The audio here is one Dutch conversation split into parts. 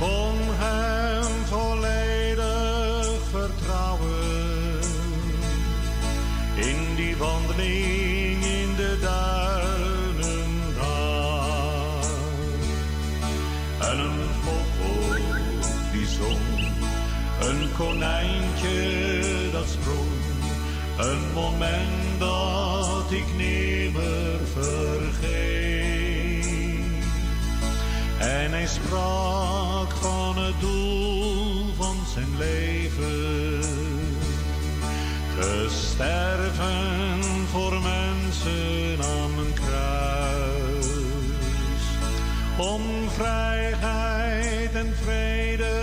kon hem volledig vertrouwen in die wandeling in de duinen daar. En een vogel die zong, een konijntje dat sprong. Een moment dat ik nimmer vergeet. En hij sprak doel van zijn leven. Te sterven voor mensen aan een kruis. Om vrijheid en vrede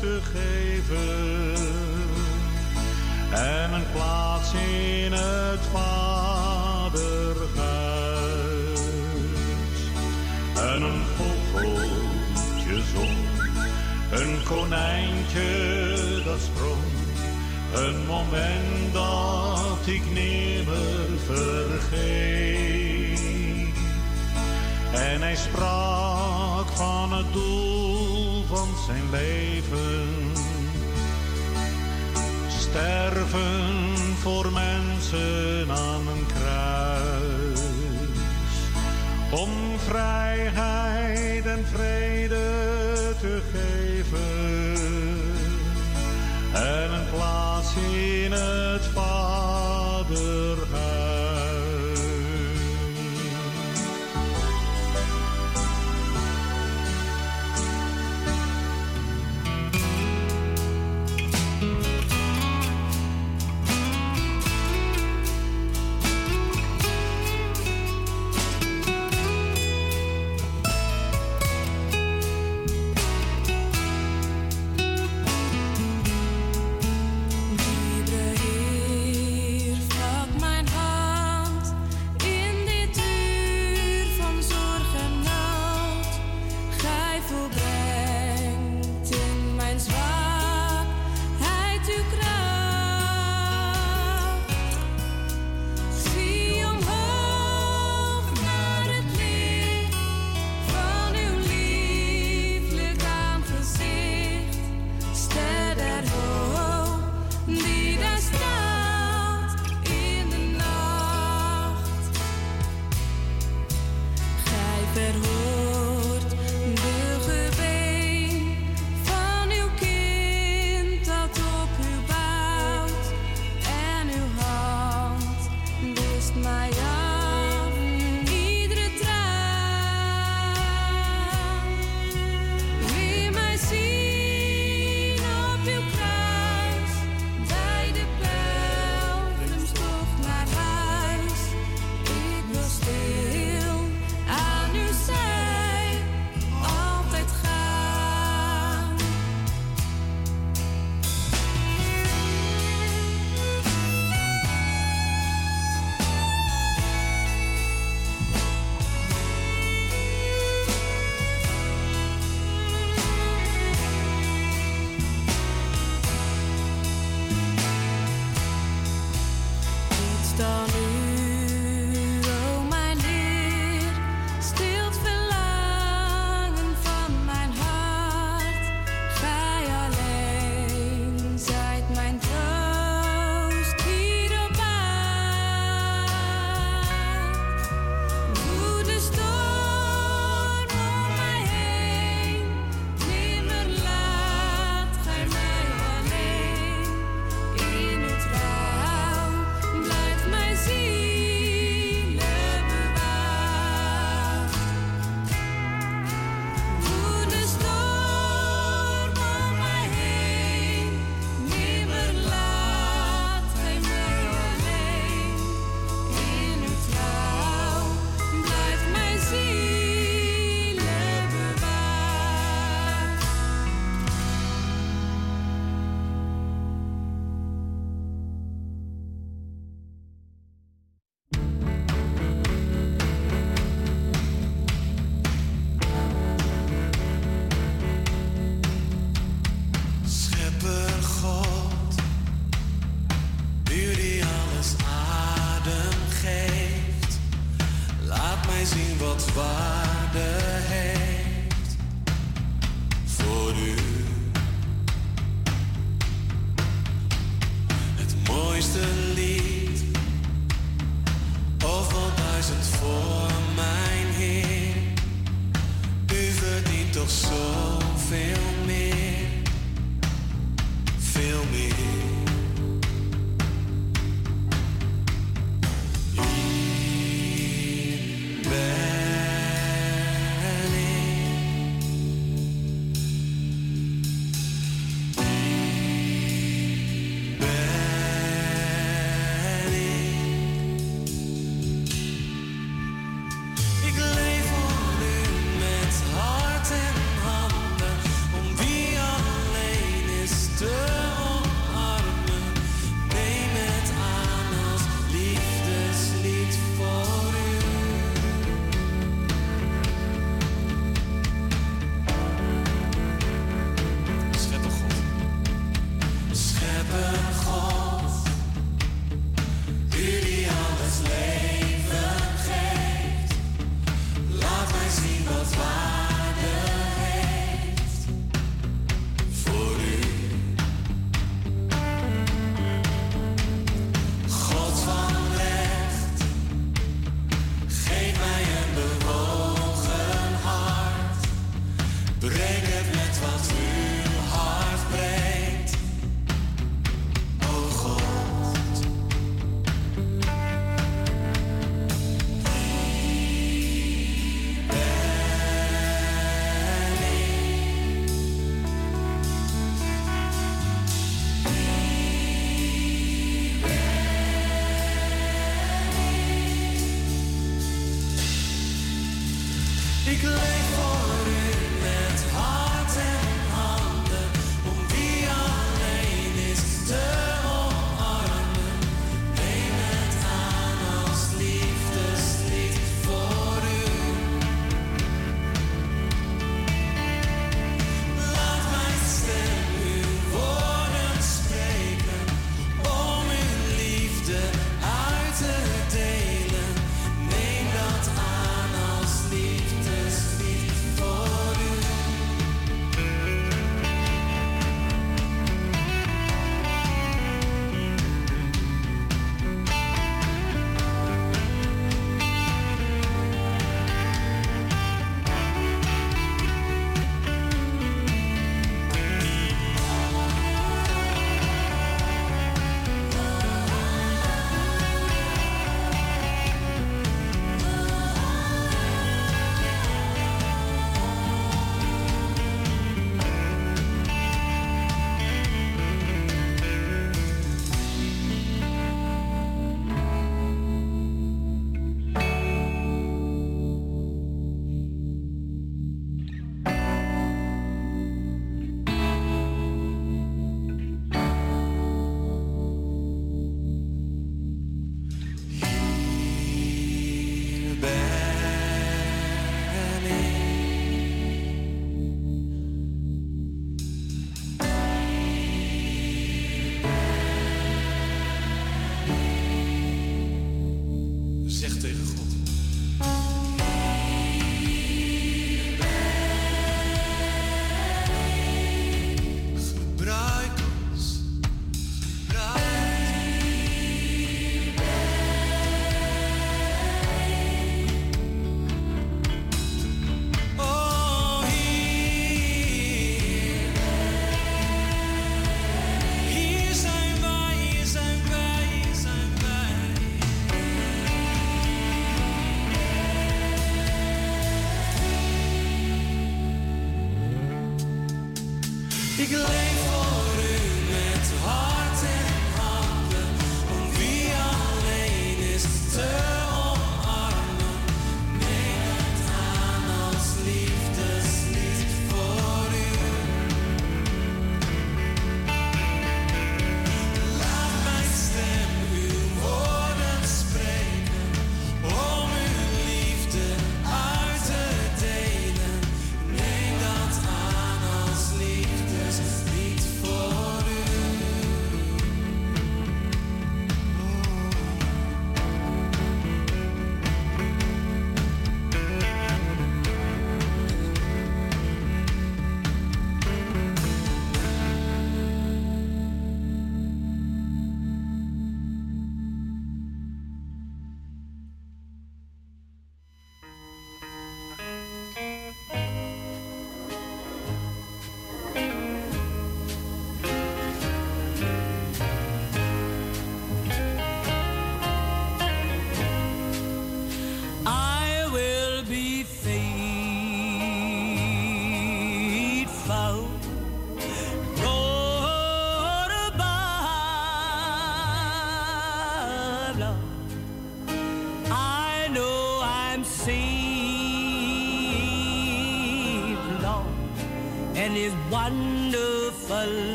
te geven. En een plaats in het konijntje dat sprong. Een moment dat ik nimmer vergeet. En hij sprak van het doel van zijn leven. Sterven voor mensen aan een kruis. Om vrijheid en vrede in het vaderhuis.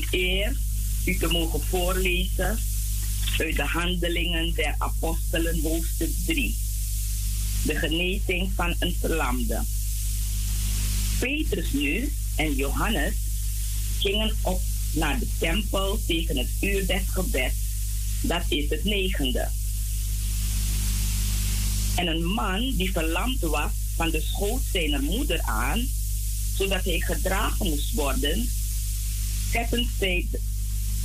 Een eer u te mogen voorlezen uit de Handelingen der Apostelen, hoofdstuk 3. De genezing van een verlamde. Petrus nu en Johannes gingen op naar de tempel tegen het uur des gebeds, dat is het negende. En een man die verlamd was van de schoot zijner moeder aan, zodat hij gedragen moest worden, zetten zij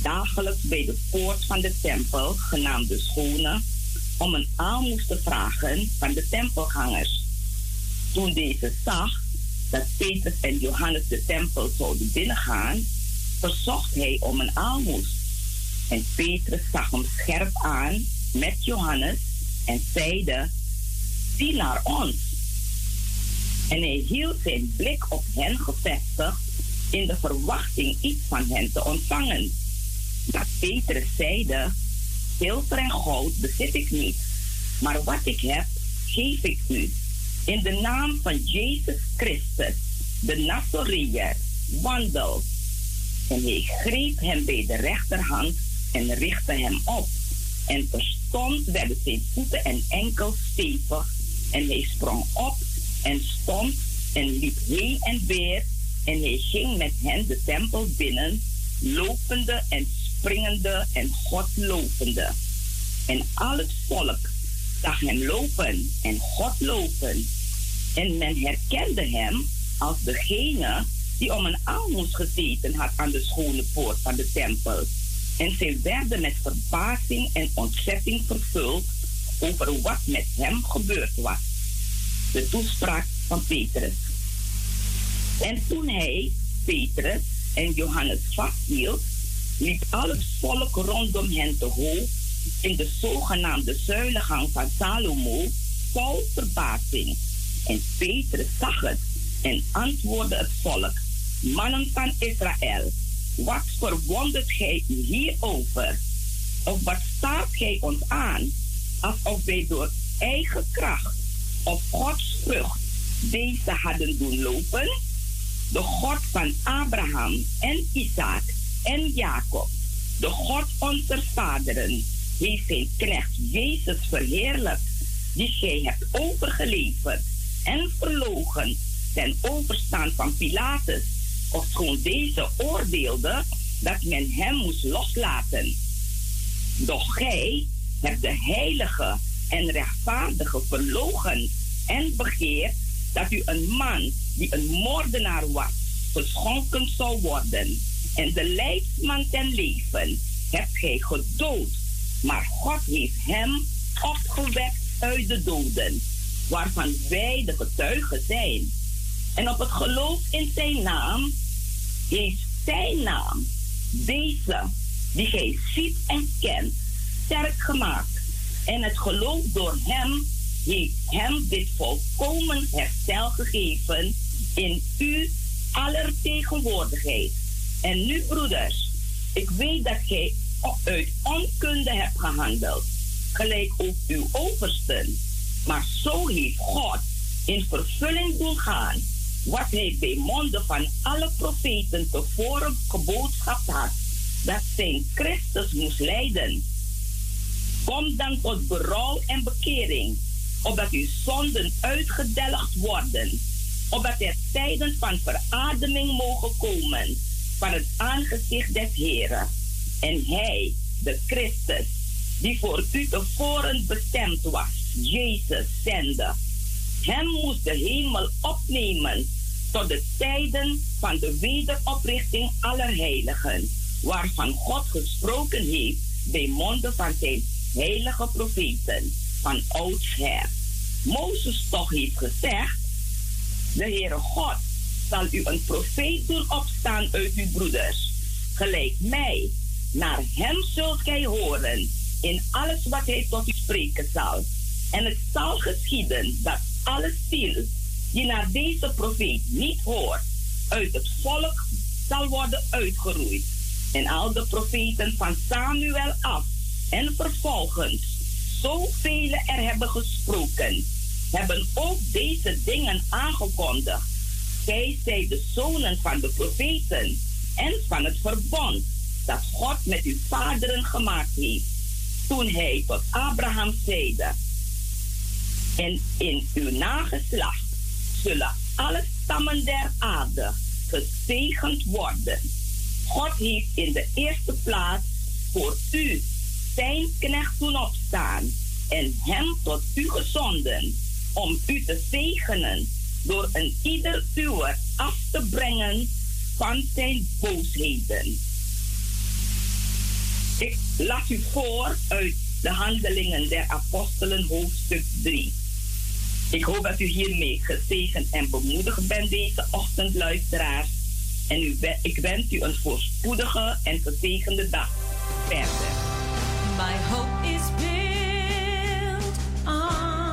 dagelijks bij de poort van de tempel, genaamd de Schone, om een aalmoes te vragen van de tempelgangers. Toen deze zag dat Petrus en Johannes de tempel zouden binnengaan, verzocht hij om een aalmoes. En Petrus zag hem scherp aan met Johannes en zeide: Zie naar ons. En hij hield zijn blik op hen gevestigd in de verwachting iets van hen te ontvangen. Maar Petrus zeide: Zilver en goud bezit ik niet, maar wat ik heb, geef ik u. In de naam van Jezus Christus, de Nazareër, wandel. En hij greep hem bij de rechterhand en richtte hem op. En terstond werden zijn voeten en enkels stevig. En hij sprong op en stond en liep heen en weer. En hij ging met hen de tempel binnen, lopende en springende en God lovende. En al het volk zag hem lopen en God lopen. En men herkende hem als degene die om een aalmoes gezeten had aan de schone poort van de tempel. En zij werden met verbazing en ontzetting vervuld over wat met hem gebeurd was. De toespraak van Petrus. En toen hij, Petrus en Johannes vasthield, liep al het volk rondom hen te hoog in de zogenaamde zuilengang van Salomo vol verbazing. En Petrus zag het en antwoordde het volk, mannen van Israël, wat verwondert gij u hierover? Of wat staat gij ons aan, alsof wij door eigen kracht of Gods vrucht deze hadden doen lopen? De God van Abraham en Isaac en Jacob, de God onze vaderen, heeft zijn knecht Jezus verheerlijkt, die gij hebt overgeleverd en verlogen ten overstaan van Pilatus, ofschoon deze oordeelde dat men hem moest loslaten. Doch gij hebt de heilige en rechtvaardige verlogen en begeert dat u een man die een moordenaar was, geschonken zou worden en de leidsman ten leven hebt gij gedood, maar God heeft hem opgewekt uit de doden, waarvan wij de getuigen zijn. En op het geloof in zijn naam heeft zijn naam deze, die gij ziet en kent, sterk gemaakt. En het geloof door hem heeft hem dit volkomen herstel gegeven in u aller tegenwoordigheid. En nu, broeders, ik weet dat gij uit onkunde hebt gehandeld, gelijk ook uw oversten. Maar zo heeft God in vervulling doen gaan wat hij bij monden van alle profeten tevoren geboodschapt had, dat zijn Christus moest lijden. Kom dan tot berouw en bekering, opdat uw zonden uitgedelgd worden, opdat er tijden van verademing mogen komen van het aangezicht des Heren. En hij, de Christus, die voor u tevoren bestemd was, Jezus zende. Hem moest de hemel opnemen tot de tijden van de wederoprichting aller heiligen, waarvan God gesproken heeft bij monden van zijn heilige profeten van oudsher. Mozes toch heeft gezegd, de Heere God zal u een profeet doen opstaan uit uw broeders, gelijk mij. Naar hem zult gij horen in alles wat hij tot u spreken zal. En het zal geschieden dat alle ziel die naar deze profeet niet hoort, uit het volk zal worden uitgeroeid. En al de profeten van Samuel af en vervolgens, zoveel er hebben gesproken, hebben ook deze dingen aangekondigd. Zij zijn de zonen van de profeten. en van het verbond dat God met uw vaderen gemaakt heeft, toen hij tot Abraham zeide, en in uw nageslacht zullen alle stammen der aarde gezegend worden. God heeft in de eerste plaats voor u zijn knecht doen opstaan en hem tot u gezonden om u te zegenen door een ieder uur af te brengen van zijn boosheden. Ik las u voor uit de Handelingen der Apostelen, hoofdstuk 3. Ik hoop dat u hiermee gezegend en bemoedigd bent deze ochtend, luisteraars. En ik wens u een voorspoedige en gezegende dag verder. My hope is built on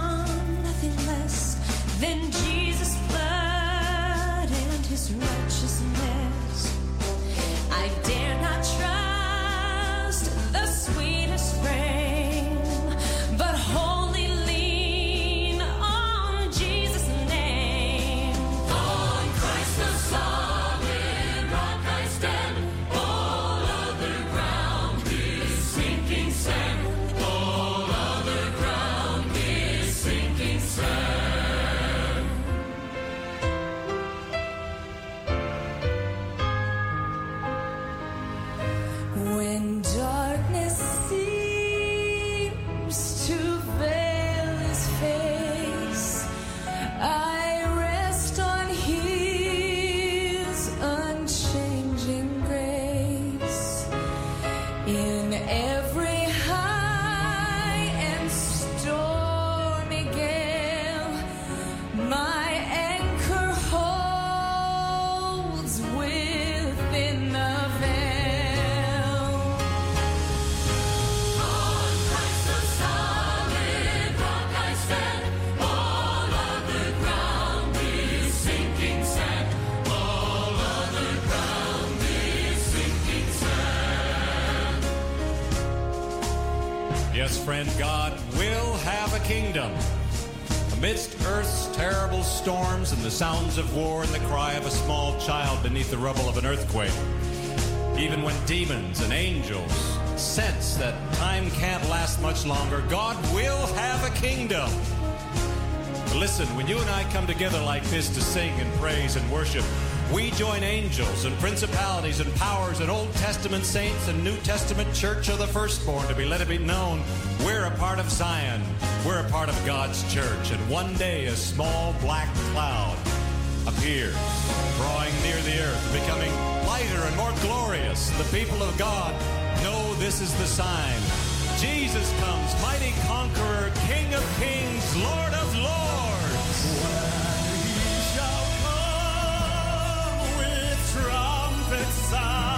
kingdom. Amidst earth's terrible storms and the sounds of war and the cry of a small child beneath the rubble of an earthquake, even when demons and angels sense that time can't last much longer, God will have a kingdom. Listen, when you and I come together like this to sing and praise and worship, we join angels and principalities and powers and Old Testament saints and New Testament church of the firstborn to be let it be known we're a part of Zion. We're a part of God's church. And one day a small black cloud appears, drawing near the earth, becoming lighter and more glorious. The people of God know this is the sign. Jesus comes, mighty conqueror, King of kings, Lord of lords. passar.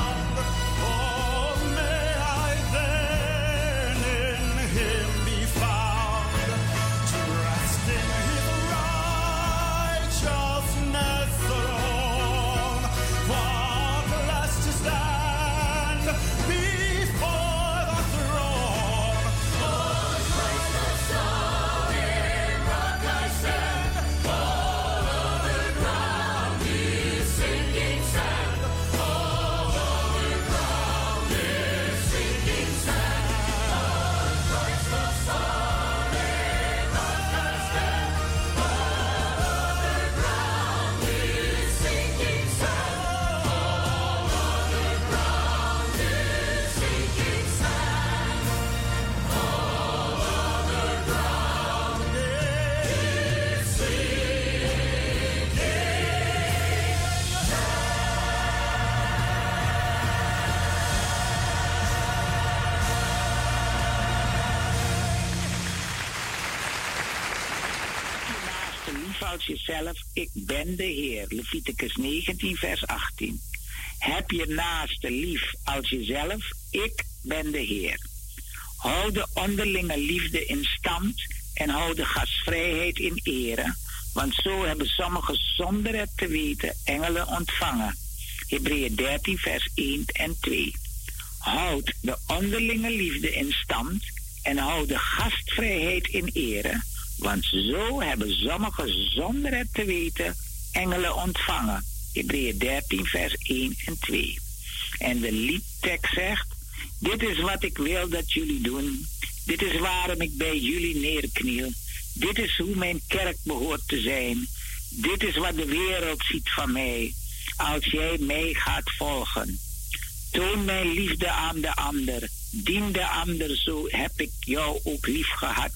Jezelf. Ik ben de Heer. Leviticus 19, vers 18. Heb je naaste lief als jezelf. Ik ben de Heer. Hou de onderlinge liefde in stand en hou de gastvrijheid in ere. Want zo hebben sommigen zonder het te weten engelen ontvangen. Hebreeën 13, vers 1 en 2. Houd de onderlinge liefde in stand en hou de gastvrijheid in ere. Want zo hebben sommigen zonder het te weten engelen ontvangen. Hebreeën 13, vers 1 en 2. En de liedtekst zegt: Dit is wat ik wil dat jullie doen. Dit is waarom ik bij jullie neerkniel. Dit is hoe mijn kerk behoort te zijn. Dit is wat de wereld ziet van mij. Als jij mij gaat volgen. Toon mijn liefde aan de ander. Dien de ander, zo heb ik jou ook lief gehad.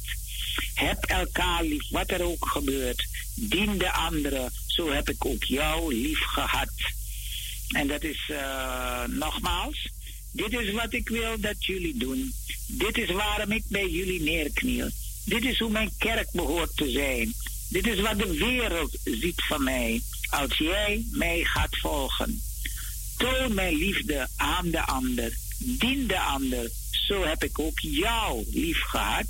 Heb elkaar lief, wat er ook gebeurt. Dien de anderen, zo heb ik ook jou lief gehad. En dat is eh, nogmaals, dit is wat ik wil dat jullie doen. Dit is waarom ik bij jullie neerkniel. Dit is hoe mijn kerk behoort te zijn. Dit is wat de wereld ziet van mij. Als jij mij gaat volgen. Toon mijn liefde aan de ander. Dien de ander. Zo heb ik ook jou lief gehad.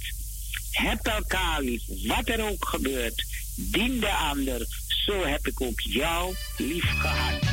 Heb elkaar lief, wat er ook gebeurt. Dien de ander. Zo heb ik ook jou lief gehad.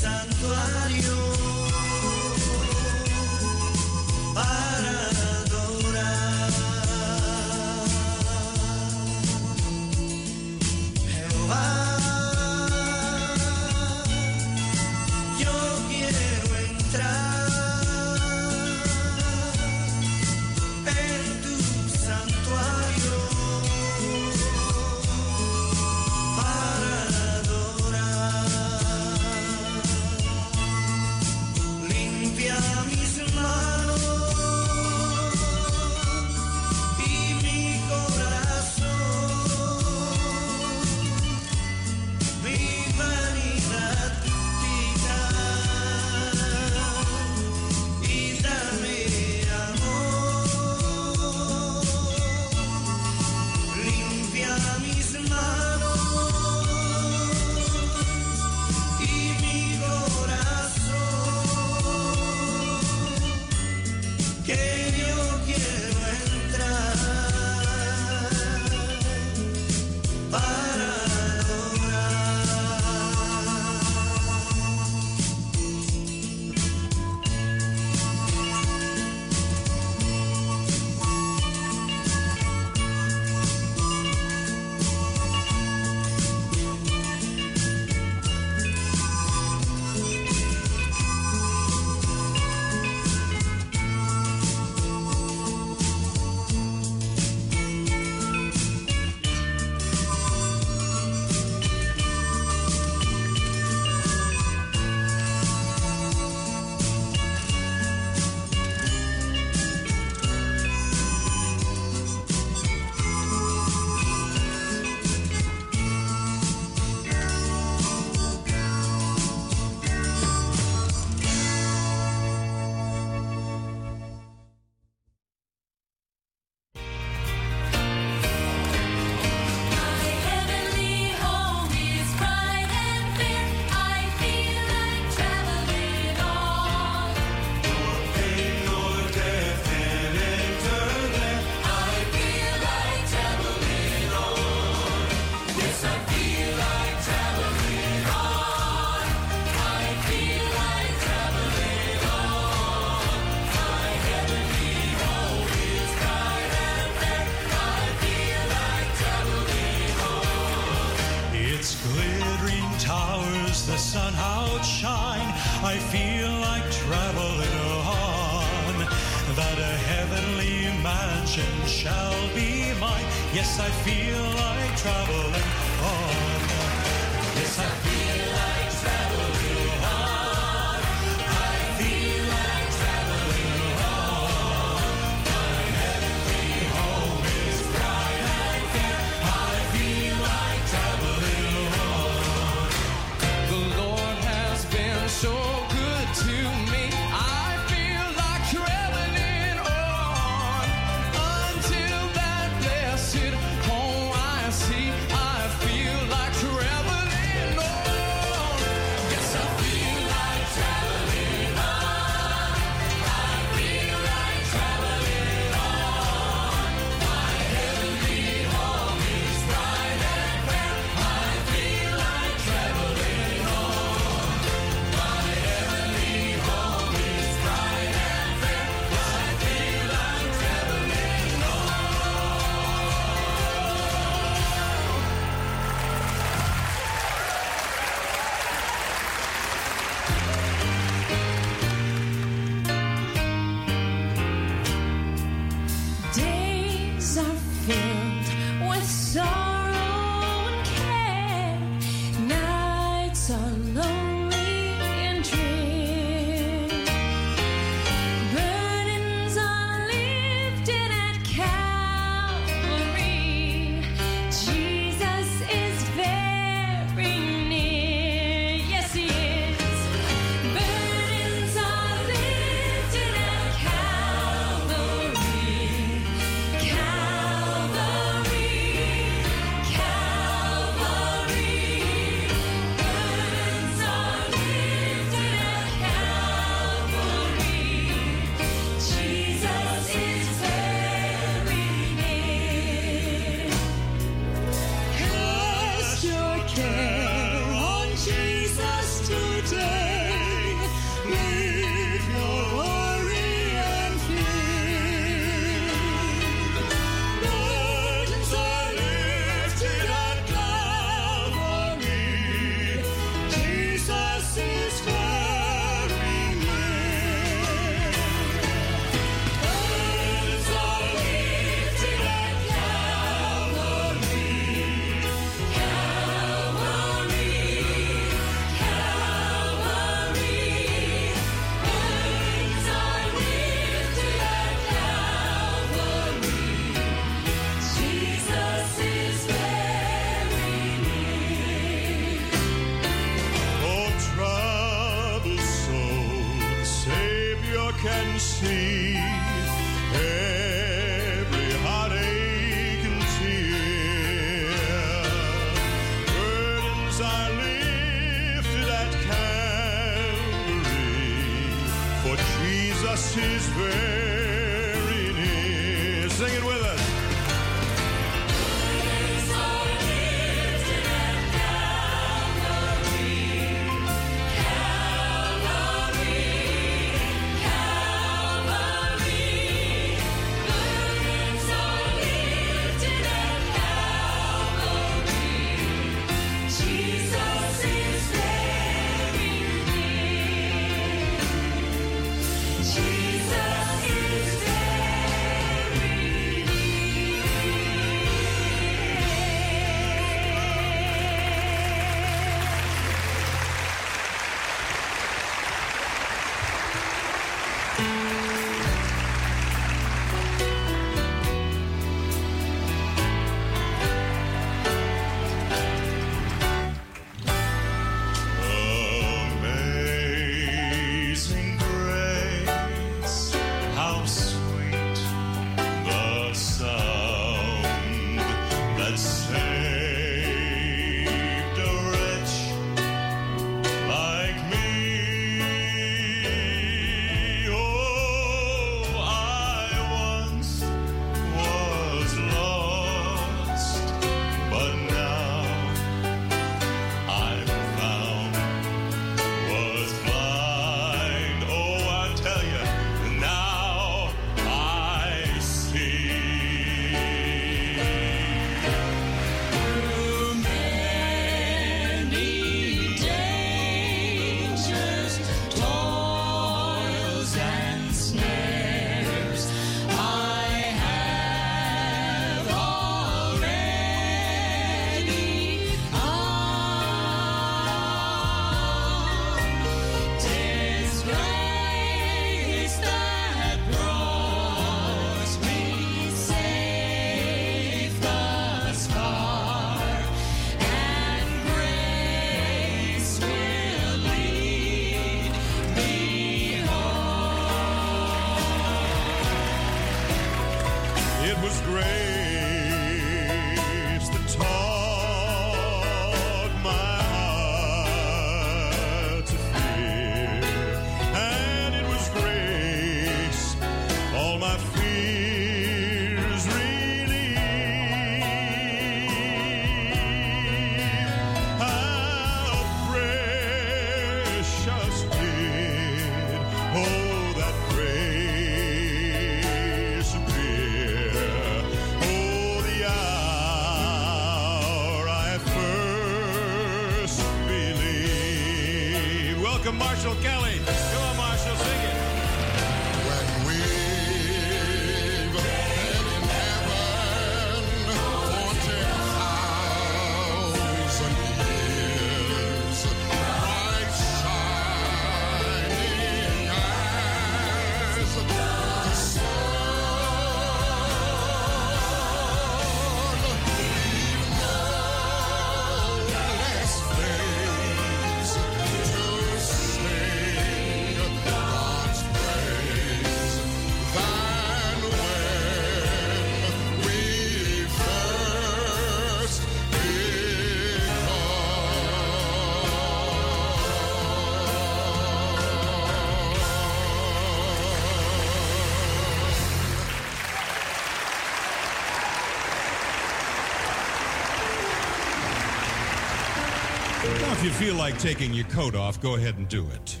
You feel like taking your coat off, go ahead and do it.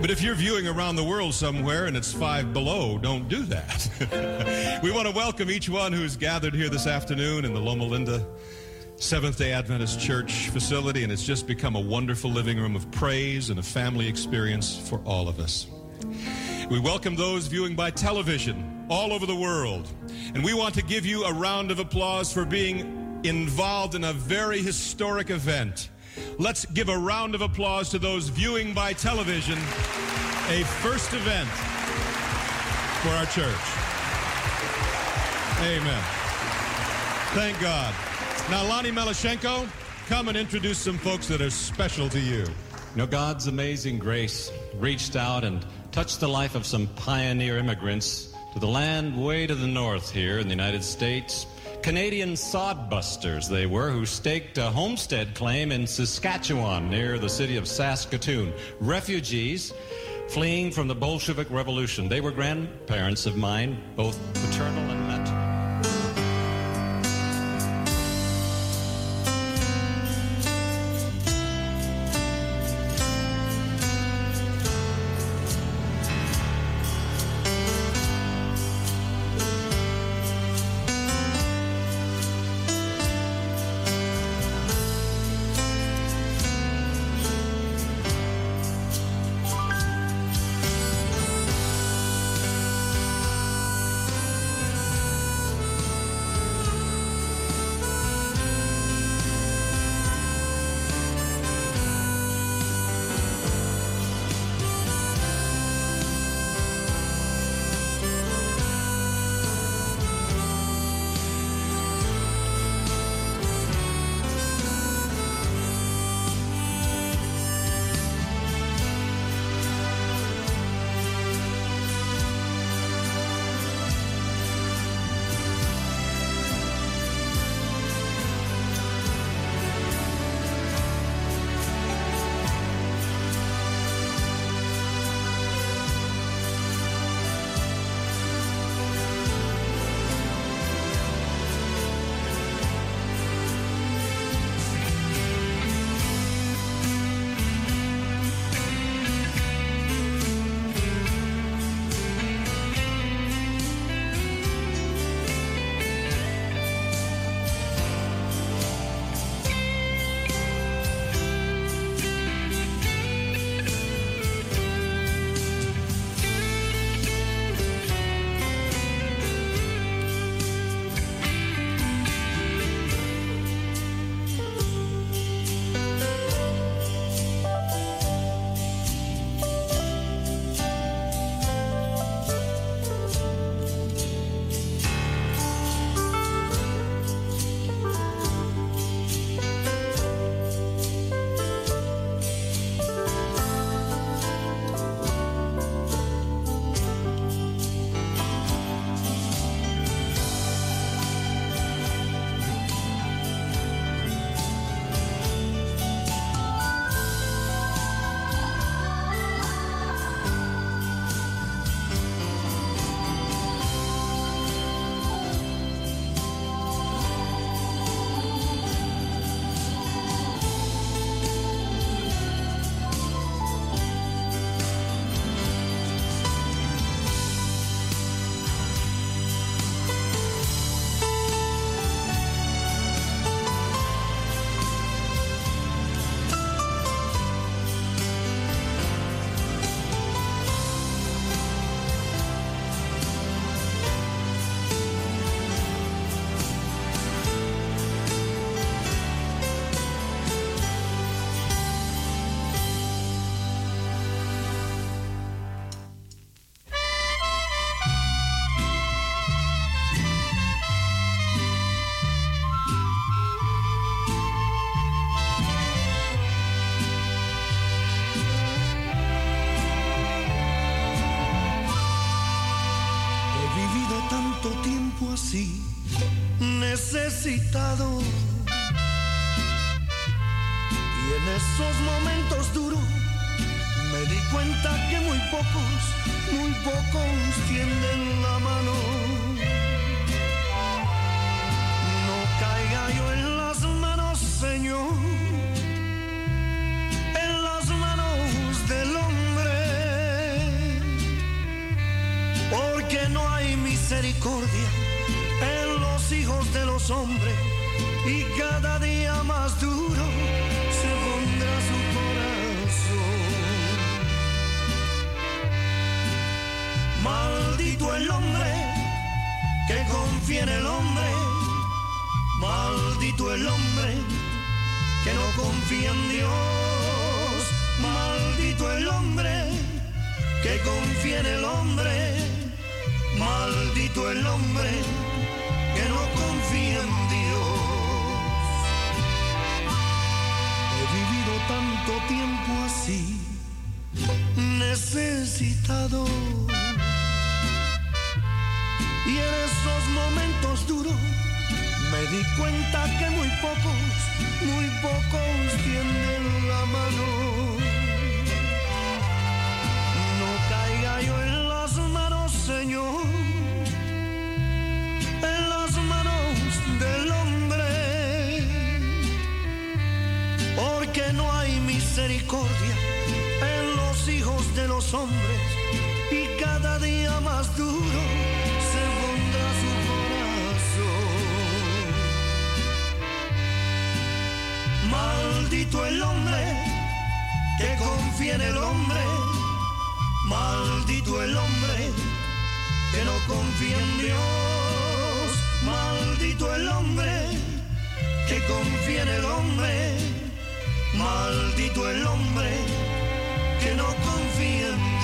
But if you're viewing around the world somewhere and it's five below, don't do that. we want to welcome each one who's gathered here this afternoon in the Loma Linda Seventh day Adventist Church facility, and it's just become a wonderful living room of praise and a family experience for all of us. We welcome those viewing by television all over the world. And we want to give you a round of applause for being involved in a very historic event. Let's give a round of applause to those viewing by television, a first event for our church. Amen. Thank God. Now, Lonnie Melashenko, come and introduce some folks that are special to you. You know, God's amazing grace reached out and touched the life of some pioneer immigrants to the land way to the north here in the United States. Canadian sodbusters they were who staked a homestead claim in Saskatchewan near the city of Saskatoon. Refugees fleeing from the Bolshevik Revolution. They were grandparents of mine, both paternal and Y en esos momentos duros me di cuenta que muy pocos, muy pocos tienden la mano. No caiga yo en las manos, Señor, en las manos del hombre, porque no hay misericordia en los hijos de los hombres cada día más duro se pondrá su corazón. Maldito el hombre que confía en el hombre, maldito el hombre que no confía en Dios, maldito el hombre que confía en el hombre, maldito el hombre que no confía en Dios.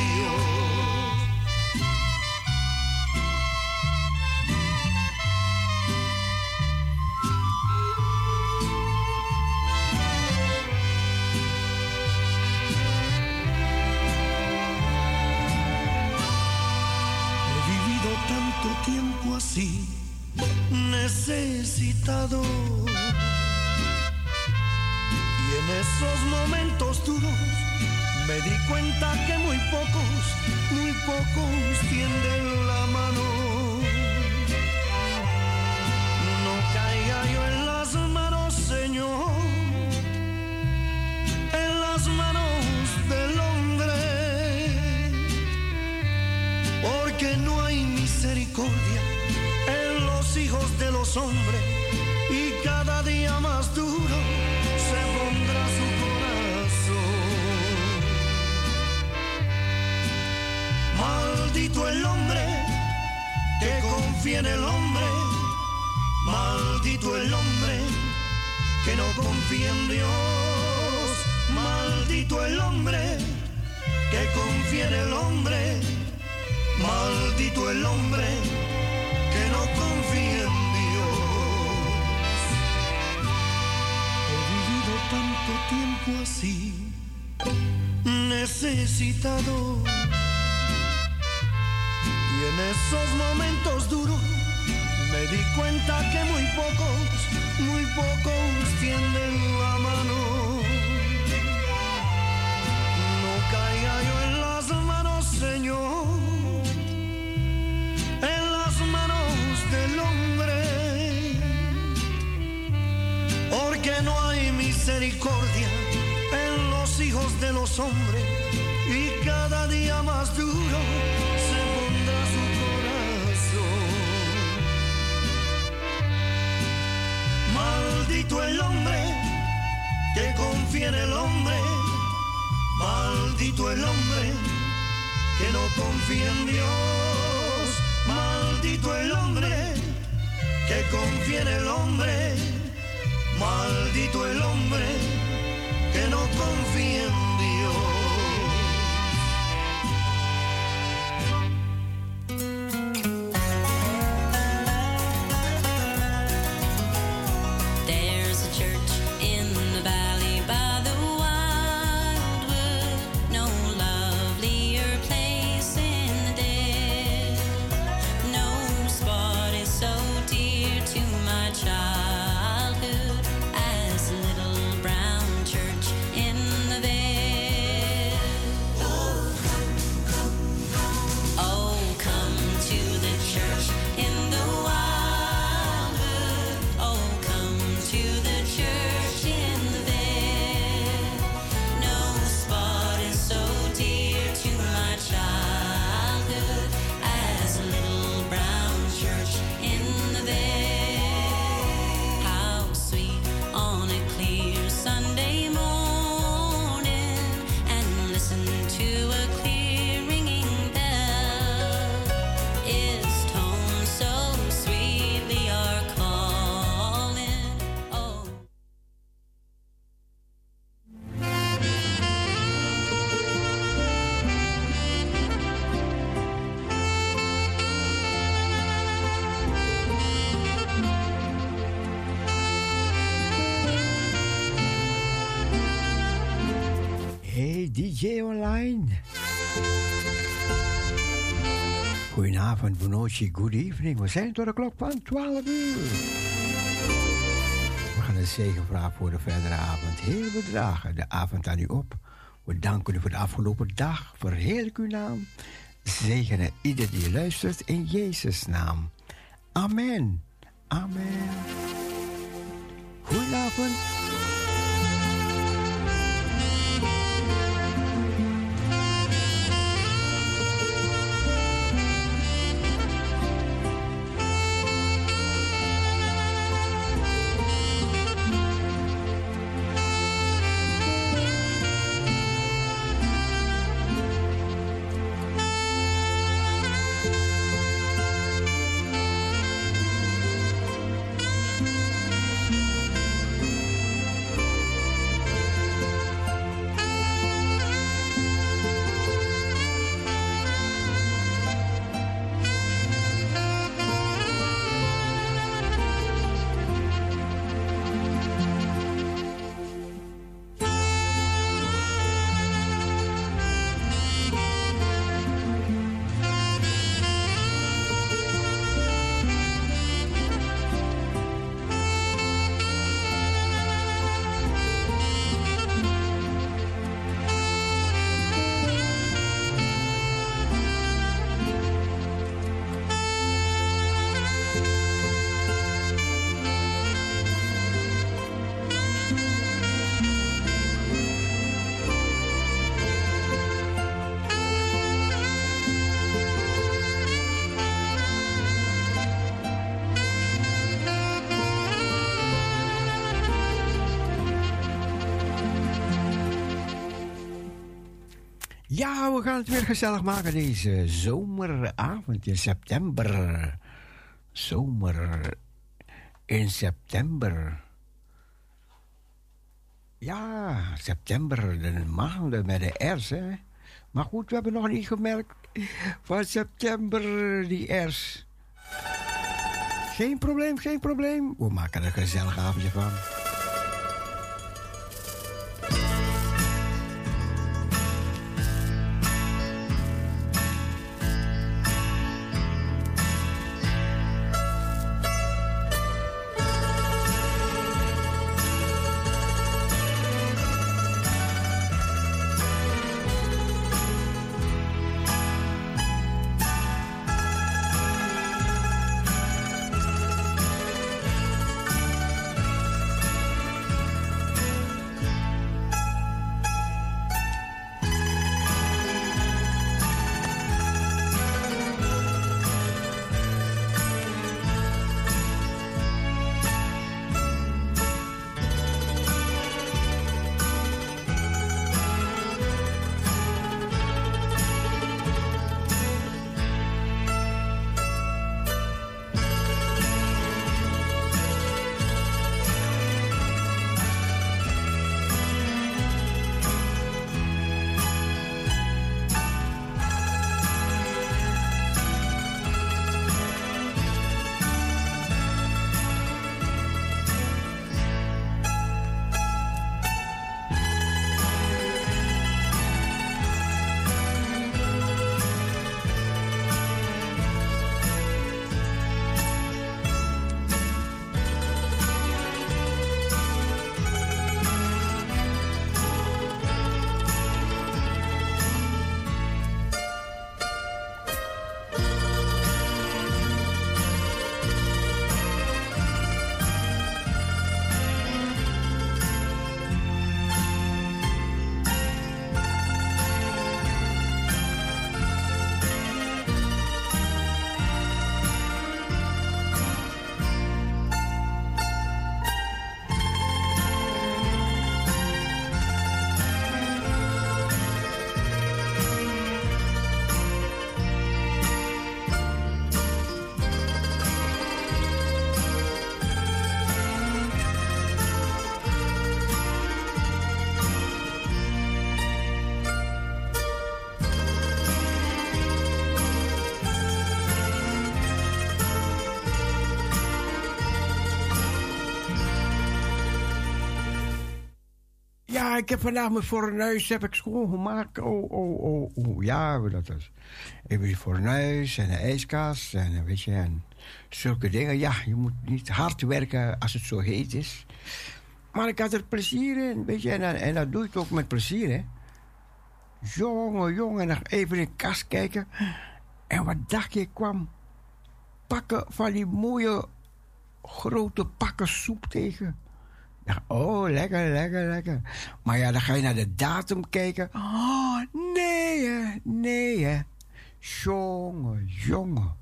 Y en esos momentos duros me di cuenta que muy pocos, muy pocos tienden la mano. El hombre, maldito el hombre que no confía en Dios, maldito el hombre que confía en el hombre. Maldito el hombre que no confía en Dios. He vivido tanto tiempo así, necesitado. Y en esos momentos duros me di cuenta que muy pocos, muy pocos tienden la mano. No caiga yo en las manos, Señor, en las manos del hombre, porque no hay misericordia en los hijos de los hombres y cada día más duro Maldito el hombre que confía en el hombre, maldito el hombre que no confía en Dios, maldito el hombre que confía en el hombre, maldito el hombre que no confía en Goedenavond, Bonochi, good evening. We zijn tot de klok van 12 uur. We gaan een zegen vragen voor de verdere avond. Heel we dragen de avond aan u op. We danken u voor de afgelopen dag. Verheerlijk uw naam. Zegenen ieder die luistert in Jezus' naam. Amen. Amen. Goedenavond. Ja, we gaan het weer gezellig maken deze zomeravond in september. Zomer in september. Ja, september, de maanden met de R's, hè. Maar goed, we hebben nog niet gemerkt van september die R's. Geen probleem, geen probleem. We maken er een gezellig avondje van. Ik heb vandaag mijn fornuis heb ik schoongemaakt. Oh, oh, oh, oh. Ja, dat is. Ik heb fornuis en een ijskast en eh, weet je, en zulke dingen. Ja, je moet niet hard werken als het zo heet is. Maar ik had er plezier in, weet je. En, en dat doe ik ook met plezier, hè. Jongen, jongen, nog even in de kast kijken. En wat dacht ik kwam pakken van die mooie grote pakken soep tegen. Oh, lekker, lekker, lekker. Maar ja, dan ga je naar de datum kijken. Oh, nee, hè, nee, hè. Jongen, jongen.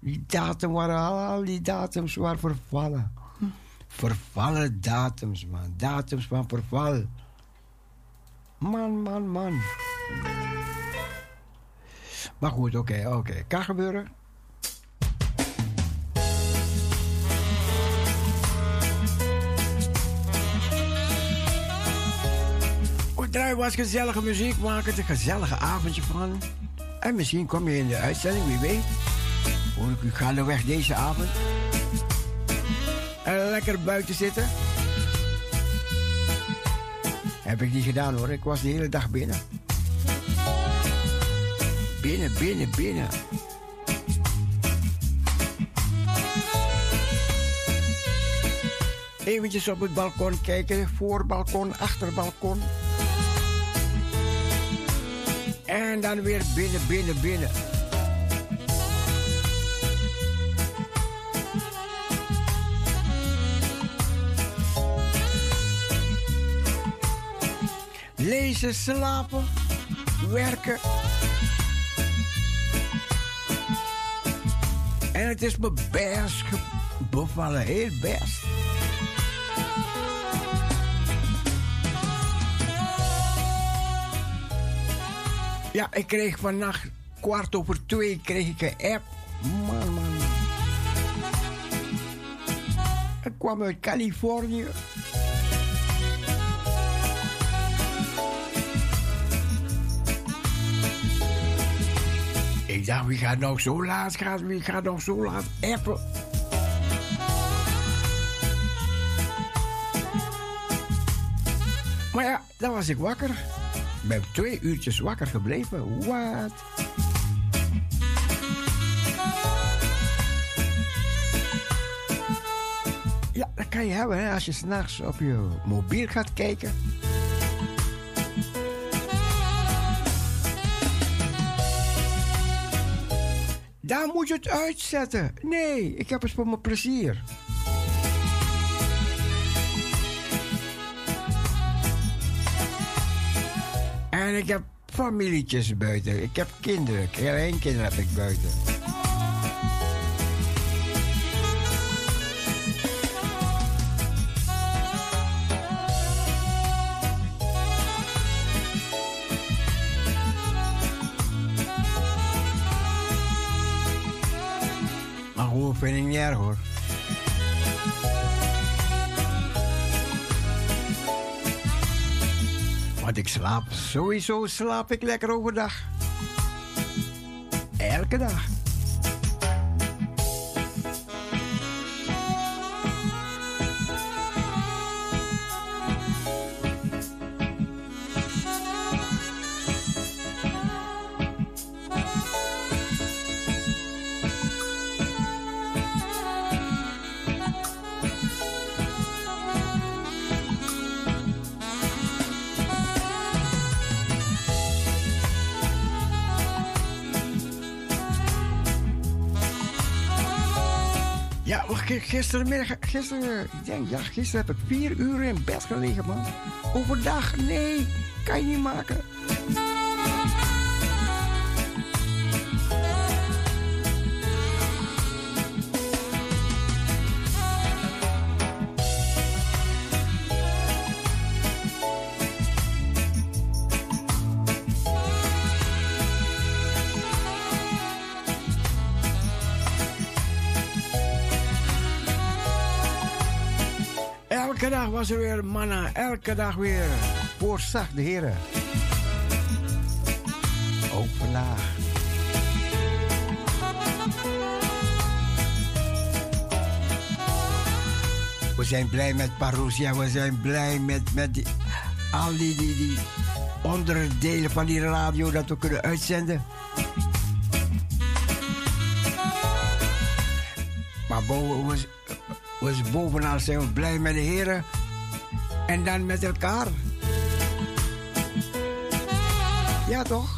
Die datum waren al, die datums waren vervallen. Vervallen datums, man. Datums van verval. Man, man, man. Maar goed, oké, oké. Kan gebeuren. We draaien wat gezellige muziek, maken er een gezellige avondje van. En misschien kom je in de uitzending, wie weet. Hoor ik u gaandeweg deze avond. En lekker buiten zitten. Heb ik niet gedaan hoor, ik was de hele dag binnen. Binnen, binnen, binnen. Eventjes op het balkon kijken, voorbalkon, achterbalkon. En dan weer binnen, binnen, binnen. Lezen, slapen, werken. En het is me best bevallen, heel best. Ja, ik kreeg vannacht kwart over twee kreeg ik een app. Man, man. Ik kwam uit Californië. Ik dacht, wie gaat nou zo laat gaan? Wie gaat nog zo laat appen? Maar ja, dan was ik wakker. Ben twee uurtjes wakker gebleven. Wat? Ja, dat kan je hebben hè, als je s'nachts op je mobiel gaat kijken. Daar moet je het uitzetten. Nee, ik heb het voor mijn plezier. En ik heb familietjes buiten. Ik heb kinderen. Klein kinderen heb ik buiten. Maar hoe vind ik niet hoor. Want ik slaap, sowieso slaap ik lekker overdag. Elke dag. Gistermiddag, gisteren, ik denk, ja, gisteren heb ik vier uur in bed gelegen, man. Overdag, nee, kan je niet maken. Elke dag was er weer manna, elke dag weer voorzag de heren. Vandaag. We zijn blij met Parousia, we zijn blij met, met die... al die, die, die onderdelen van die radio dat we kunnen uitzenden. Maar boven, we, we, bovenal zijn we blij met de heren en dan met elkaar. Ja, toch?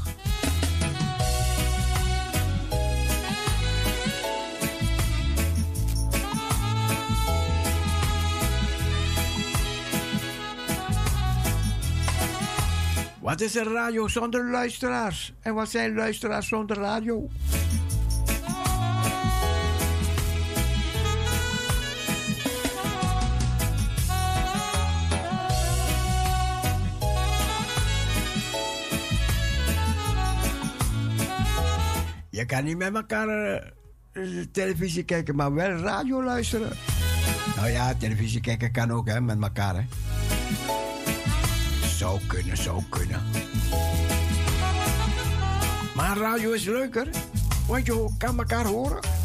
Wat is een radio zonder luisteraars? En wat zijn luisteraars zonder radio? Kan niet met elkaar eh, televisie kijken, maar wel radio luisteren. Nou ja, televisie kijken kan ook hè, met elkaar. Hè. Zou kunnen, zou kunnen. Maar radio is leuker, want je kan elkaar horen.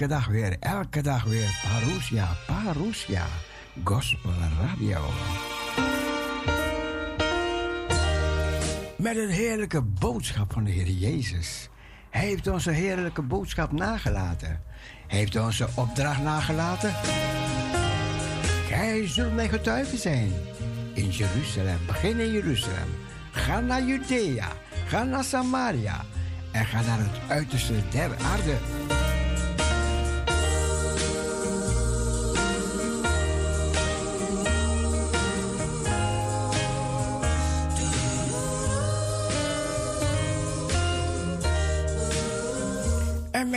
Elke dag weer, elke dag weer. Parousia, Parousia. Gospel Radio. Met een heerlijke boodschap van de Heer Jezus. Hij heeft ons een heerlijke boodschap nagelaten. Hij heeft onze opdracht nagelaten. Gij zult mijn getuige zijn. In Jeruzalem, begin in Jeruzalem. Ga naar Judea, ga naar Samaria en ga naar het uiterste der aarde.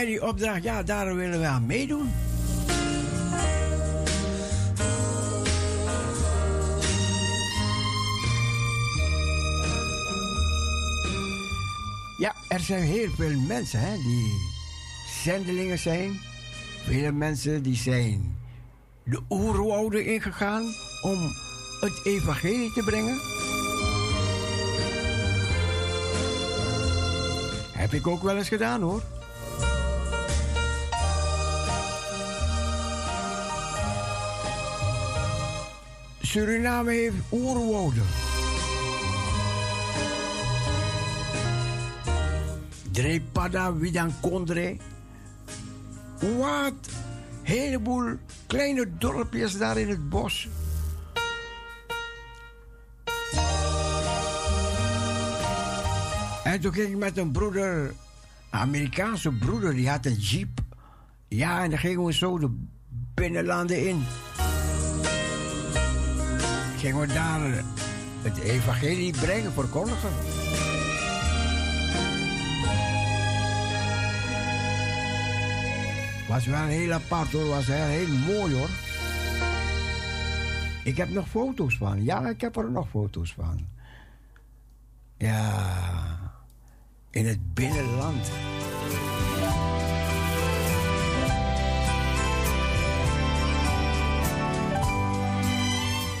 Die opdracht, ja, daar willen we aan meedoen. Ja, er zijn heel veel mensen hè, die zendelingen zijn. Vele mensen die zijn de oerwouden ingegaan om het evangelie te brengen. Heb ik ook wel eens gedaan hoor. Suriname heeft oerwouden. Drepada, Widan Kondre. Wat? Heleboel kleine dorpjes daar in het bos. En toen ging ik met een broeder, Amerikaanse broeder, die had een jeep. Ja, en dan gingen we zo de binnenlanden in. Gingen we daar het evangelie brengen, verkondigen. Was wel heel apart hoor, was heel, heel mooi hoor. Ik heb nog foto's van. Ja, ik heb er nog foto's van. Ja, in het binnenland.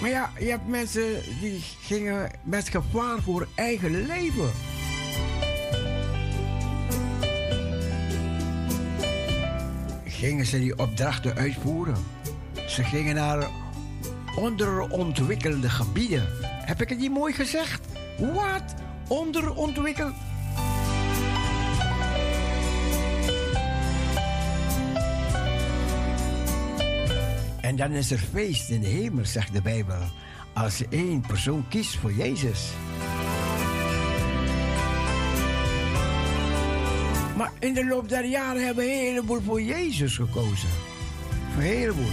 Maar ja, je hebt mensen die gingen met gevaar voor eigen leven. Gingen ze die opdrachten uitvoeren. Ze gingen naar onderontwikkelde gebieden. Heb ik het niet mooi gezegd? Wat? Onderontwikkeld? En dan is er feest in de hemel, zegt de Bijbel. Als één persoon kiest voor Jezus. Maar in de loop der jaren hebben een heleboel voor Jezus gekozen. Voor een heleboel.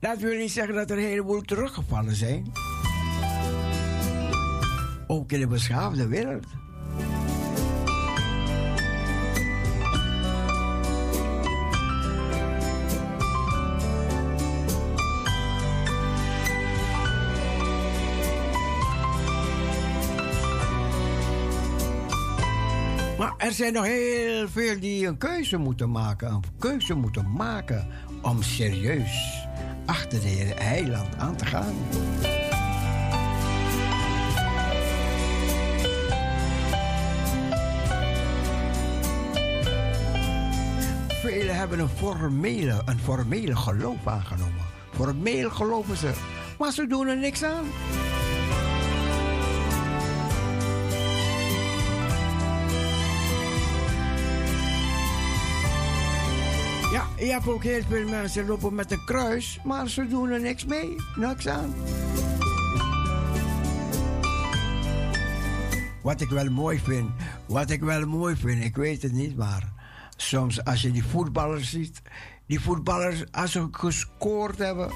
Dat wil niet zeggen dat er een heleboel teruggevallen zijn. Ook in de beschaafde wereld. er zijn nog heel veel die een keuze moeten maken. Een keuze moeten maken om serieus achter de Heer Heiland aan te gaan. Velen hebben een formele, een formele geloof aangenomen. Formeel geloven ze, maar ze doen er niks aan. Je hebt ook heel veel mensen lopen met een kruis, maar ze doen er niks mee. Niks aan. Wat ik wel mooi vind, wat ik wel mooi vind, ik weet het niet, maar soms als je die voetballers ziet, die voetballers als ze gescoord hebben.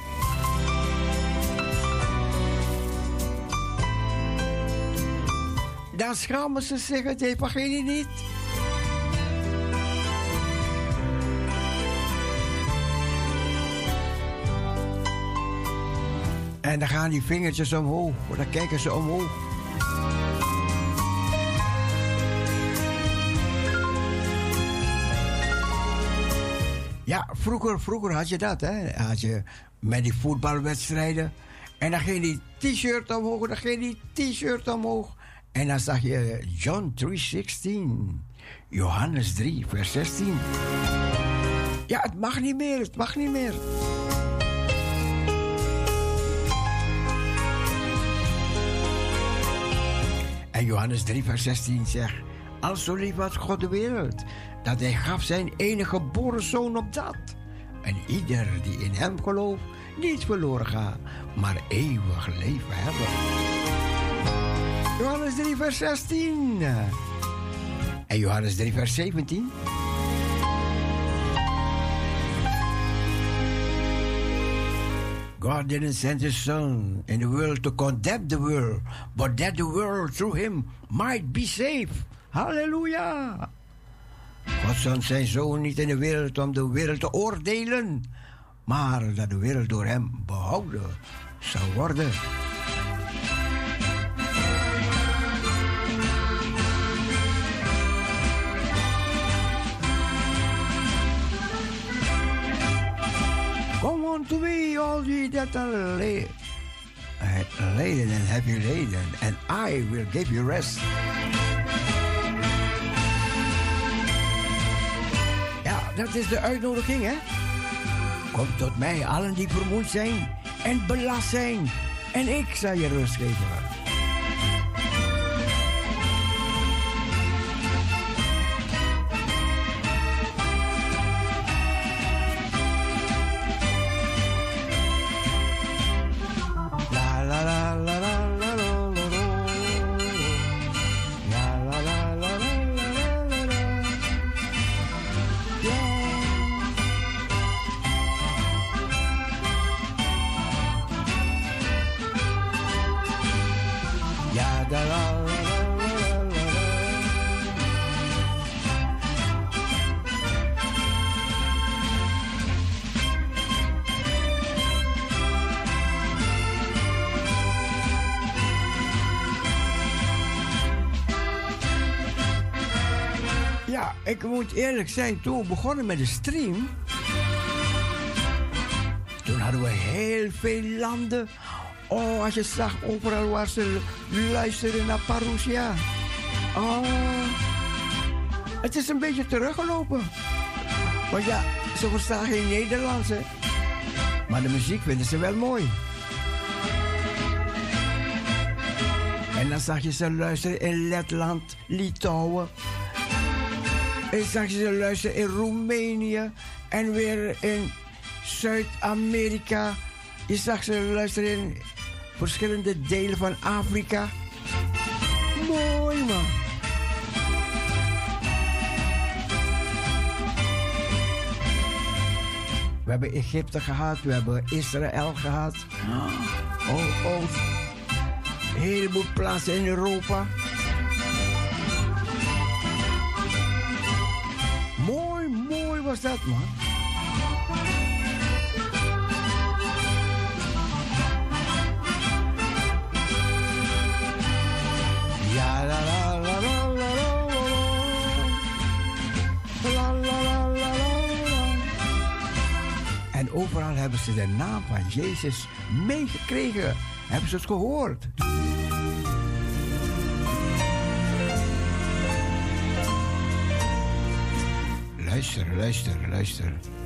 Dan schamen ze zich het evangelie niet. En dan gaan die vingertjes omhoog. Dan kijken ze omhoog. Ja, vroeger, vroeger had je dat, hè. Had je met die voetbalwedstrijden. En dan ging die t-shirt omhoog, dan ging die t-shirt omhoog. En dan zag je John 3:16. Johannes 3, vers 16. Ja, het mag niet meer, het mag niet meer. En Johannes 3, vers 16 zegt: Als zo lief had God de wereld, dat hij gaf zijn enige geboren zoon op dat. En ieder die in hem gelooft, niet verloren gaat, maar eeuwig leven hebben. Johannes 3, vers 16. En Johannes 3, vers 17. God didn't send his son in the world to condemn the world, but that the world through him might be saved. Halleluja! God zond zijn zoon niet in de wereld om de wereld te oordelen, maar dat de wereld door hem behouden zou worden. All ye that are la- uh, laden and heavy laden, and I will give you rest. Ja, dat is de uitnodiging, hè? Kom tot mij, allen die vermoeid zijn en belast zijn, en ik zal je rust geven. Eerlijk zijn, toen we begonnen met de stream. Toen hadden we heel veel landen. Oh, als je zag overal waar ze luisterden naar Parousia. Oh, het is een beetje teruggelopen. Want ja, ze verstaan geen Nederlands. Maar de muziek vinden ze wel mooi. En dan zag je ze luisteren in Letland, Litouwen. En zag ze luisteren in Roemenië en weer in Zuid-Amerika. Je zag ze luisteren in verschillende delen van Afrika. Mooi man. We hebben Egypte gehad, we hebben Israël gehad. Oh, oh. Een heleboel plaatsen in Europa. Was dat, la la la la la la la la. En overal hebben ze de naam van Jezus meegekregen. Hebben ze het gehoord? Luister, luister, luister.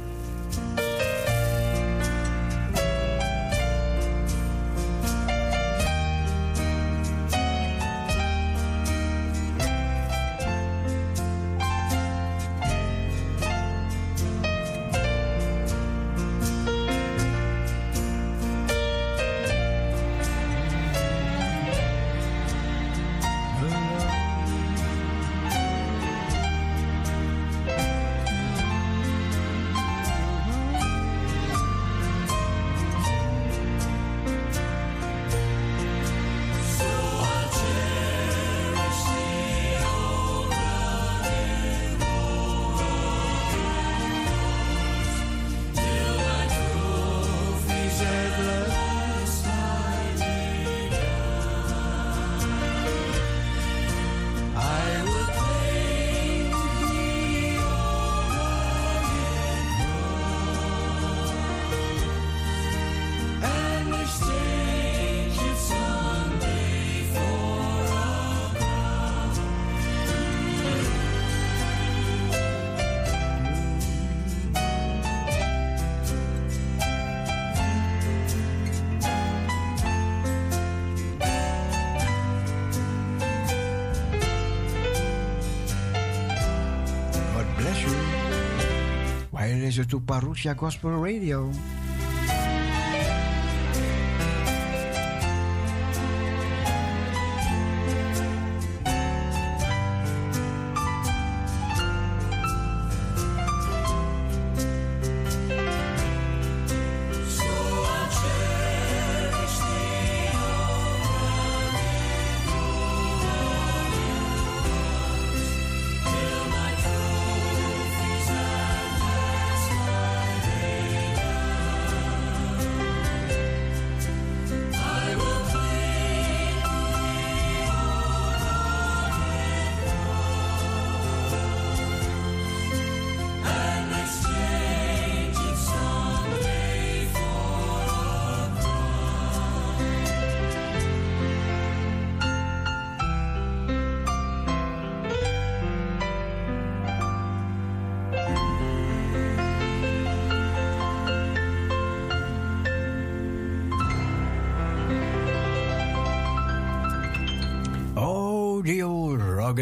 To Parousia Gospel Radio.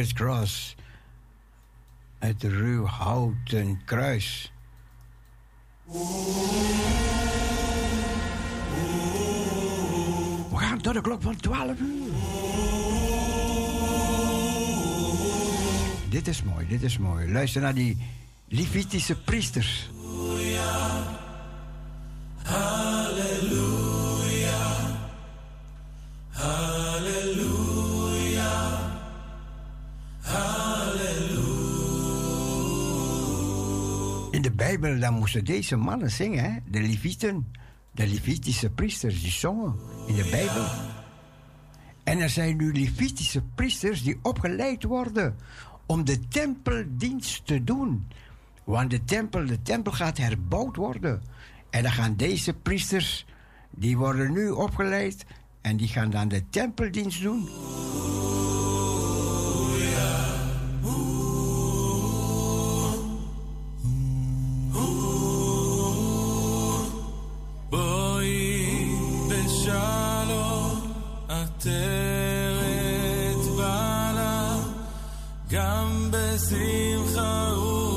Rugged cross. Het ruw houten kruis. We gaan tot de klok van 12 uur. Dit is mooi, dit is mooi. Luister naar die Levitische priesters. Dan moesten deze mannen zingen, hè? de Levieten, de Levitische priesters, die zongen in de Bijbel. En er zijn nu Levitische priesters die opgeleid worden om de tempeldienst te doen. Want de tempel, de tempel gaat herbouwd worden. En dan gaan deze priesters, die worden nu opgeleid en die gaan dan de tempeldienst doen. גם בשמחה ובצהולה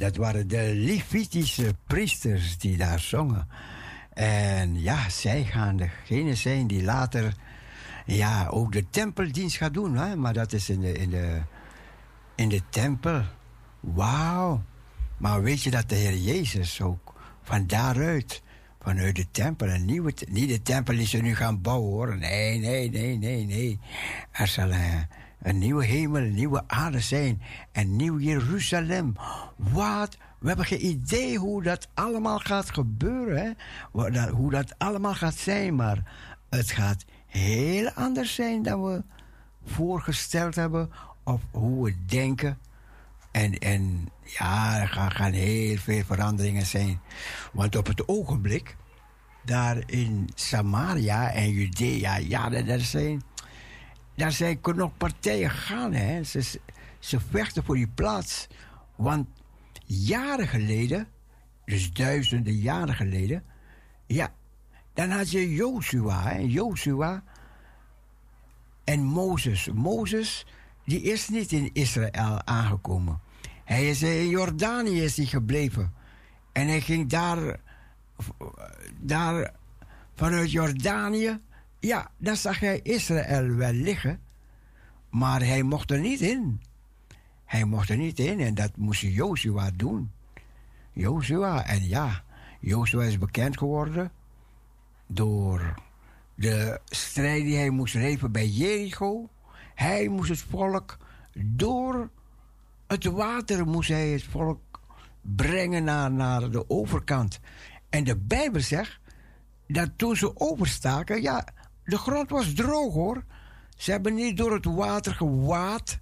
dat waren de Levitische priesters die daar zongen. En ja, zij gaan degene zijn die later ja, ook de tempeldienst gaat doen. Hè? Maar dat is in de, in de, in de tempel. Wauw. Maar weet je dat de Heer Jezus ook van daaruit, vanuit de tempel, een nieuwe, niet de tempel die ze nu gaan bouwen hoor. Nee, nee, nee, nee, nee. Er zal een, een nieuwe hemel, een nieuwe aarde zijn. Een nieuw Jeruzalem. Wat? We hebben geen idee hoe dat allemaal gaat gebeuren. Hoe dat allemaal gaat zijn. Maar het gaat heel anders zijn dan we voorgesteld hebben. Of hoe we denken. En, en ja, er gaan, heel veel veranderingen zijn. Want op het ogenblik, daar in Samaria en Judea, ja, daar zijn, daar zijn nog partijen gaan. Hè. Ze, ze vechten voor die plaats. Want jaren geleden, dus duizenden jaren geleden, ja, dan had je Joshua. Joshua en Mozes. Mozes, die is niet in Israël aangekomen. Hij is in Jordanië is hij gebleven. En hij ging daar, daar vanuit Jordanië. Ja, daar zag hij Israël wel liggen. Maar hij mocht er niet in. Hij mocht er niet in en dat moest Joshua doen. Joshua, en ja, Joshua is bekend geworden door de strijd die hij moest leven bij Jericho. Hij moest het volk door het water moest hij het volk brengen naar, naar de overkant. En de Bijbel zegt dat toen ze overstaken, ja, de grond was droog hoor. Ze hebben niet door het water gewaad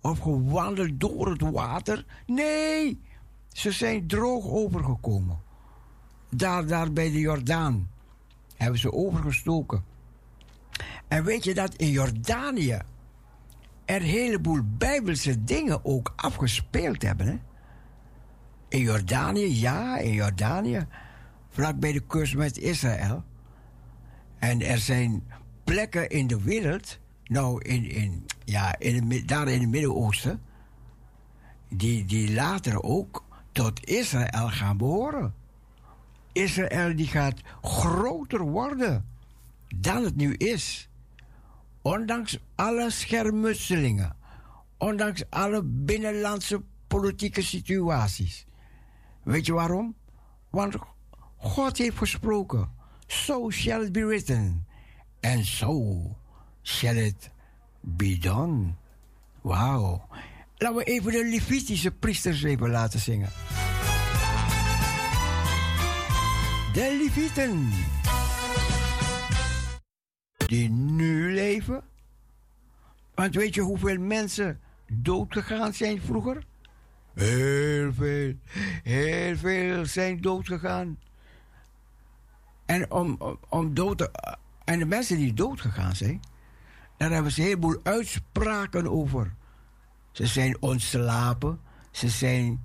of gewandeld door het water. Nee, ze zijn droog overgekomen. Daar, daar bij de Jordaan hebben ze overgestoken. En weet je dat in Jordanië er een heleboel bijbelse dingen ook afgespeeld hebben? Hè? In Jordanië, ja, in Jordanië. Vlak bij de kust met Israël. En er zijn plekken in de wereld, nou, in, in, ja, in mi- daar in het Midden-Oosten, die, die later ook tot Israël gaan behoren. Israël die gaat groter worden dan het nu is. Ondanks alle schermutselingen, ondanks alle binnenlandse politieke situaties. Weet je waarom? Want God heeft gesproken. So shall it be written. And so shall it be done. Wauw. Laten we even de Levitische priesters even laten zingen. De Levieten. Die nu leven. Want weet je hoeveel mensen doodgegaan zijn vroeger? Heel veel. Heel veel zijn doodgegaan. En om, om, dood En de mensen die doodgegaan zijn, daar hebben ze een heleboel uitspraken over. Ze zijn ontslapen. Ze zijn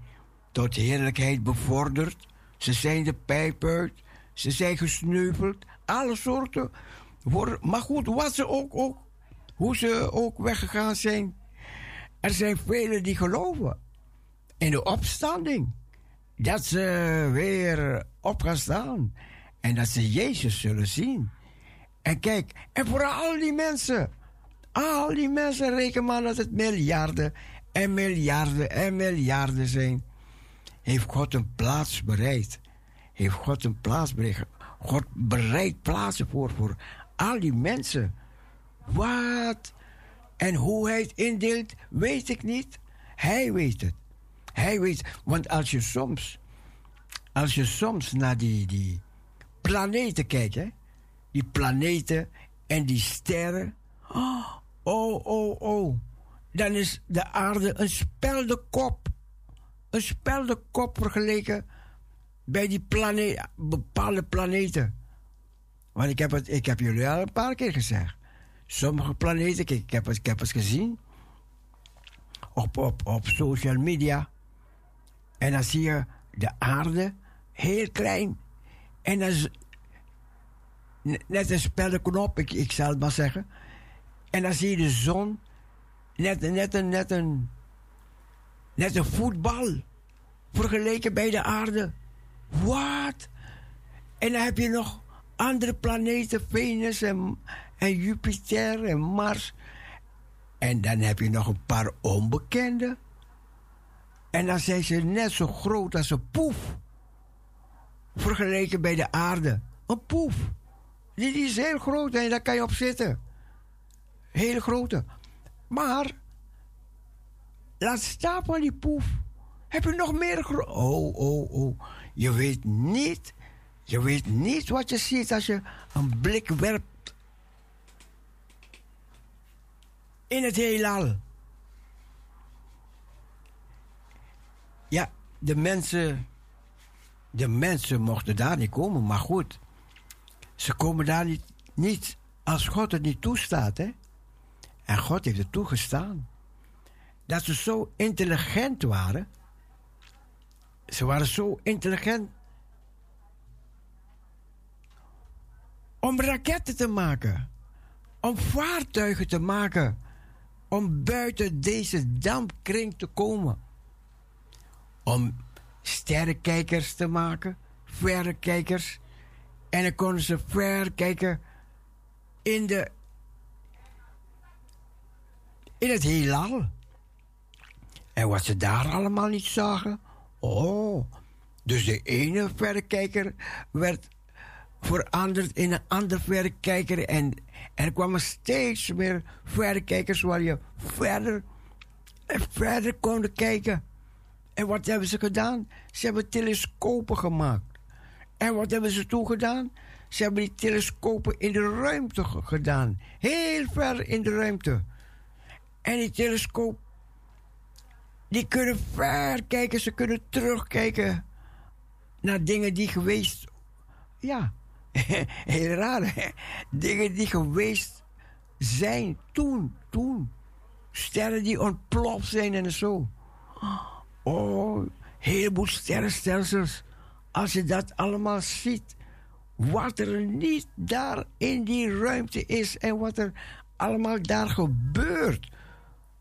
tot heerlijkheid bevorderd. Ze zijn de pijp uit. Ze zijn gesneuveld. Alle soorten. Maar goed, wat ze ook, ook, hoe ze ook weggegaan zijn. Er zijn velen die geloven in de opstanding. Dat ze weer op gaan staan. En dat ze Jezus zullen zien. En kijk, en voor al die mensen. Al die mensen reken maar dat het miljarden en miljarden en miljarden zijn. Heeft God een plaats bereid. Heeft God een plaats bereid. God bereidt plaatsen voor, voor al die mensen. Wat? En hoe hij het indeelt, weet ik niet. Hij weet het. Hij weet, want als je soms, als je soms naar die, die planeten kijkt, hè, die planeten en die sterren, oh, oh, oh, dan is de aarde een speldenkop. Een speldenkop vergeleken bij die plane bepaalde planeten. Want ik heb, het, ik heb jullie al een paar keer gezegd. Sommige planeten, kijk, ik heb het, ik heb het gezien op, op, op social media. En dan zie je de aarde heel klein. En dan is net een speldenknop, ik, ik zal het maar zeggen. En dan zie je de zon, net, net, een, net, een, net een voetbal. vergeleken bij de aarde. Wat? En dan heb je nog andere planeten, Venus en, en Jupiter en Mars. En dan heb je nog een paar onbekende. En dan zijn ze net zo groot als een poef. Vergeleken bij de aarde. Een poef. Die, is heel groot en daar kan je op zitten. Hele grote. Maar, laat staan die poef. Heb je nog meer Oh, oh, oh. Je weet niet, je weet niet wat je ziet als je een blik werpt in het heelal. Ja, de mensen, de mensen mochten daar niet komen, maar goed. Ze komen daar niet, niet als God het niet toestaat, hè. En God heeft het toegestaan. Dat ze zo intelligent waren. Ze waren zo intelligent. Om raketten te maken. Om vaartuigen te maken. Om buiten deze dampkring te komen. Om sterrenkijkers te maken. Verrekijkers. En dan konden ze ver kijken in, de, in het heelal. En wat ze daar allemaal niet zagen. Oh, dus de ene verrekijker werd veranderd in een andere verrekijker. En er kwamen steeds meer verrekijkers waar je verder en verder kon kijken. En wat hebben ze gedaan? Ze hebben telescopen gemaakt. En wat hebben ze toen gedaan? Ze hebben die telescopen in de ruimte ge- gedaan. Heel ver in de ruimte. En die telescoop, die kunnen ver kijken. Ze kunnen terugkijken naar dingen die geweest... Ja, heel raar? Dingen die geweest zijn toen, toen. Sterren die ontploft zijn en zo. Oh, een heleboel sterrenstelsels. Als je dat allemaal ziet, wat er niet daar in die ruimte is en wat er allemaal daar gebeurt,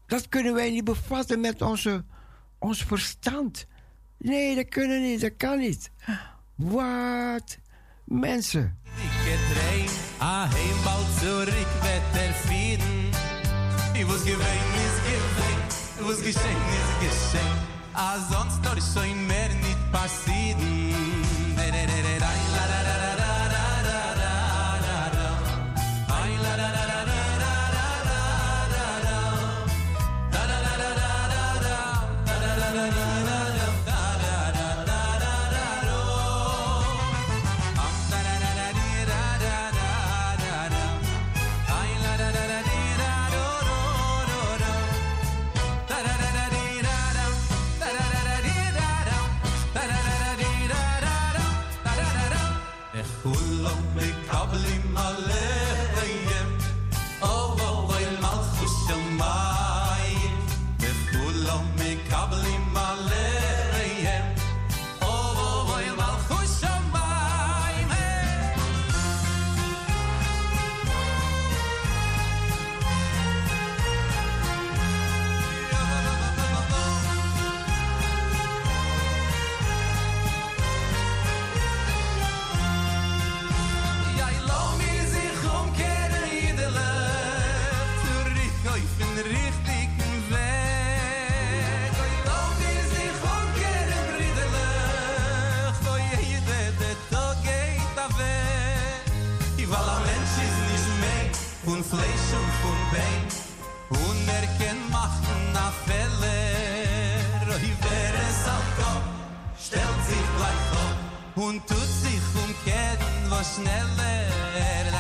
dat kunnen wij niet bevatten met onze, ons verstand. Nee, dat kunnen niet, dat kan niet. Wat? Mensen. gedreht, a sonst doch so in mer nit passieren. Und tut sich umkehren was schneller.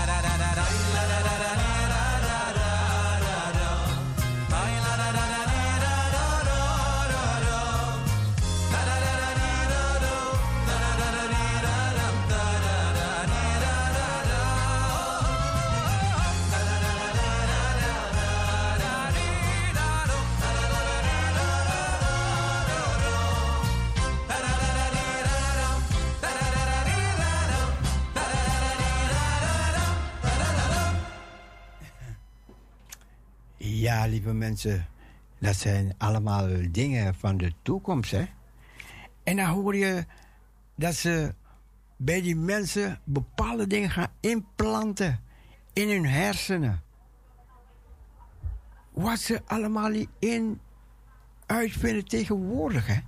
Ja, lieve mensen, dat zijn allemaal dingen van de toekomst, hè? En dan hoor je dat ze bij die mensen bepaalde dingen gaan implanten in hun hersenen. Wat ze allemaal in uitvinden tegenwoordig. Hè?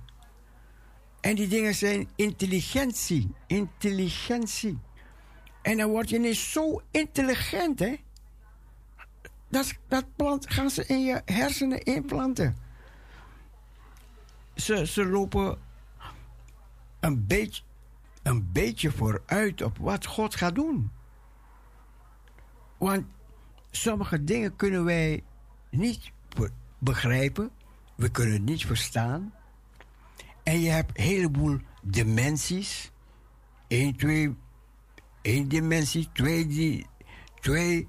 En die dingen zijn intelligentie. Intelligentie. En dan word je ineens zo intelligent, hè? Dat, dat plant, gaan ze in je hersenen implanten. Ze, ze lopen een beetje, een beetje vooruit op wat God gaat doen. Want sommige dingen kunnen wij niet be- begrijpen. We kunnen het niet verstaan. En je hebt een heleboel dimensies. Eén, twee, één dimensie, twee, di, twee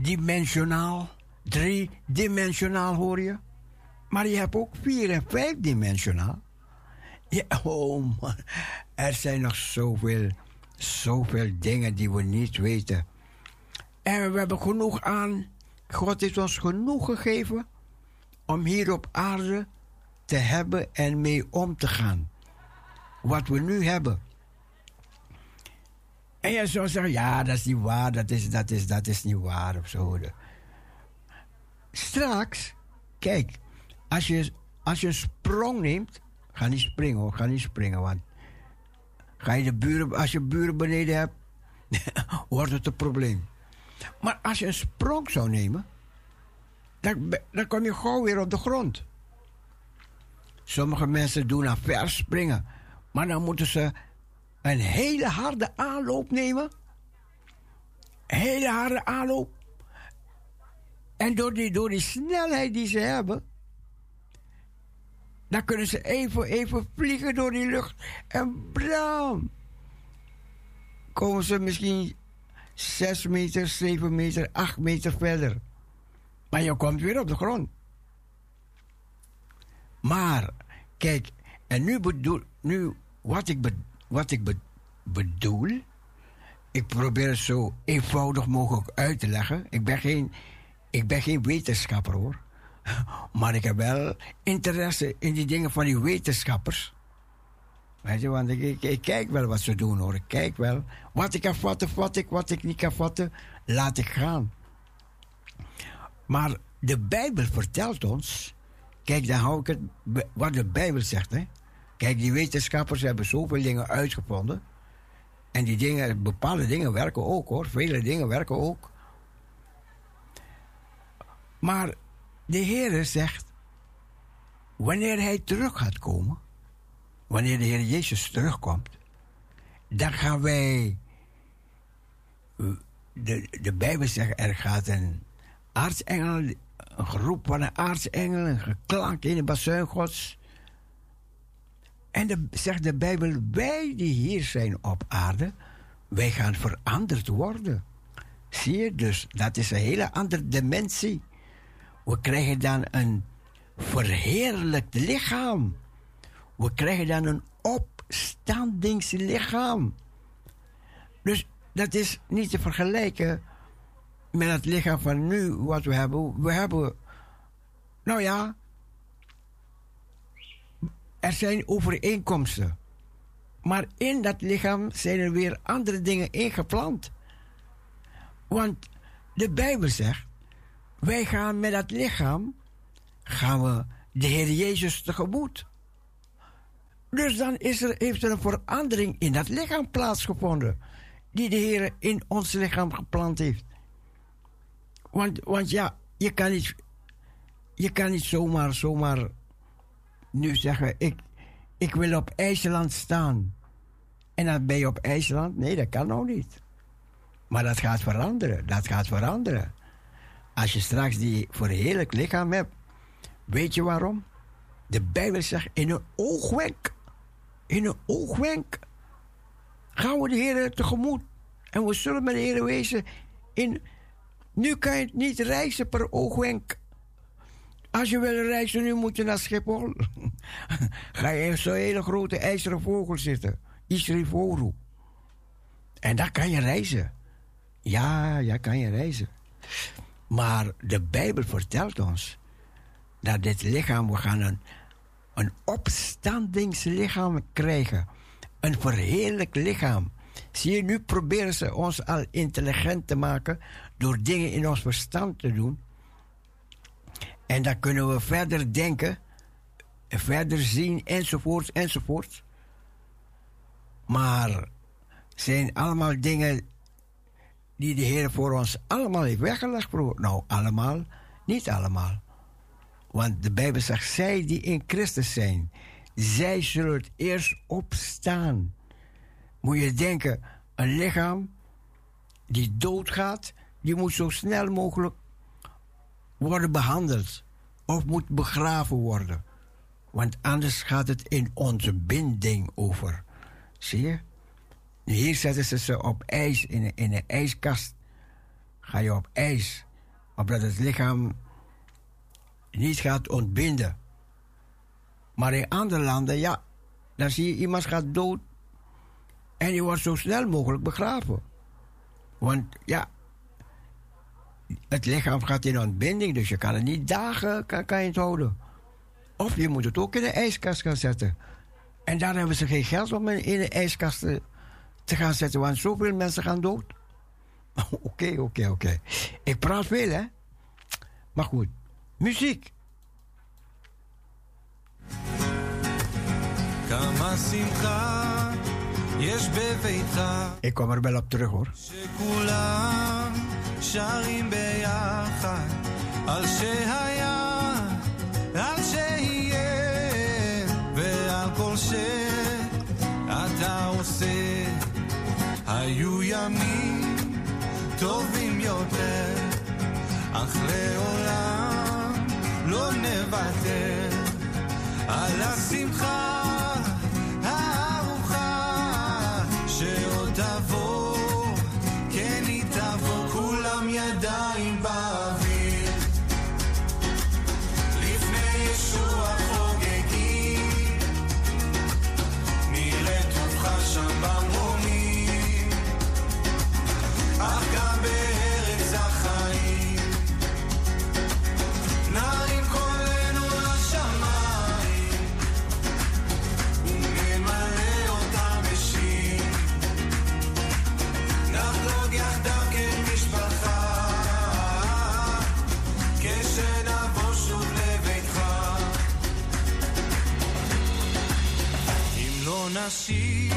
dimensionaal, drie dimensionaal hoor je. Maar je hebt ook vier en vijf dimensionaal. Ja, oh man, er zijn nog zoveel, zoveel dingen die we niet weten. En we hebben genoeg aan. God heeft ons genoeg gegeven om hier op aarde te hebben en mee om te gaan. Wat we nu hebben. En je zou zeggen, ja, dat is niet waar, dat is, dat is, dat is niet waar of zo. Straks, kijk, als je, als je een sprong neemt, ga niet springen hoor, ga niet springen, want ga je de buren, als je buren beneden hebt, wordt het een probleem. Maar als je een sprong zou nemen, dan, dan kom je gauw weer op de grond. Sommige mensen doen aan vers springen, maar dan moeten ze een hele harde aanloop nemen. Hele harde aanloop. En door die, door die snelheid die ze hebben, dan kunnen ze even, even vliegen door die lucht. En bram! Komen ze misschien 6 meter, 7 meter, 8 meter verder. Maar je komt weer op de grond. Maar, kijk, en nu bedoel, nu, wat ik, be, wat ik be, bedoel, ik probeer het zo eenvoudig mogelijk uit te leggen. Ik ben geen, ik ben geen wetenschapper hoor. Maar ik heb wel interesse in die dingen van die wetenschappers. Weet je, want ik, ik, ik kijk wel wat ze doen hoor. Ik kijk wel. Wat ik kan vatten, vat ik. Wat ik niet kan vatten, laat ik gaan. Maar de Bijbel vertelt ons. Kijk, dan hou ik het. Wat de Bijbel zegt, hè. Kijk, die wetenschappers hebben zoveel dingen uitgevonden. En die dingen, bepaalde dingen werken ook hoor. Vele dingen werken ook. Maar de Heer zegt. Wanneer hij terug gaat komen. Wanneer de Heer Jezus terugkomt. Dan gaan wij. De, de Bijbel zegt er gaat een aartsengel. Een geroep van een aartsengel. Een geklank in de bazuin gods. En de, zegt de Bijbel, wij die hier zijn op aarde, wij gaan veranderd worden. Zie je, dus dat is een hele andere dimensie. We krijgen dan een verheerlijkt lichaam. We krijgen dan een opstandingslichaam. Dus dat is niet te vergelijken met het lichaam van nu, wat we hebben. We hebben, nou ja, er zijn overeenkomsten. Maar in dat lichaam zijn er weer andere dingen ingeplant. Want de Bijbel zegt, wij gaan met dat lichaam, gaan we de Heer Jezus tegemoet. Dus dan is er, heeft er een verandering in dat lichaam plaatsgevonden. Die de Heer in ons lichaam geplant heeft. Want, want ja, je kan niet, je kan niet zomaar, zomaar nu zeggen, ik, ik wil op IJsland staan. En dan ben je op IJsland? Nee, dat kan nog niet. Maar dat gaat veranderen, dat gaat veranderen. Als je straks die verheerlijk lichaam hebt, weet je waarom? De Bijbel zegt in een oogwenk, in een oogwenk, gaan we de Heer tegemoet. En we zullen met de Heer wezen in... Nu kan je niet reizen per oogwenk. Als je wil reizen, nu moet je naar Schiphol. Ga je in zo'n hele grote ijzeren vogel zitten. Isrivoru. En daar kan je reizen. Ja, ja, kan je reizen. Maar de Bijbel vertelt ons dat dit lichaam, we gaan een, een opstandingslichaam krijgen. Een verheerlijk lichaam. Zie je, nu proberen ze ons al intelligent te maken door dingen in ons verstand te doen. En dan kunnen we verder denken, verder zien, enzovoorts, enzovoorts. Maar zijn allemaal dingen die de Heer voor ons allemaal heeft weggelegd. Nou, allemaal, niet allemaal. Want de Bijbel zegt, zij die in Christus zijn, zij zullen het eerst opstaan. Moet je denken, een lichaam die doodgaat, die moet zo snel mogelijk worden behandeld. Of moet begraven worden. Want anders gaat het in onze binding over. Zie je? Hier zetten ze ze op ijs, in een, in een ijskast. Ga je op ijs. Opdat het lichaam niet gaat ontbinden. Maar in andere landen, ja, dan zie je iemand gaat dood. En die wordt zo snel mogelijk begraven. Want ja, het lichaam gaat in ontbinding, dus je kan het niet dagen kan, kan je het houden. Of je moet het ook in de ijskast gaan zetten. En daar hebben ze geen geld om in de ijskast te, te gaan zetten, want zoveel mensen gaan dood. Oké, oké, oké. Ik praat veel, hè? Maar goed, muziek. Ik kom er wel op terug, hoor. שרים ביחד, על שהיה, על שיהיה, ועל כל שאתה עושה. היו ימים טובים יותר, אך לעולם לא נוותר על השמחה נשיר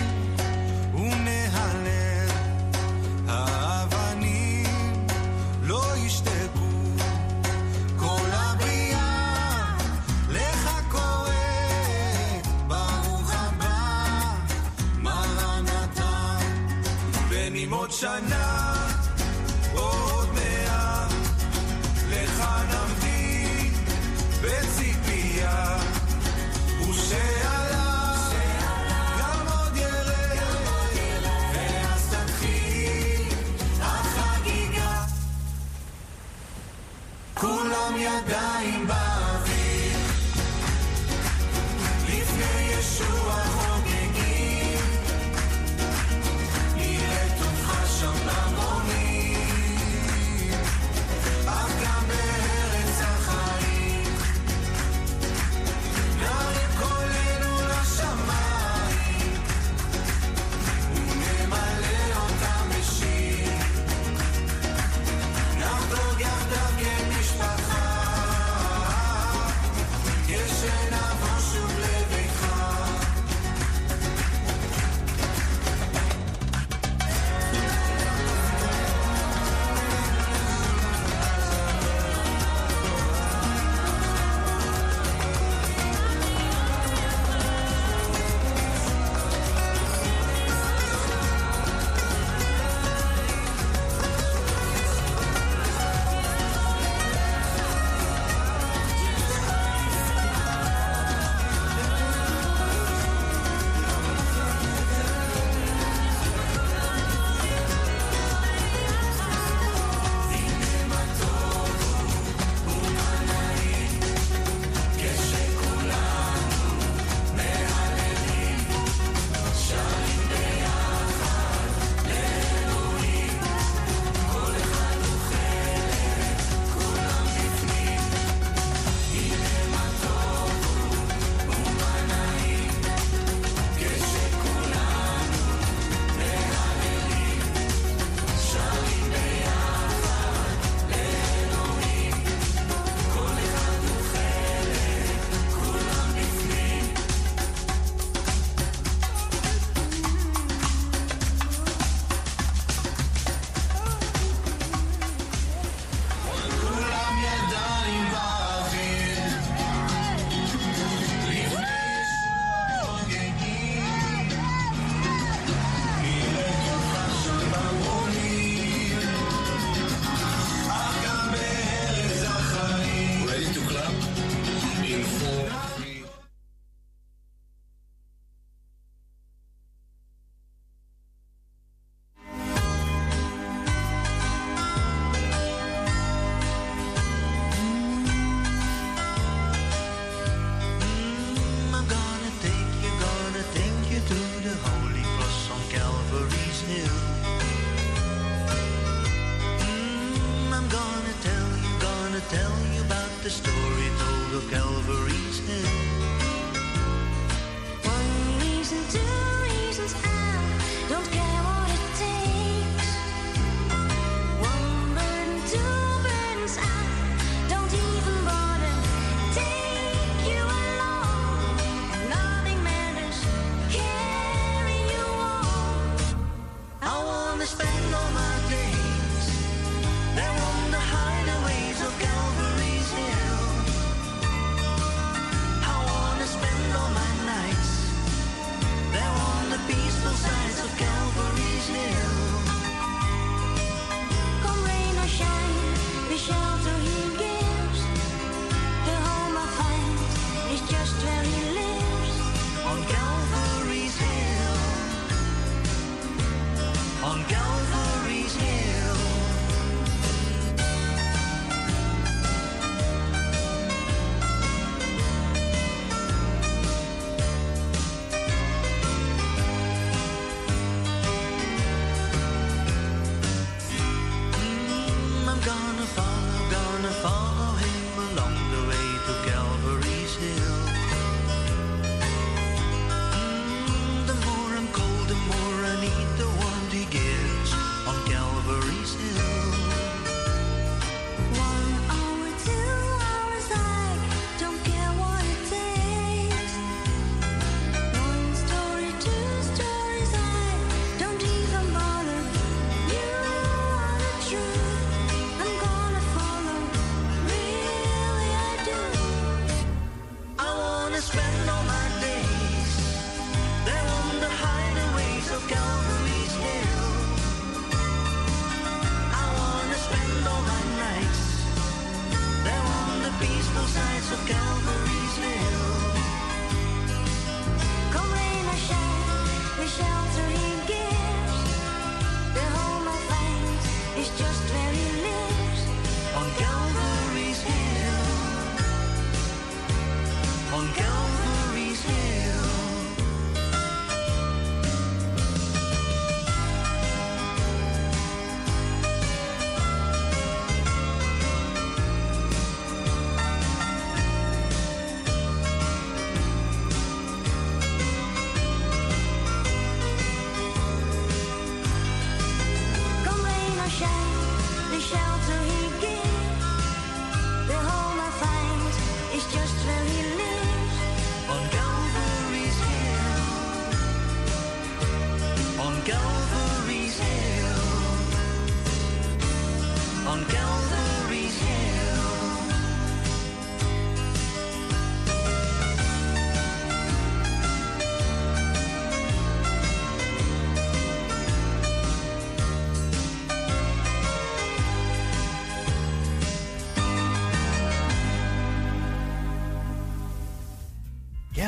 ונהלל, האבנים לא ישתקו. כל H embaixo.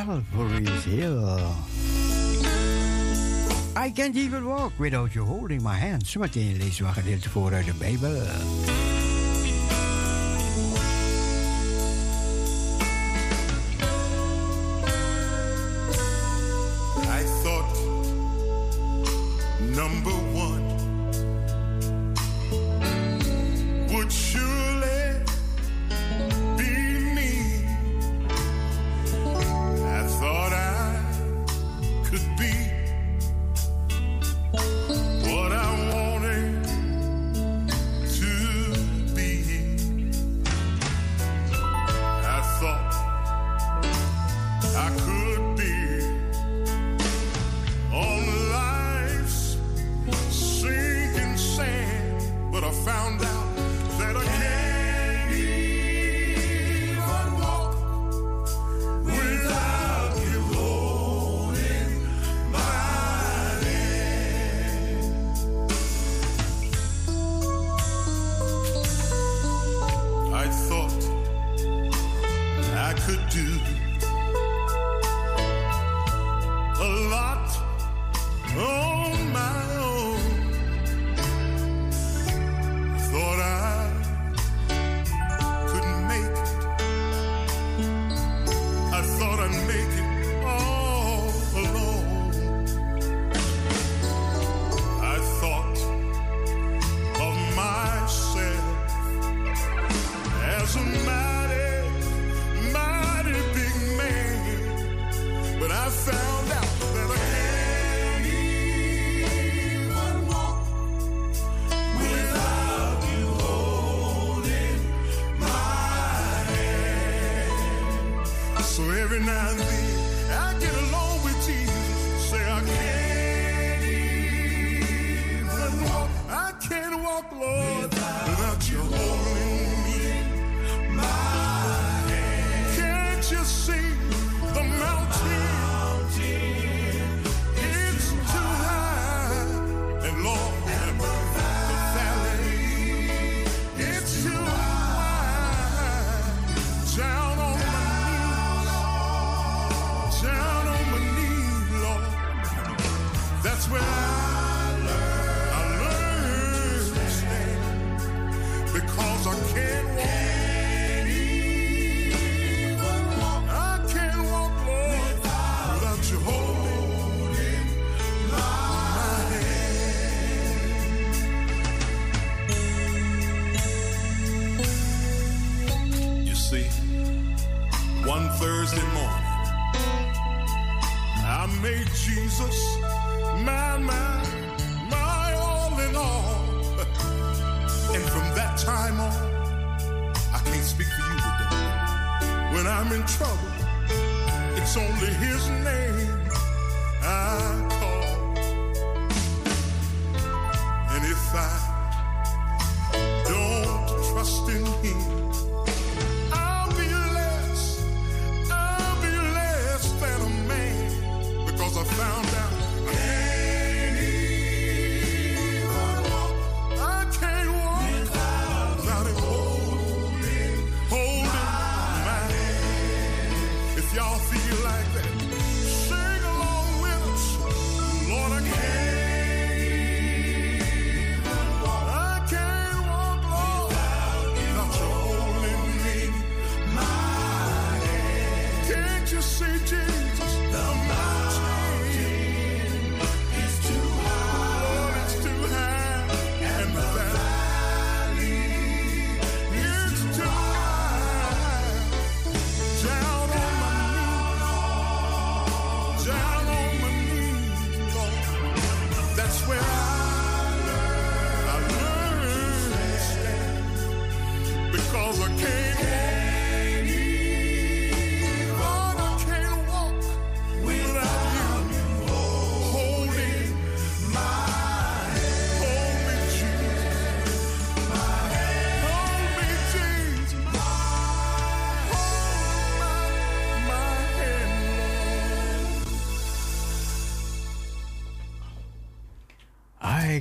Calvary's Hill. Eh, I can't even walk without you holding my hand. Zometeen lezen we een gedeelte voor uit de Bijbel.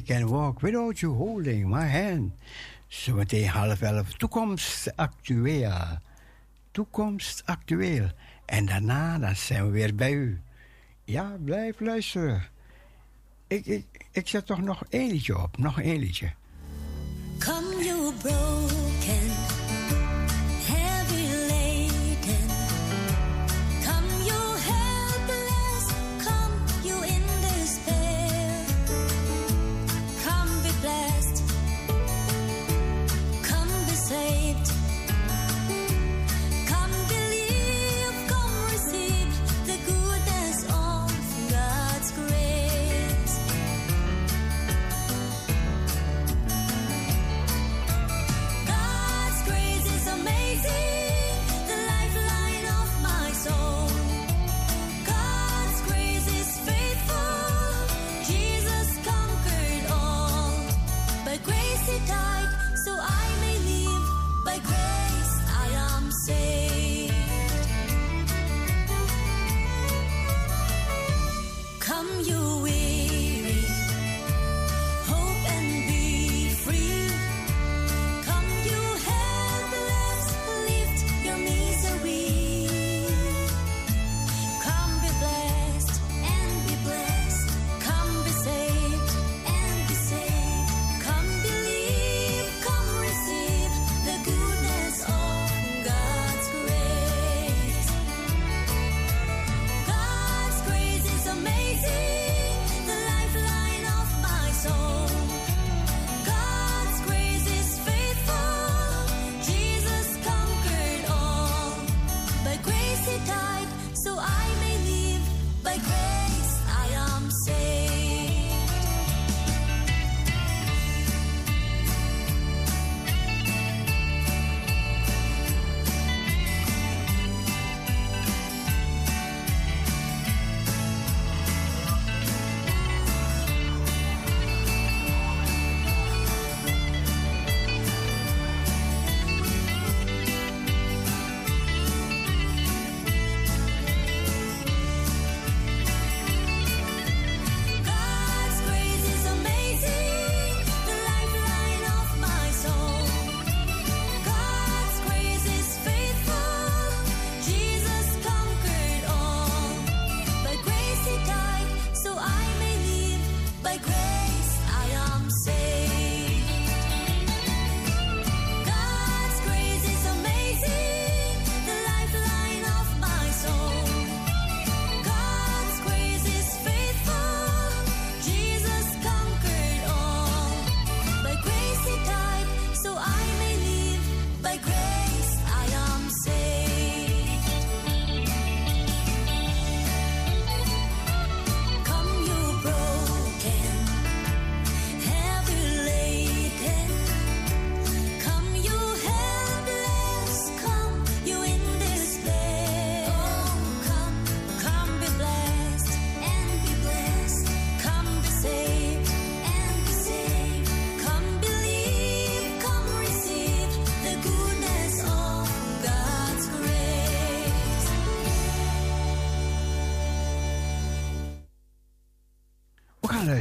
can walk without you holding my hand. Zometeen half elf. Toekomst actueel. Toekomst actueel. En daarna dan zijn we weer bij u. Ja, blijf luisteren. Ik, ik, zet toch nog een liedje op. Nog een liedje. Come you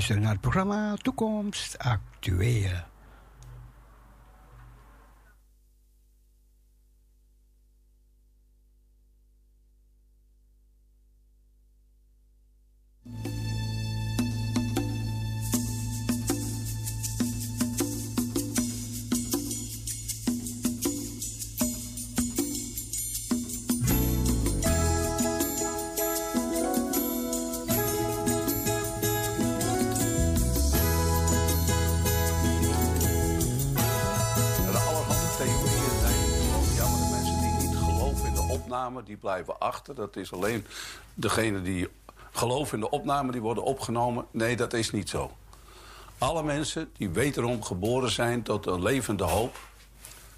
luisteren naar het programma Toekomst Actueel. Die blijven achter. Dat is alleen degene die geloven in de opname, die worden opgenomen. Nee, dat is niet zo. Alle mensen die wederom geboren zijn tot een levende hoop,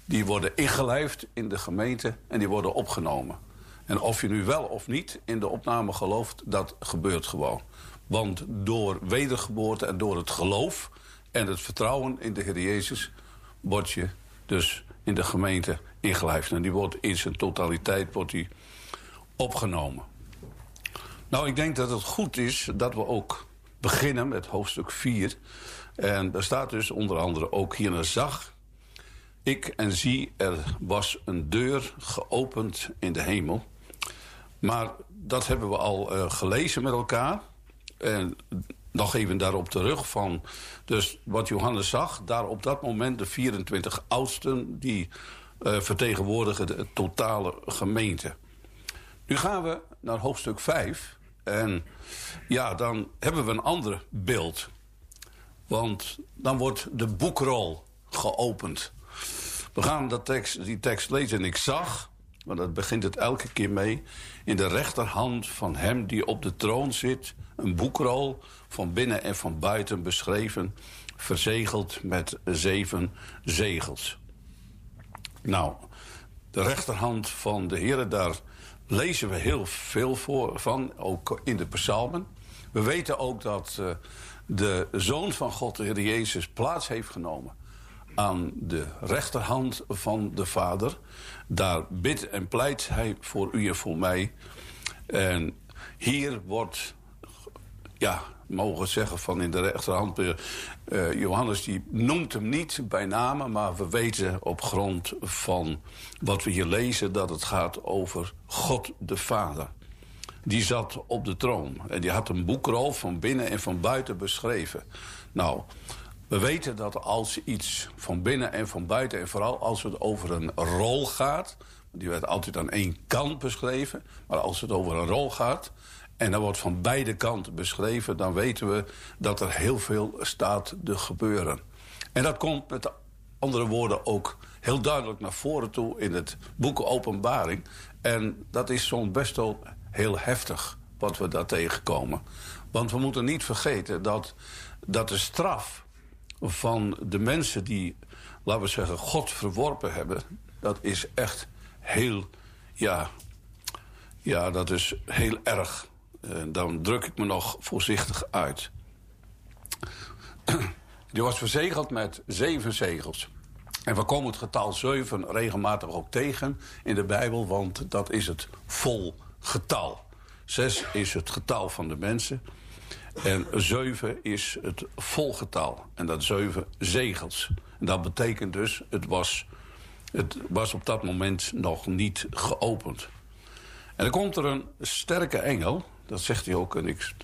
die worden ingelijfd in de gemeente en die worden opgenomen. En of je nu wel of niet in de opname gelooft, dat gebeurt gewoon. Want door wedergeboorte en door het geloof en het vertrouwen in de Heer Jezus... word je dus in de gemeente ingelijfd. En die wordt in zijn totaliteit wordt die opgenomen. Nou, ik denk dat het goed is dat we ook beginnen met hoofdstuk 4. En daar staat dus onder andere ook hier zag. Ik en zie, er was een deur geopend in de hemel. Maar dat hebben we al eh, gelezen met elkaar. En nog even daarop terug van... Dus wat Johannes zag, daar op dat moment de 24 oudsten... die eh, vertegenwoordigen de totale gemeente. Nu gaan we naar hoofdstuk 5. En ja, dan hebben we een ander beeld. Want dan wordt de boekrol geopend. We gaan dat tekst, die tekst lezen en ik zag... maar dat begint het elke keer mee... in de rechterhand van hem die op de troon zit... een boekrol van binnen en van buiten beschreven... verzegeld met zeven zegels. Nou, de rechterhand van de Heer, daar lezen we heel veel voor, van, ook in de psalmen. We weten ook dat uh, de Zoon van God, de Heer Jezus, plaats heeft genomen aan de rechterhand van de Vader. Daar bidt en pleit hij voor u en voor mij. En hier wordt, ja, mogen zeggen van in de rechterhand... Uh, Johannes die noemt hem niet bij name... maar we weten op grond van wat we hier lezen... dat het gaat over God de Vader. Die zat op de troon en die had een boekrol van binnen en van buiten beschreven. Nou, we weten dat als iets van binnen en van buiten... en vooral als het over een rol gaat... die werd altijd aan één kant beschreven... maar als het over een rol gaat... en dat wordt van beide kanten beschreven... dan weten we dat er heel veel staat te gebeuren. En dat komt met andere woorden ook heel duidelijk naar voren toe... in het boek Openbaring. En dat is soms best wel heel heftig wat we daar tegenkomen. Want we moeten niet vergeten dat, dat de straf van de mensen die, laten we zeggen, God verworpen hebben... dat is echt heel, ja, ja dat is heel erg. En dan druk ik me nog voorzichtig uit. Die was verzegeld met zeven zegels. En we komen het getal zeven regelmatig ook tegen in de Bijbel... want dat is het vol getal. Zes is het getal van de mensen... En zeven is het volgetal. En dat zeven zegels. En dat betekent dus, het was, het was op dat moment nog niet geopend. En dan komt er een sterke engel, dat zegt hij ook, en ik,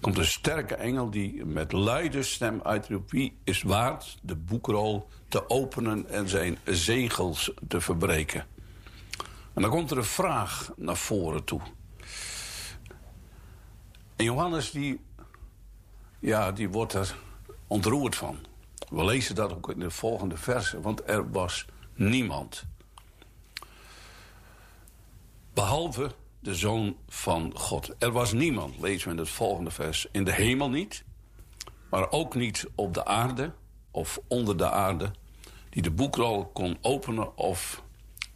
komt een sterke engel die met luide stem uitroept... wie is waard de boekrol te openen en zijn zegels te verbreken? En dan komt er een vraag naar voren toe. En Johannes die ja, die wordt er ontroerd van. We lezen dat ook in de volgende versen, want er was niemand. Behalve de Zoon van God. Er was niemand, lezen we in het volgende vers, in de hemel niet... maar ook niet op de aarde of onder de aarde... die de boekrol kon openen of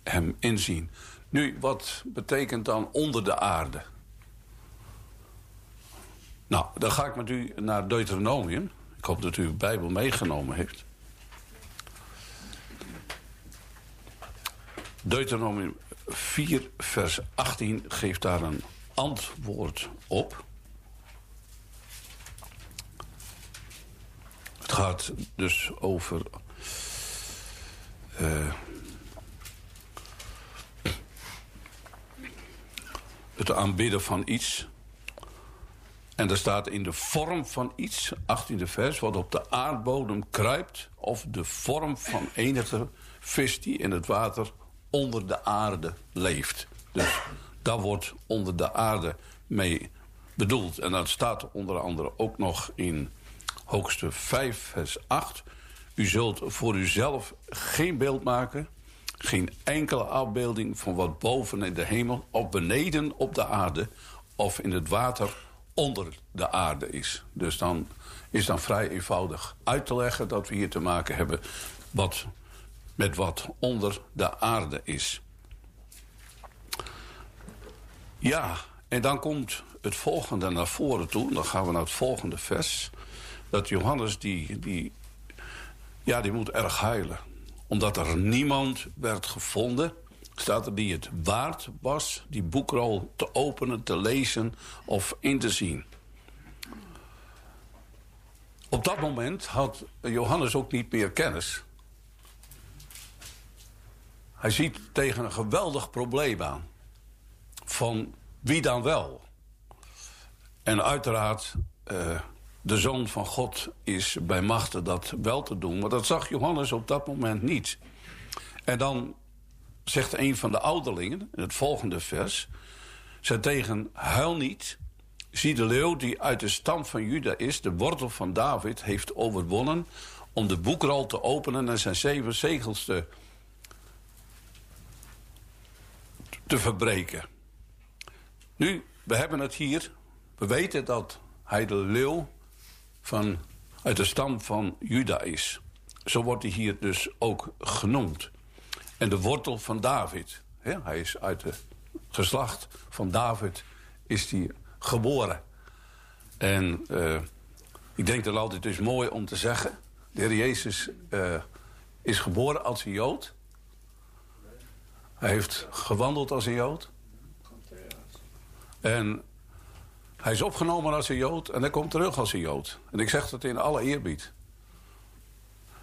hem inzien. Nu, wat betekent dan onder de aarde? Nou, dan ga ik met u naar Deuteronomium. Ik hoop dat u uw Bijbel meegenomen heeft. Deuteronomium 4, vers 18 geeft daar een antwoord op. gaat dus over. eh, het aanbidden van iets. En er staat in de vorm van iets, 18e vers, wat op de aardbodem kruipt, of de vorm van enige vis die in het water onder de aarde leeft. Dus daar wordt onder de aarde mee bedoeld. En dat staat onder andere ook nog in hoogste 5, vers 8. U zult voor uzelf geen beeld maken, geen enkele afbeelding van wat boven in de hemel of beneden op de aarde of in het water onder de aarde is. Dus dan is dan vrij eenvoudig uit te leggen dat we hier te maken hebben wat, met wat onder de aarde is. Ja, en dan komt het volgende naar voren toe. Dan gaan we naar het volgende vers. Dat Johannes, die, die, ja, die moet erg huilen. Omdat er niemand werd gevonden, staat er die het waard was... die boekrol te openen, te lezen of in te zien. Op dat moment had Johannes ook niet meer kennis. Hij ziet tegen een geweldig probleem aan. Van wie dan wel? En uiteraard, eh, de Zoon van God is bij machten dat wel te doen. Maar dat zag Johannes op dat moment niet. En dan zegt een van de ouderlingen, in het volgende vers... zei tegen, huil niet... Zie de leeuw die uit de stam van Juda is, de wortel van David, heeft overwonnen om de boekrol te openen en zijn zeven zegels te, te verbreken. Nu, we hebben het hier. We weten dat hij de leeuw van, uit de stam van Juda is. Zo wordt hij hier dus ook genoemd. En de wortel van David. Hij is uit het geslacht van David is hij geboren. En eh, ik denk dat het altijd is mooi om te zeggen... de Heer Jezus eh, is geboren als een Jood. Hij heeft gewandeld als een Jood. En hij is opgenomen als een Jood en hij komt terug als een Jood. En ik zeg dat in alle eerbied.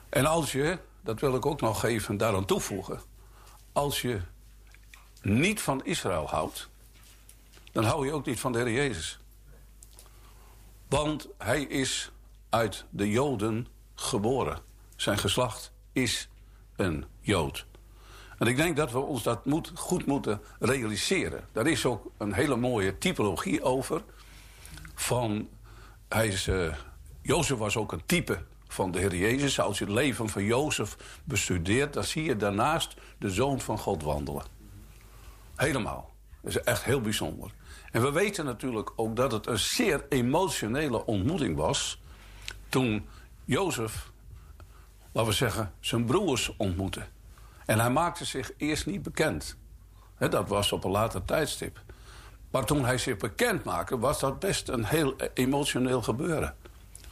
En als je, dat wil ik ook nog even daaraan toevoegen... als je niet van Israël houdt... dan hou je ook niet van de Heer Jezus. Want hij is uit de Joden geboren. Zijn geslacht is een Jood. En ik denk dat we ons dat moet, goed moeten realiseren. Daar is ook een hele mooie typologie over. Van, hij is, uh, Jozef was ook een type van de Heer Jezus. Als je het leven van Jozef bestudeert... dan zie je daarnaast de Zoon van God wandelen. Helemaal. Dat is echt heel bijzonder. En we weten natuurlijk ook dat het een zeer emotionele ontmoeting was... toen Jozef, laten we zeggen, zijn broers ontmoette. En hij maakte zich eerst niet bekend. Dat was op een later tijdstip. Maar toen hij zich bekend maakte, was dat best een heel emotioneel gebeuren.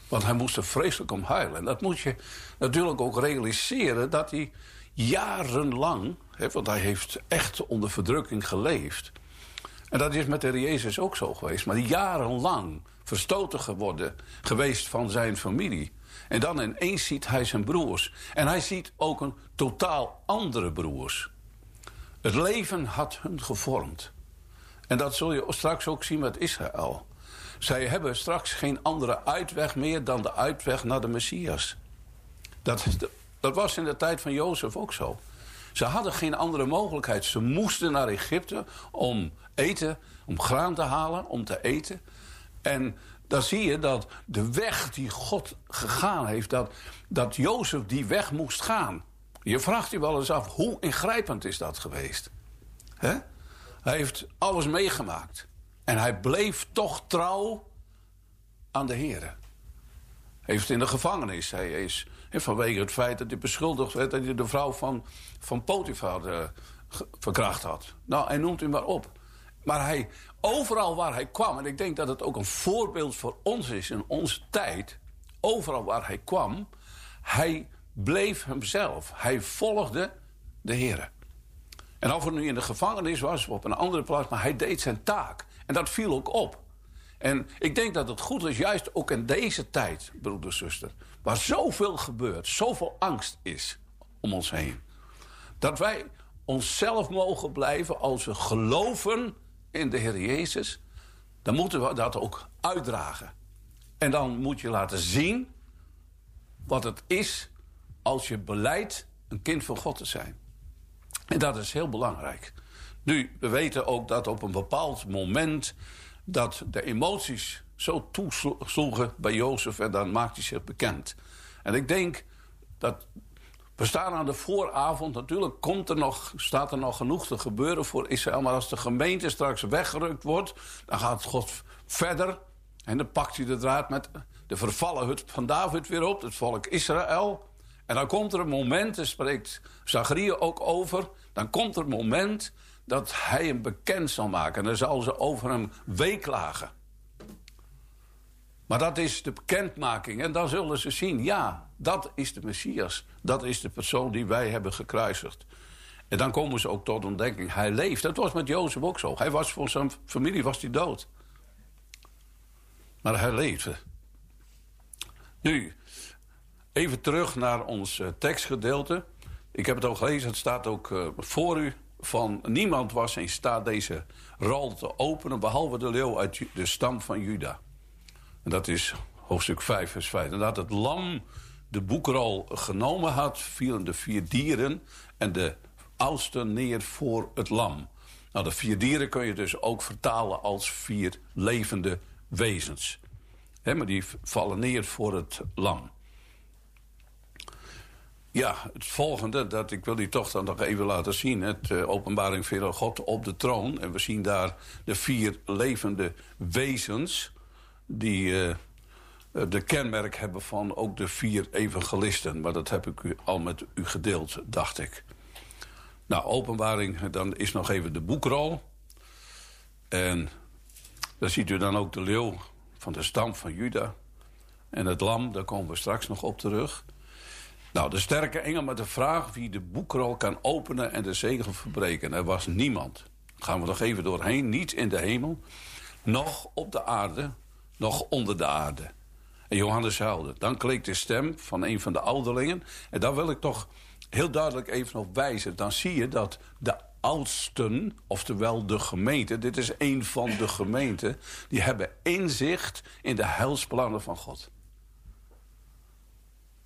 Want hij moest er vreselijk om huilen. En dat moet je natuurlijk ook realiseren dat hij jarenlang... Want hij heeft echt onder verdrukking geleefd... En dat is met de Jezus ook zo geweest. Maar jarenlang verstoten geworden geweest van zijn familie. En dan ineens ziet hij zijn broers. En hij ziet ook een totaal andere broers. Het leven had hun gevormd. En dat zul je straks ook zien met Israël. Zij hebben straks geen andere uitweg meer dan de uitweg naar de Messias. Dat, dat was in de tijd van Jozef ook zo. Ze hadden geen andere mogelijkheid. Ze moesten naar Egypte om eten, om graan te halen, om te eten. En dan zie je dat de weg die God gegaan heeft, dat, dat Jozef die weg moest gaan. Je vraagt je wel eens af, hoe ingrijpend is dat geweest? Hij heeft alles meegemaakt. En hij bleef toch trouw aan de Heer. Heeft in de gevangenis. Hij is vanwege het feit dat hij beschuldigd werd... dat hij de vrouw van, van Potifar uh, verkracht had. Nou, hij noemt hem maar op. Maar hij, overal waar hij kwam... en ik denk dat het ook een voorbeeld voor ons is in onze tijd... overal waar hij kwam, hij bleef hemzelf. Hij volgde de Heer. En of het nu in de gevangenis was of op een andere plaats... maar hij deed zijn taak. En dat viel ook op. En ik denk dat het goed is, juist ook in deze tijd, broeder, zuster... waar zoveel gebeurt, zoveel angst is om ons heen... dat wij onszelf mogen blijven als we geloven in de Heer Jezus... dan moeten we dat ook uitdragen. En dan moet je laten zien wat het is als je beleidt een kind van God te zijn. En dat is heel belangrijk. Nu, we weten ook dat op een bepaald moment... dat de emoties zo toesloegen bij Jozef... en dan maakt hij zich bekend. En ik denk dat... We staan aan de vooravond. Natuurlijk komt er nog, staat er nog genoeg te gebeuren voor Israël. Maar als de gemeente straks weggerukt wordt... dan gaat God verder. En dan pakt hij de draad met de vervallen hut van David weer op. Het volk Israël. En dan komt er een moment, daar spreekt Zachariah ook over... dan komt er een moment dat hij hem bekend zal maken. En dan zal ze over hem weeklagen. Maar dat is de bekendmaking. En dan zullen ze zien, ja, dat is de Messias. Dat is de persoon die wij hebben gekruisigd. En dan komen ze ook tot ontdekking. Hij leeft. Dat was met Jozef ook zo. Hij was voor zijn familie was hij dood. Maar hij leefde. Nu, even terug naar ons eh, tekstgedeelte. Ik heb het al gelezen, het staat ook eh, voor u. Van niemand was in staat deze rol te openen... behalve de leeuw uit de stam van Juda. En dat is hoofdstuk 5, vers 5. En dat het lam de boekrol genomen had... vielen de vier dieren en de oudste neer voor het lam. Nou, de vier dieren kun je dus ook vertalen als vier levende wezens. Hè, maar die vallen neer voor het lam. Ja, het volgende, dat ik wil die toch dan nog even laten zien. Het eh, openbaring van God op de troon. En we zien daar de vier levende wezens... die eh, de kenmerk hebben van ook de vier evangelisten. Maar dat heb ik u al met u gedeeld, dacht ik. Nou, openbaring, dan is nog even de boekrol. En daar ziet u dan ook de leeuw van de stam van Juda. En het lam, daar komen we straks nog op terug. Nou, de sterke engel met de vraag wie de boekrol kan openen en de zegel verbreken. Er was niemand. Gaan we nog even doorheen. Niet in de hemel, nog op de aarde, nog onder de aarde. En Johannes huilde. Dan kleek de stem van een van de ouderlingen. En daar wil ik toch heel duidelijk even op wijzen. Dan zie je dat de oudsten, oftewel de gemeente... dit is een van de gemeenten... die hebben inzicht in de heilsplannen van God.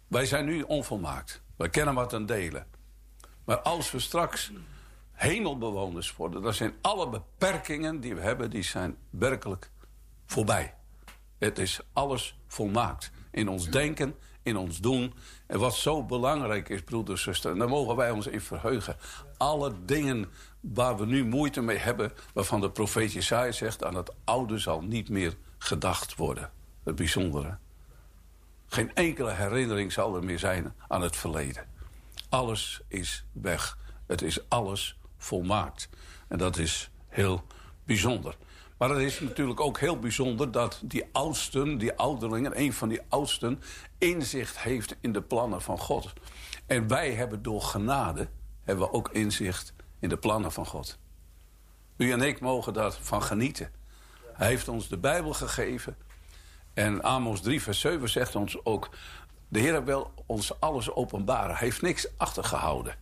Wij zijn nu onvolmaakt. Wij kennen wat ten delen. Maar als we straks hemelbewoners worden... dan zijn alle beperkingen die we hebben... die zijn werkelijk voorbij. Het is alles volmaakt. In ons denken, in ons doen. En wat zo belangrijk is, broeder en zuster... en daar mogen wij ons in verheugen. Alle dingen waar we nu moeite mee hebben... waarvan de profeet Jesaja zegt... aan het oude zal niet meer gedacht worden. Het bijzondere. Geen enkele herinnering zal er meer zijn aan het verleden. Alles is weg. Het is alles volmaakt. En dat is heel bijzonder. Maar het is natuurlijk ook heel bijzonder dat die oudsten, die ouderlingen... een van die oudsten, inzicht heeft in de plannen van God. En wij hebben door genade hebben we ook inzicht in de plannen van God. U en ik mogen daarvan genieten. Hij heeft ons de Bijbel gegeven... En Amos 3, vers 7 zegt ons ook... de Heer wil ons alles openbaren. Hij heeft niks achtergehouden.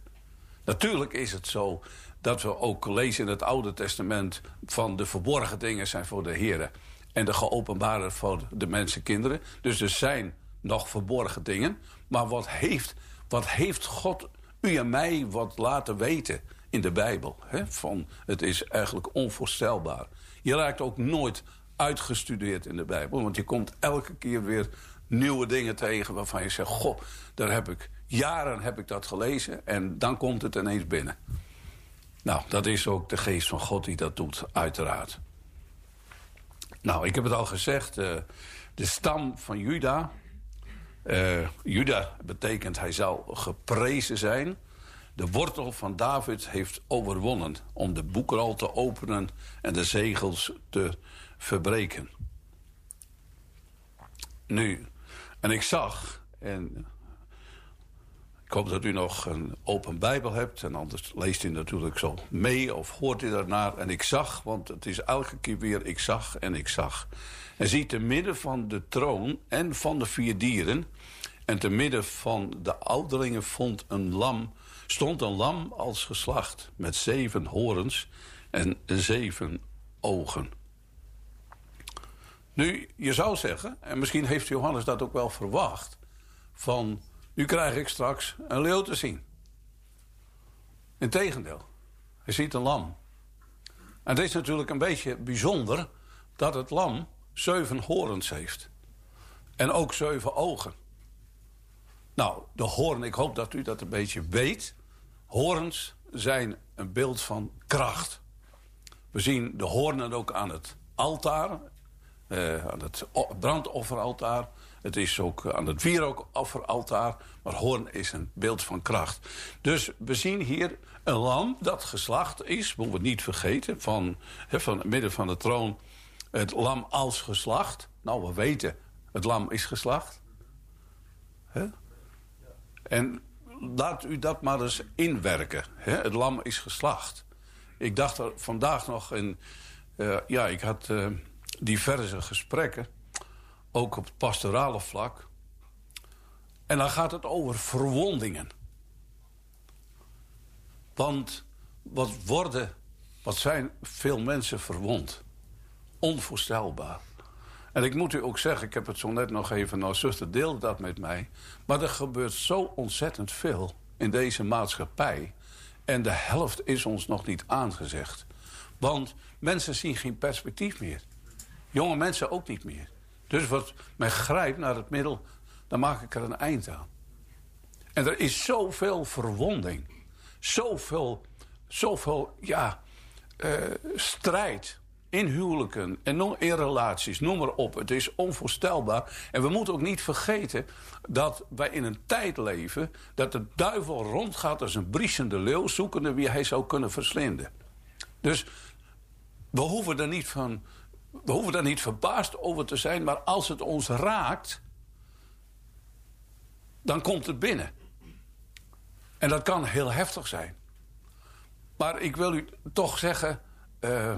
Natuurlijk is het zo dat we ook lezen in het Oude Testament... van de verborgen dingen zijn voor de Heer... en de geopenbare voor de mensenkinderen. Dus er zijn nog verborgen dingen. Maar wat heeft, wat heeft God u en mij wat laten weten in de Bijbel? Hè? Van, het is eigenlijk onvoorstelbaar. Je raakt ook nooit uitgestudeerd in de Bijbel. Want je komt elke keer weer nieuwe dingen tegen waarvan je zegt... goh, daar heb ik jaren heb ik dat gelezen en dan komt het ineens binnen. Nou, dat is ook de geest van God die dat doet, uiteraard. Nou, ik heb het al gezegd, eh, de stam van Juda... eh, Juda betekent hij zal geprezen zijn... De wortel van David heeft overwonnen om de boekrol te openen en de zegels te verbreken. Nu, en ik zag, en Ik hoop dat u nog een open Bijbel hebt. En anders leest u natuurlijk zo mee of hoort u daarnaar. En ik zag, want het is elke keer weer ik zag en ik zag. En zie te midden van de troon en van de vier dieren... en te midden van de ouderlingen vond een lam, stond een lam als geslacht... met zeven horens en zeven ogen. Nu, je zou zeggen, en misschien heeft Johannes dat ook wel verwacht... van, nu krijg ik straks een leeuw te zien. Integendeel, hij ziet een lam. En het is natuurlijk een beetje bijzonder dat het lam zeven horens heeft. En ook zeven ogen. Nou, de hoorn, ik hoop dat u dat een beetje weet. Horens zijn een beeld van kracht. We zien de hoornen ook aan het altaar, eh, aan het brandofferaltaar. Het is ook aan het wierookofferaltaar. Maar hoorn is een beeld van kracht. Dus we zien hier een lam dat geslacht is, moeten we niet vergeten, van, van het midden van de troon. Het lam als geslacht. Nou, we weten, het lam is geslacht. En laat u dat maar eens inwerken. Het lam is geslacht. Ik dacht er vandaag nog in... eh, ja, ik had eh, diverse gesprekken. Ook op het pastorale vlak. En dan gaat het over verwondingen. Want wat worden... Wat zijn veel mensen verwond? Onvoorstelbaar. En ik moet u ook zeggen, ik heb het zo net nog even... Nou, zuster deelde dat met mij. Maar er gebeurt zo ontzettend veel in deze maatschappij. En de helft is ons nog niet aangezegd. Want mensen zien geen perspectief meer. Jonge mensen ook niet meer. Dus wat men grijpt naar het middel, dan maak ik er een eind aan. En er is zoveel verwonding. Zoveel, zoveel ja, eh, strijd in huwelijken en in relaties, noem maar op. Het is onvoorstelbaar. En we moeten ook niet vergeten dat wij in een tijd leven... dat de duivel rondgaat als een briesende leeuw... zoekende wie hij zou kunnen verslinden. Dus we hoeven er niet, van, we hoeven daar niet verbaasd over te zijn... maar als het ons raakt, dan komt het binnen. En dat kan heel heftig zijn. Maar ik wil u toch zeggen... eh,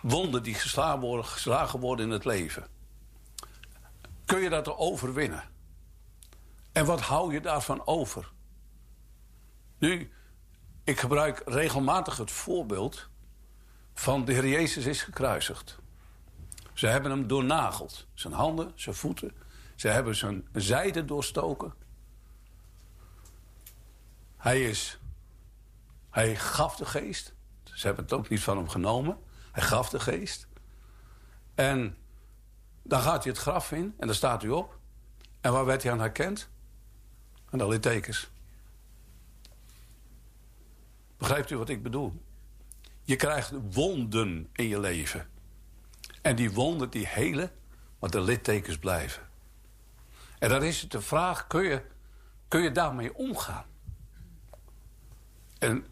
wonden die geslagen worden, geslagen worden in het leven. Kun je dat overwinnen? En wat hou je daarvan over? Nu, ik gebruik regelmatig het voorbeeld van de Heer Jezus is gekruisigd. Ze hebben hem doornageld. Zijn handen, zijn voeten. Ze hebben zijn zijde doorstoken. Hij is... Hij gaf de geest. Ze hebben het ook niet van hem genomen. Hij gaf de geest. En dan gaat hij het graf in en daar staat hij op. En waar werd hij aan herkend? Aan de littekens. Begrijpt u wat ik bedoel? Je krijgt wonden in je leven. En die wonden die helen, maar de littekens blijven. En dan is het de vraag, kun je, kun je daarmee omgaan? En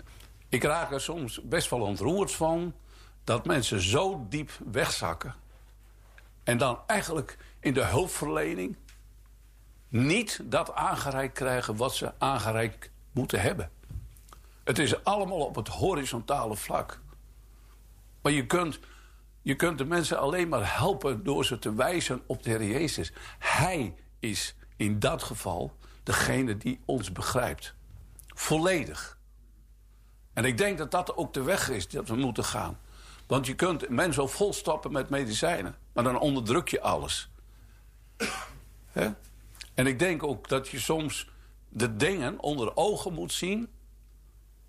ik raak er soms best wel ontroerd van... dat mensen zo diep wegzakken... en dan eigenlijk in de hulpverlening... niet dat aangereikt krijgen wat ze aangereikt moeten hebben. Het is allemaal op het horizontale vlak. Maar je kunt, je kunt de mensen alleen maar helpen... door ze te wijzen op de Heer Jezus. Hij is in dat geval degene die ons begrijpt. Volledig. En ik denk dat dat ook de weg is dat we moeten gaan. Want je kunt mensen ook volstoppen met medicijnen. Maar dan onderdruk je alles. En ik denk ook dat je soms de dingen onder ogen moet zien...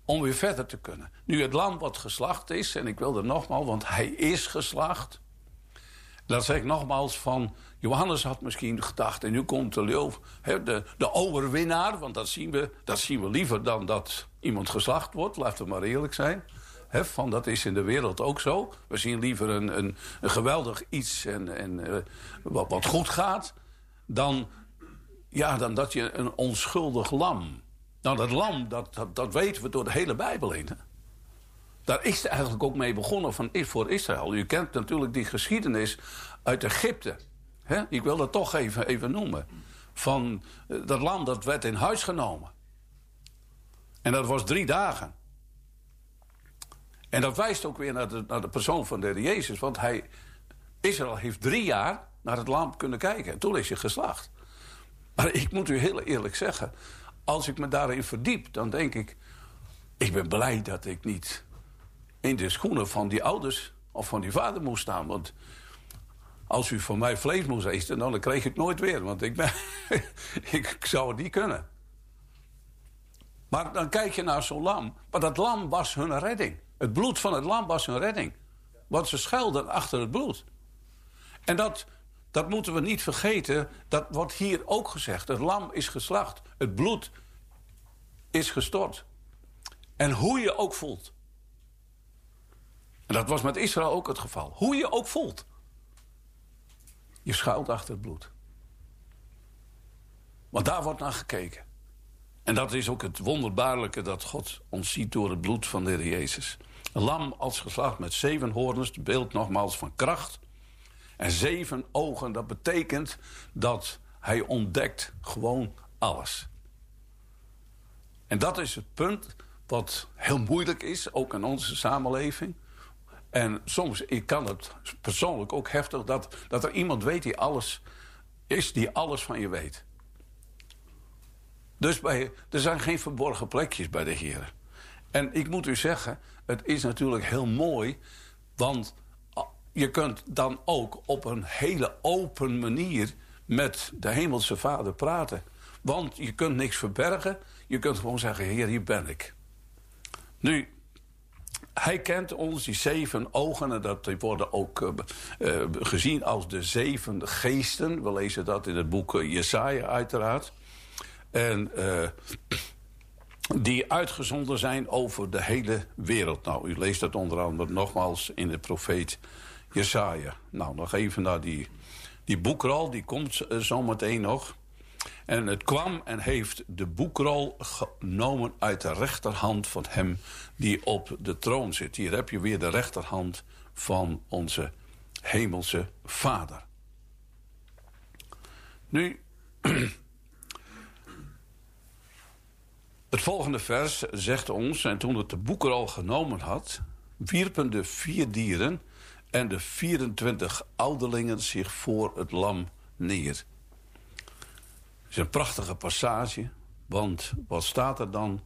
om weer verder te kunnen. Nu het lam wat geslacht is, en ik wil er nogmaals... want hij is geslacht. Dat zeg ik nogmaals van... Johannes had misschien gedacht, en nu komt de leeuw, de, de overwinnaar... want dat zien, we, dat zien we liever dan dat iemand geslacht wordt. Laten we maar eerlijk zijn. Van, dat is in de wereld ook zo. We zien liever een, een, een geweldig iets en, en, eh, wat, wat goed gaat... dan, ja, dan dat je een onschuldig lam... Nou, dat lam, dat, dat, dat weten we door de hele Bijbel heen. Hè? Daar is het eigenlijk ook mee begonnen van, voor Israël. U kent natuurlijk die geschiedenis uit Egypte. Hè? Ik wil dat toch even, even noemen. van eh, dat lam dat werd in huis genomen. En dat was drie dagen. En dat wijst ook weer naar de, naar de persoon van de Heer Jezus. Want hij, Israël heeft drie jaar naar het lam kunnen kijken. En toen is hij geslacht. Maar ik moet u heel eerlijk zeggen... als ik me daarin verdiep, dan denk ik... ik ben blij dat ik niet in de schoenen van die ouders... of van die vader moest staan. Want als u van mij vlees moest eten... dan kreeg ik het nooit weer. Want ik, ik zou het niet kunnen. Maar dan kijk je naar zo'n lam. Maar dat lam was hun redding. Het bloed van het lam was hun redding. Want ze schuilden achter het bloed. En dat, dat moeten we niet vergeten. Dat wordt hier ook gezegd. Het lam is geslacht. Het bloed is gestort. En hoe je ook voelt. En dat was met Israël ook het geval. Hoe je ook voelt. Je schuilt achter het bloed. Want daar wordt naar gekeken. En dat is ook het wonderbaarlijke dat God ons ziet door het bloed van de Heer Jezus. Een lam als geslacht met zeven hoorns, beeld nogmaals van kracht. En zeven ogen, dat betekent dat hij ontdekt gewoon alles. En dat is het punt wat heel moeilijk is, ook in onze samenleving. En soms ik kan het persoonlijk ook heftig dat, dat er iemand weet die alles is, die alles van je weet. Dus bij, er zijn geen verborgen plekjes bij de Heer. En ik moet u zeggen, het is natuurlijk heel mooi, want je kunt dan ook op een hele open manier met de Hemelse Vader praten. Want je kunt niks verbergen, je kunt gewoon zeggen, Heer, hier ben ik. Nu, hij kent ons, die zeven ogen, en dat worden ook uh, uh, gezien als de zeven geesten. We lezen dat in het boek uh, Jesaja uiteraard. En die uitgezonden zijn over de hele wereld. Nou, u leest dat onder andere nogmaals in de profeet Jesaja. Nou, nog even naar die, die boekrol, die komt uh, zometeen nog. En het kwam en heeft de boekrol genomen uit de rechterhand van hem die op de troon zit. Hier heb je weer de rechterhand van onze hemelse vader. Nu, het volgende vers zegt ons, en toen het de boekrol genomen had, wierpen de vier dieren en de 24 ouderlingen zich voor het lam neer. Het is een prachtige passage, want wat staat er dan?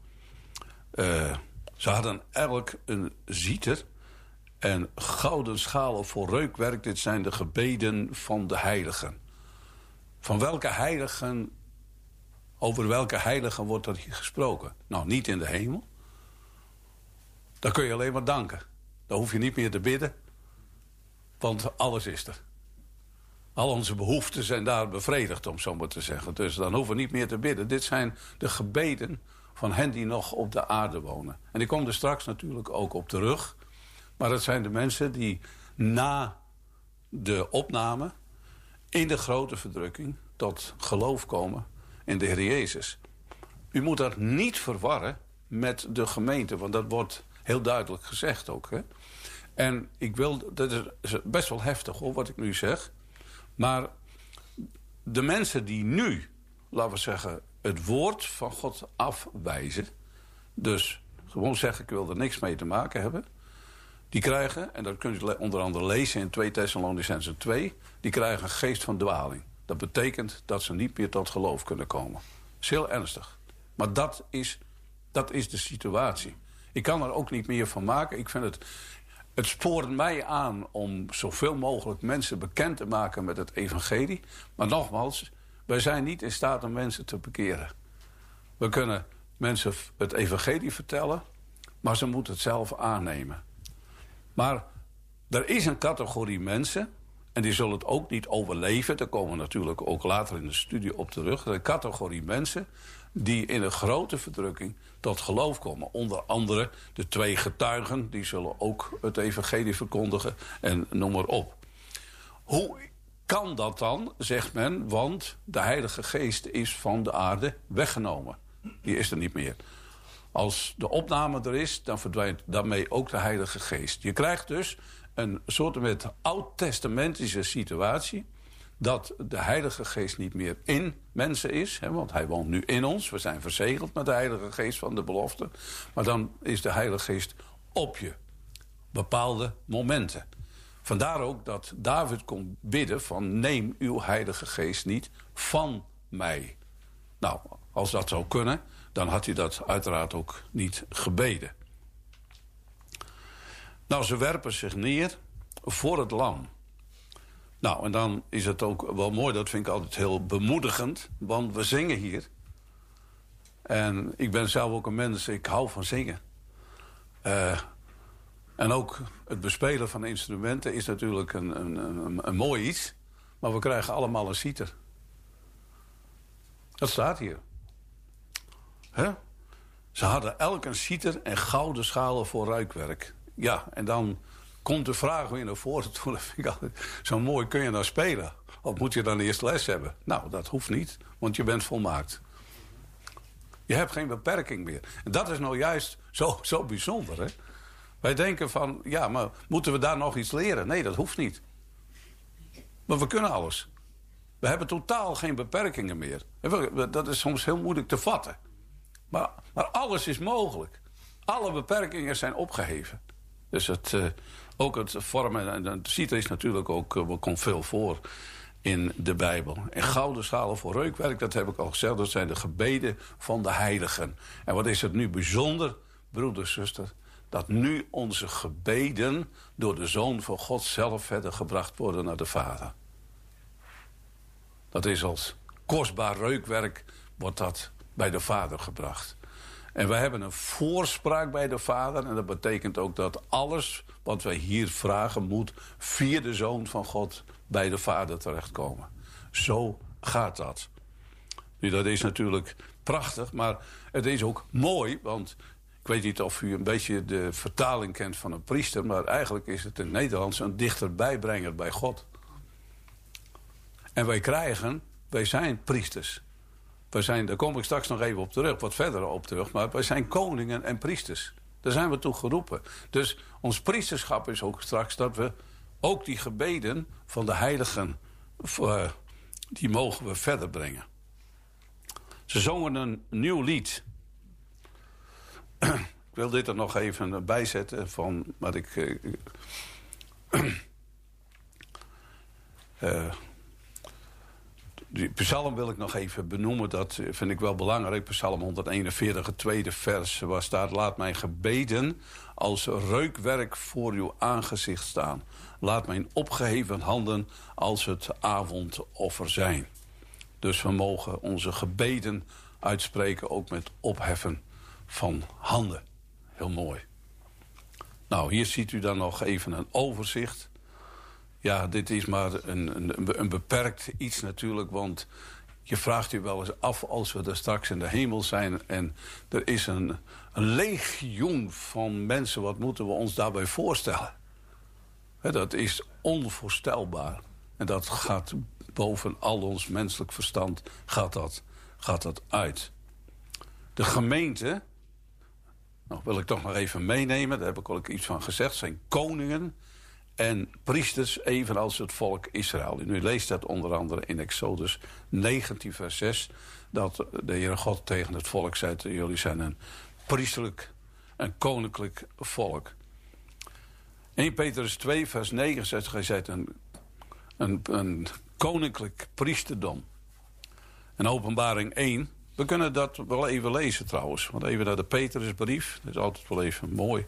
Uh, ze hadden elk een zieter en gouden schalen voor reukwerk. Dit zijn de gebeden van de heiligen. Van welke heiligen, over welke heiligen wordt er hier gesproken? Nou, niet in de hemel. Daar kun je alleen maar danken. Daar hoef je niet meer te bidden, want alles is er. Al onze behoeften zijn daar bevredigd, om zo maar te zeggen. Dus dan hoeven we niet meer te bidden. Dit zijn de gebeden van hen die nog op de aarde wonen. En ik kom er straks natuurlijk ook op terug. Maar het zijn de mensen die na de opname... in de grote verdrukking tot geloof komen in de Heer Jezus. U moet dat niet verwarren met de gemeente. Want dat wordt heel duidelijk gezegd ook. Hè? En ik wil, dat is best wel heftig hoor, wat ik nu zeg... Maar de mensen die nu, laten we zeggen, het woord van God afwijzen... dus gewoon zeggen, ik wil er niks mee te maken hebben... die krijgen, en dat kunt u onder andere lezen in 2 Thessalonicenzen 2... die krijgen een geest van dwaling. Dat betekent dat ze niet meer tot geloof kunnen komen. Dat is heel ernstig. Maar dat is, dat is de situatie. Ik kan er ook niet meer van maken. Ik vind het het spoort mij aan om zoveel mogelijk mensen bekend te maken met het evangelie. Maar nogmaals, wij zijn niet in staat om mensen te bekeren. We kunnen mensen het evangelie vertellen, maar ze moeten het zelf aannemen. Maar er is een categorie mensen, en die zullen het ook niet overleven... daar komen we natuurlijk ook later in de studie op terug... een categorie mensen die in een grote verdrukking tot geloof komen. Onder andere de twee getuigen, die zullen ook het evangelie verkondigen en noem maar op. Hoe kan dat dan, zegt men, want de Heilige Geest is van de aarde weggenomen. Die is er niet meer. Als de opname er is, dan verdwijnt daarmee ook de Heilige Geest. Je krijgt dus een soort met oud-testamentische situatie... dat de Heilige Geest niet meer in mensen is. Hè, want hij woont nu in ons. We zijn verzegeld met de Heilige Geest van de belofte. Maar dan is de Heilige Geest op je. Bepaalde momenten. Vandaar ook dat David kon bidden van... neem uw Heilige Geest niet van mij. Nou, als dat zou kunnen, dan had hij dat uiteraard ook niet gebeden. Nou, ze werpen zich neer voor het lam. Nou, en dan is het ook wel mooi, dat vind ik altijd heel bemoedigend... want we zingen hier. En ik ben zelf ook een mens, ik hou van zingen. Eh, en ook het bespelen van instrumenten is natuurlijk een, een, een, mooi iets... maar we krijgen allemaal een citer. Dat staat hier. Hè? Ze hadden elk een citer en gouden schalen voor ruikwerk. Ja, en dan komt de vraag weer naar voren toe. Dat vind ik altijd zo mooi. Kun je nou spelen? Of moet je dan eerst les hebben? Nou, dat hoeft niet, want je bent volmaakt. Je hebt geen beperking meer. En dat is nou juist zo, zo bijzonder, hè? Wij denken van, ja, maar moeten we daar nog iets leren? Nee, dat hoeft niet. Maar we kunnen alles. We hebben totaal geen beperkingen meer. Dat is soms heel moeilijk te vatten. Maar, maar alles is mogelijk. Alle beperkingen zijn opgeheven. Dus het, eh, ook het vormen, en citer is natuurlijk ook, eh, komt veel voor in de Bijbel. En gouden schalen voor reukwerk, dat heb ik al gezegd, dat zijn de gebeden van de heiligen. En wat is het nu bijzonder, broeder, zuster, dat nu onze gebeden door de Zoon van God zelf verder gebracht worden naar de Vader. Dat is als kostbaar reukwerk wordt dat bij de Vader gebracht. En wij hebben een voorspraak bij de Vader. En dat betekent ook dat alles wat wij hier vragen... moet via de Zoon van God bij de Vader terechtkomen. Zo gaat dat. Nu, dat is natuurlijk prachtig, maar het is ook mooi... want ik weet niet of u een beetje de vertaling kent van een priester... maar eigenlijk is het in het Nederlands een dichterbijbrenger bij God. En wij krijgen, wij zijn priesters. Wij zijn, daar kom ik straks nog even op terug, wat verder op terug. Maar wij zijn koningen en priesters. Daar zijn we toe geroepen. Dus ons priesterschap is ook straks dat we ook die gebeden van de heiligen... eh, die mogen we verder brengen. Ze zongen een nieuw lied. ik wil dit er nog even bijzetten van wat ik... eh, psalm wil ik nog even benoemen. Dat vind ik wel belangrijk. Psalm 141, het tweede vers, waar staat... Laat mijn gebeden als reukwerk voor uw aangezicht staan. Laat mijn opgeheven handen als het avondoffer zijn. Dus we mogen onze gebeden uitspreken, ook met opheffen van handen. Heel mooi. Nou, hier ziet u dan nog even een overzicht ja, dit is maar een, een, een beperkt iets natuurlijk. Want je vraagt u wel eens af als we er straks in de hemel zijn... en er is een, legioen van mensen, wat moeten we ons daarbij voorstellen? Dat is onvoorstelbaar. En dat gaat boven al ons menselijk verstand gaat dat, gaat dat uit. De gemeente, nou wil ik toch nog even meenemen... daar heb ik ook iets van gezegd, zijn koningen en priesters evenals het volk Israël. En u leest dat onder andere in Exodus 19 vers 6... dat de Heere God tegen het volk zei... jullie zijn een priesterlijk en koninklijk volk. 1 Petrus 2 vers 9 zegt... zijt een, een, een koninklijk priesterdom. En openbaring 1... We kunnen dat wel even lezen trouwens. Want even naar de Petrusbrief. Dat is altijd wel even mooi.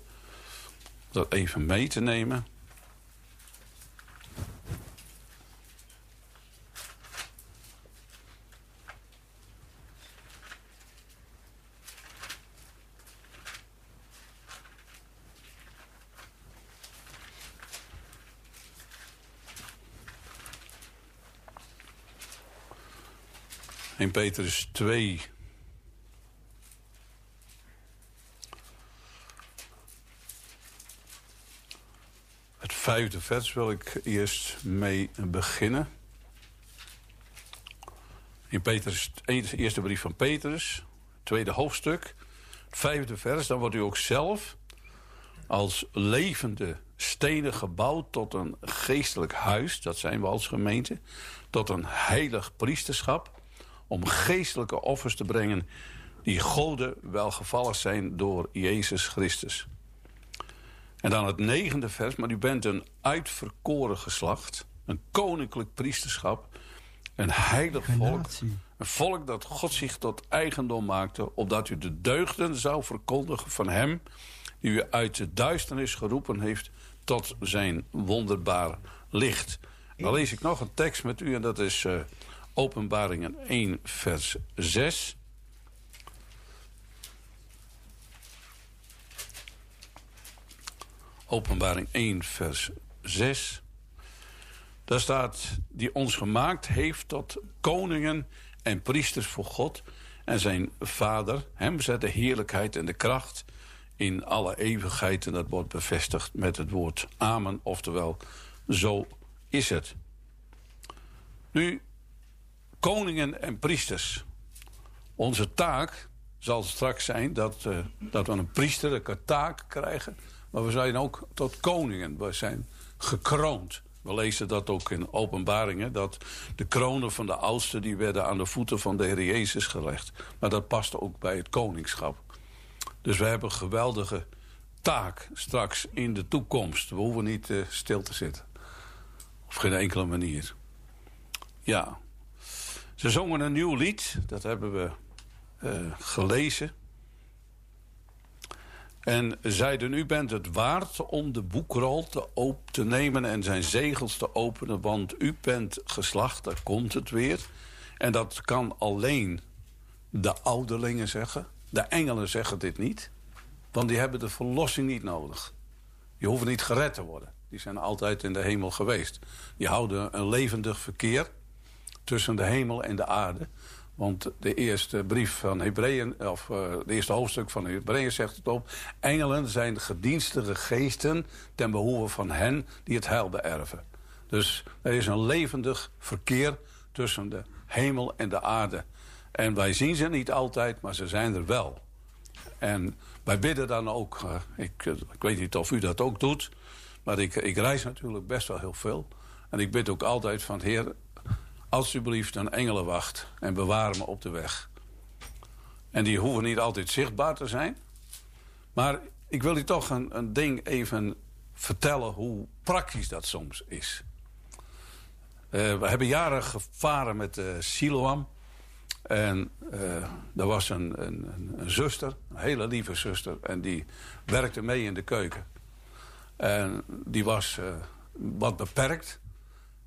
Dat even mee te nemen. In Petrus 2. Het vijfde vers wil ik eerst mee beginnen. In Petrus, de eerste brief van Petrus, tweede hoofdstuk, het vijfde vers. Dan wordt u ook zelf als levende stenen gebouwd tot een geestelijk huis, dat zijn we als gemeente, tot een heilig priesterschap, om geestelijke offers te brengen die goden welgevallig zijn door Jezus Christus. En dan het negende vers, maar u bent een uitverkoren geslacht, een koninklijk priesterschap, een heilig volk, een volk dat God zich tot eigendom maakte, opdat u de deugden zou verkondigen van hem die u uit de duisternis geroepen heeft tot zijn wonderbaar licht. Dan lees ik nog een tekst met u en dat is eh, Openbaringen 1 vers 6. Openbaring 1 vers 6. Daar staat, die ons gemaakt heeft tot koningen en priesters voor God en zijn vader. Hem zet de heerlijkheid en de kracht in alle eeuwigheid. En dat wordt bevestigd met het woord amen, oftewel zo is het. Nu, koningen en priesters. Onze taak zal straks zijn dat, eh, dat we een priesterlijke taak krijgen. Maar we zijn ook tot koningen. We zijn gekroond. We lezen dat ook in openbaringen. Dat de kronen van de oudsten die werden aan de voeten van de Heer Jezus gelegd. Maar dat past ook bij het koningschap. Dus we hebben een geweldige taak straks in de toekomst. We hoeven niet eh, stil te zitten. Op geen enkele manier. Ja. Ze zongen een nieuw lied. Dat hebben we eh, gelezen. En zeiden, u bent het waard om de boekrol te, op te nemen en zijn zegels te openen. Want u bent geslacht, daar komt het weer. En dat kan alleen de ouderlingen zeggen. De engelen zeggen dit niet. Want die hebben de verlossing niet nodig. Die hoeven niet gered te worden. Die zijn altijd in de hemel geweest. Die houden een levendig verkeer tussen de hemel en de aarde. Want de eerste brief van Hebreeën, of uh, het eerste hoofdstuk van Hebreeën zegt het op. Engelen zijn gedienstige geesten ten behoeve van hen die het heil beërven. Dus er is een levendig verkeer tussen de hemel en de aarde. En wij zien ze niet altijd, maar ze zijn er wel. En wij bidden dan ook, uh, ik, ik weet niet of u dat ook doet... maar ik, ik reis natuurlijk best wel heel veel. En ik bid ook altijd van, Heer, alsjeblieft een engelenwacht... en bewaar me op de weg. En die hoeven niet altijd zichtbaar te zijn. Maar ik wil u toch een, een ding even vertellen hoe praktisch dat soms is. Uh, we hebben jaren gevaren met uh, Siloam... En uh, er was een, een, een, zuster, een hele lieve zuster... en die werkte mee in de keuken. En die was wat beperkt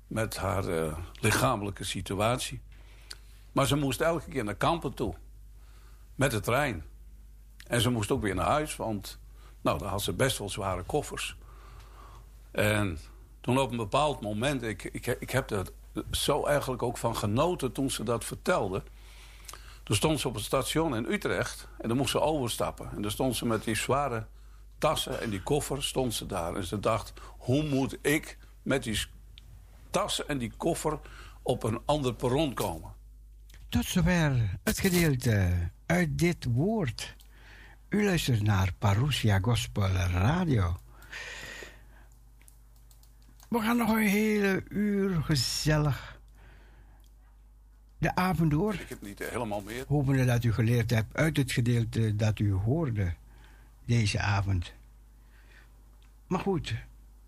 met haar uh, lichamelijke situatie. Maar ze moest elke keer naar kampen toe. Met de trein. En ze moest ook weer naar huis, want... nou, dan had ze best wel zware koffers. En toen op een bepaald moment... ik, ik, ik heb er zo eigenlijk ook van genoten toen ze dat vertelde... Toen stond ze op het station in Utrecht en dan moest ze overstappen. En dan stond ze met die zware tassen en die koffer stond ze daar. En ze dacht, hoe moet ik met die tassen en die koffer op een ander perron komen? Tot zover het gedeelte uit dit woord. U luistert naar Parousia Gospel Radio. We gaan nog een hele uur gezellig de avond door. Ik heb niet helemaal meer. Hopende dat u geleerd hebt uit het gedeelte dat u hoorde deze avond. Maar goed,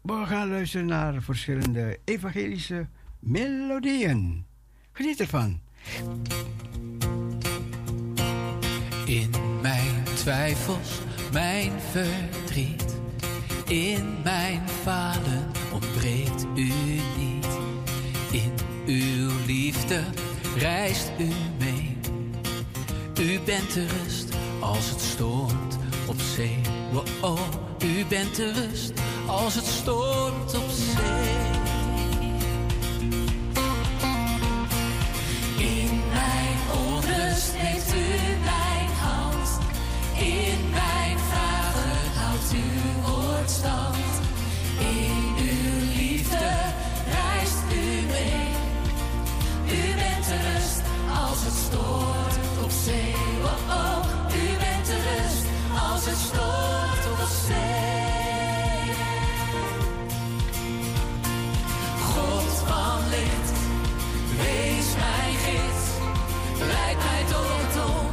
we gaan luisteren naar verschillende evangelische melodieën. Geniet ervan. In mijn twijfels, mijn verdriet, in mijn falen ontbreekt u niet. In uw liefde reist u mee. U bent de rust als het stormt op zee. Oh, oh, u bent de rust als het stormt op zee. In mijn onrust heeft u mijn hand. In mijn vragen houdt uw woord stand. In uw liefde reist u mee. U bent de rust als het stormt op zee. Oh, oh, u bent de rust als het stormt op zee. vrijheid tot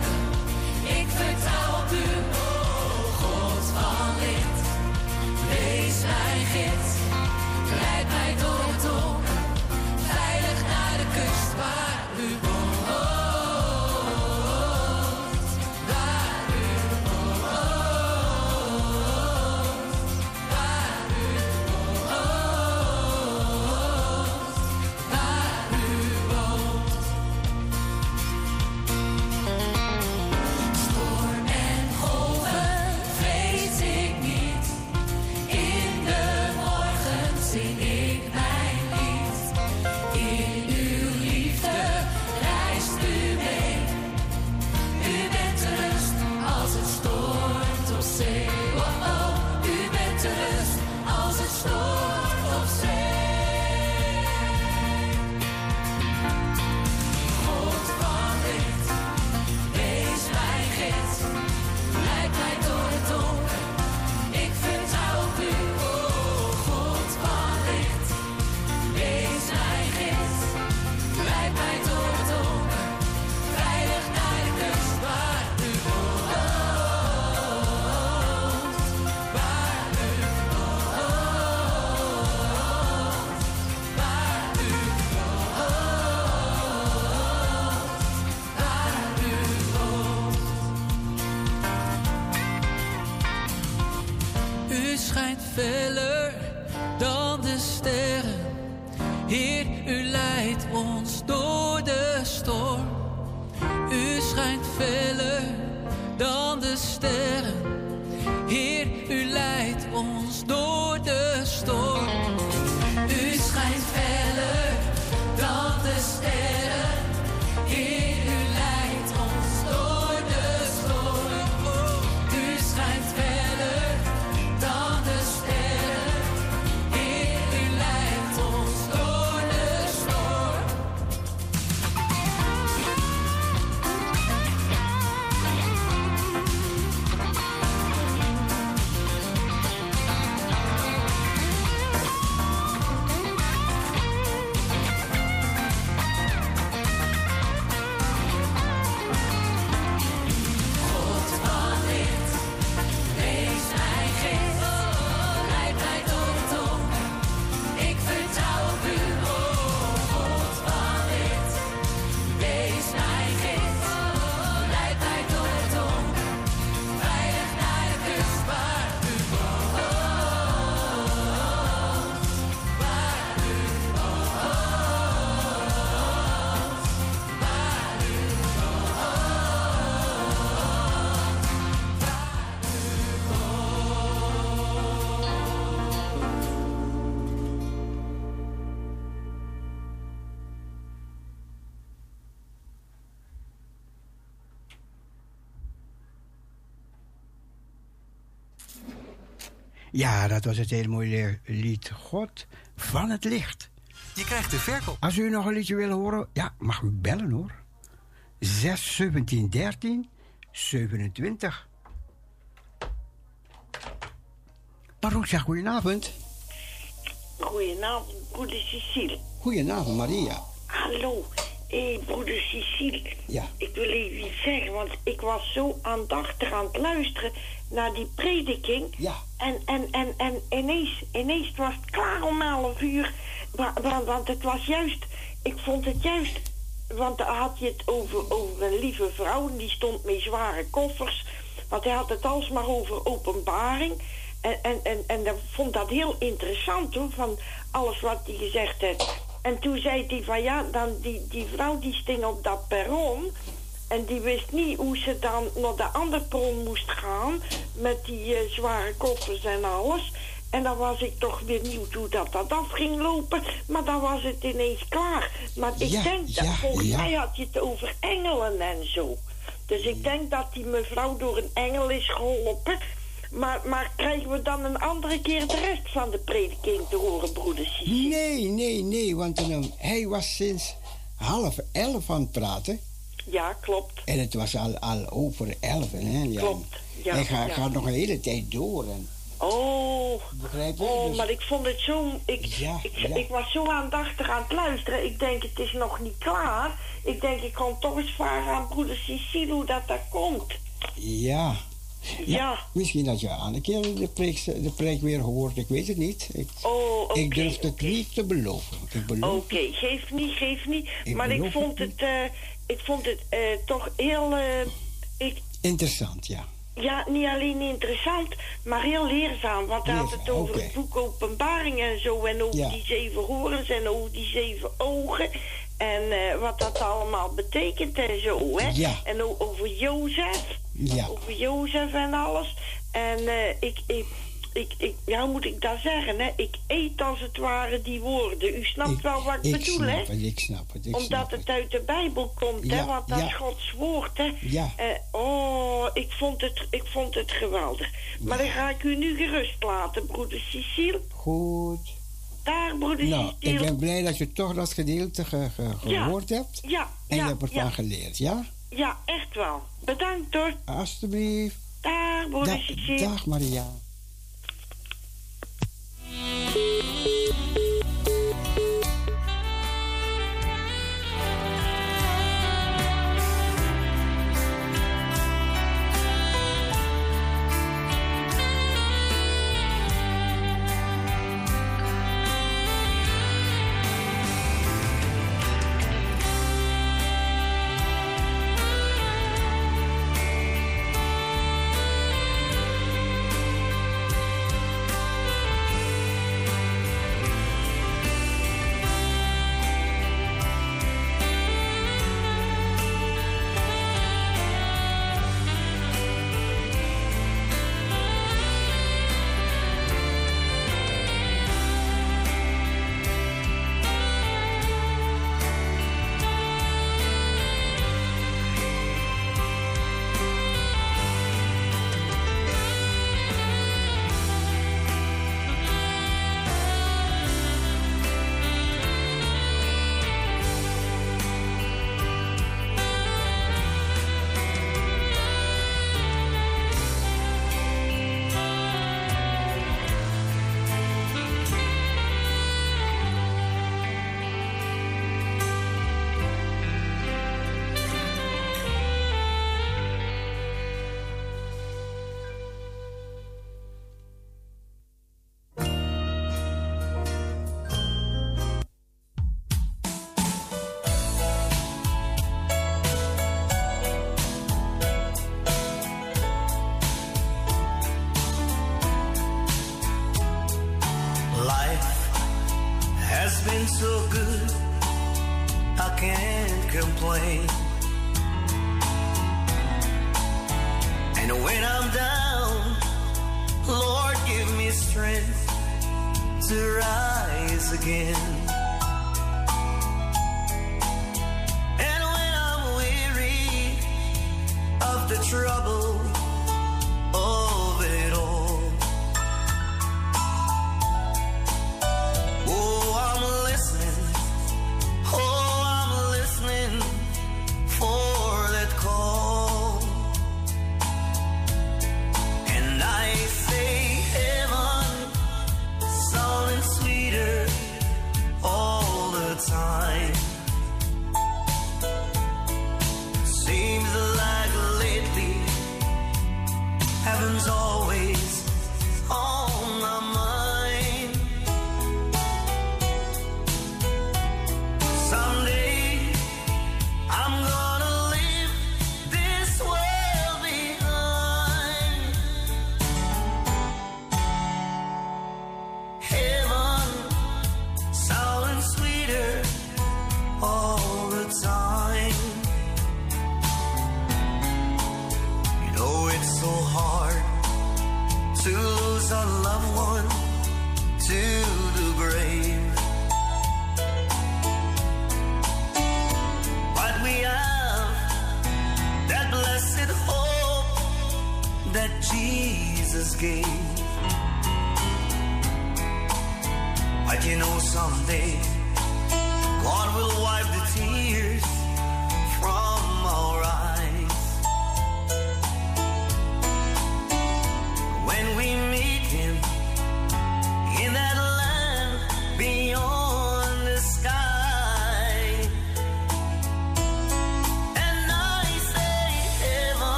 Ja, dat was het hele mooie lied God van het licht. Je krijgt de verkoop. Als u nog een liedje wil horen, ja, mag u bellen hoor. 6 17 13 27. Parousia, goedenavond. Goedenavond, broeder Cecile. Goedenavond, Maria. Hallo, hé, broeder Cecile. Ja. Ik wil even iets zeggen, want ik was zo aandachtig aan het luisteren naar die prediking. Ja. En, en, en, en ineens, ineens was het klaar om 11 uur. Wa- wa- Want het was juist, ik vond het juist, want dan had je het over, over een lieve vrouw en die stond met zware koffers. Want hij had het alsmaar over openbaring. En, en, en, en ik vond dat heel interessant hoor, van alles wat hij gezegd heeft. En toen zei hij van ja, dan die, die vrouw die sting op dat perron. En die wist niet hoe ze dan naar de andere perron moest gaan. Met die eh, zware koffers en alles. En dan was ik toch weer benieuwd hoe dat, dat af ging lopen. Maar dan was het ineens klaar. Maar ik Ja, denk dat ja, volgens ja. mij had je het over engelen en zo. Dus ik denk dat die mevrouw door een engel is geholpen. Maar, maar krijgen we dan een andere keer de rest van de prediking te horen, broeder Sissi? Nee, nee, nee, want eh, hij was sinds half elf aan het praten. Ja, klopt. En het was al, al over elf. Hè? Ja. Klopt, ja, hij gaat, ja. gaat nog een hele tijd door. En, Oh, begrijp je? oh Dus- maar ik vond het zo... Ik, Ja, ik, ja. ik was zo aandachtig aan het luisteren. Ik denk, het is nog niet klaar. Ik denk, ik kan toch eens vragen aan broeder Cecile hoe dat daar komt. ja. Ja. Misschien dat je aan een keer de preek, de preek weer hoort. Ik weet het niet. Ik, Oh, ik durf het niet te beloven. Ik beloof Oké, geef niet, geef niet. Ik maar ik beloof vond het eh, ik vond het eh, toch heel... eh, ik, Interessant, ja. Ja, niet alleen interessant, maar heel leerzaam. Want hij had het over het boek Openbaring en zo. En over Ja. die zeven horens en over die zeven ogen. En eh, wat dat allemaal betekent en zo, hè. Ja. En over Jozef. Ja. Over Jozef en alles. En eh, ik, ik, ik, ik, ja, hoe moet ik dat zeggen, hè? Ik eet als het ware die woorden. U snapt wel wat ik, Ik bedoel, snap hè? het, ik snap het. Ik Omdat snap het uit de Bijbel komt, hè? Want dat ja. is Gods woord, hè? Ja. Eh, oh, ik vond, het, ik vond het geweldig. Maar dan ga ik u nu gerust laten, broeder Cecile. Goed. Daar, broeder Nou, ik ben blij dat je toch dat gedeelte ge- ge- Ja. gehoord hebt. Ja, En ja, je hebt ervan ja. geleerd, ja? Ja, echt wel. Bedankt hoor. Alsjeblieft. Daar, broeder Da- dag Maria.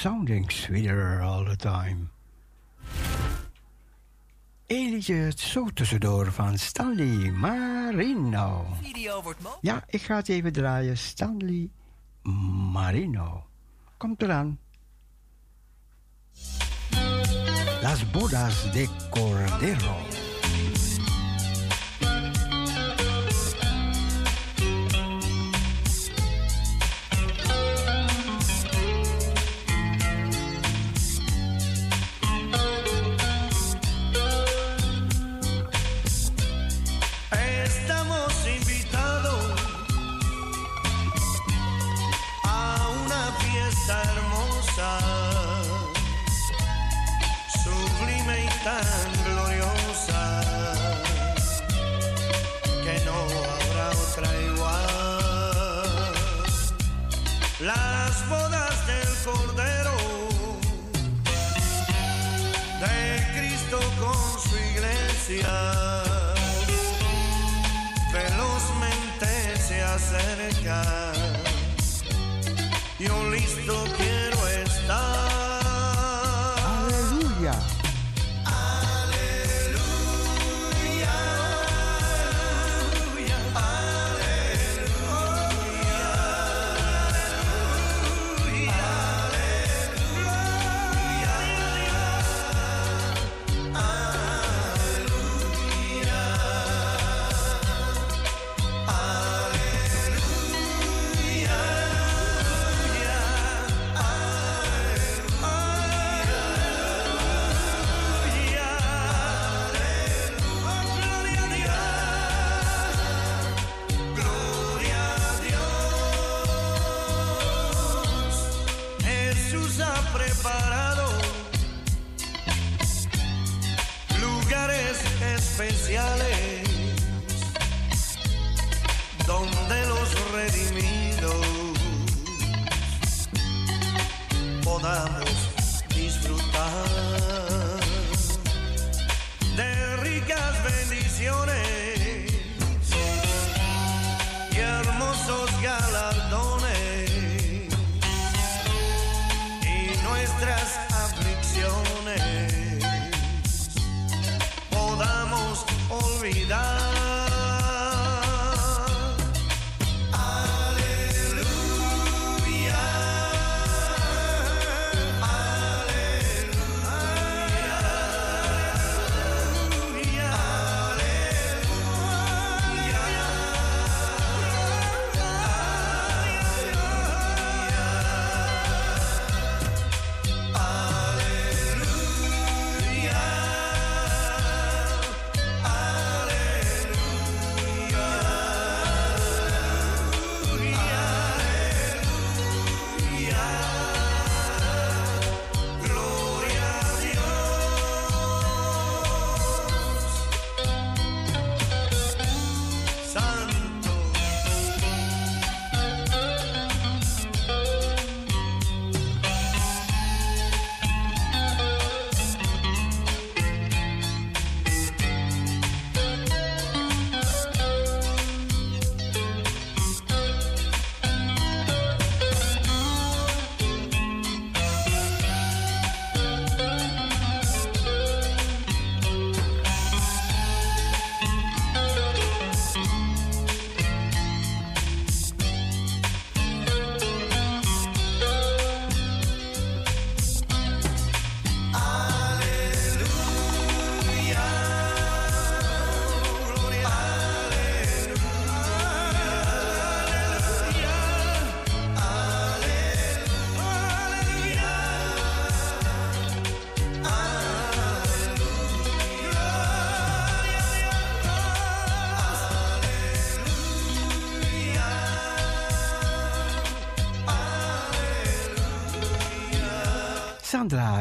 sounding sweeter all the time. Eentje liedje zo tussendoor van Stanley Marino. Ja, ik ga het even draaien. Stanley Marino. Komt eraan. Las bodas de Cordero.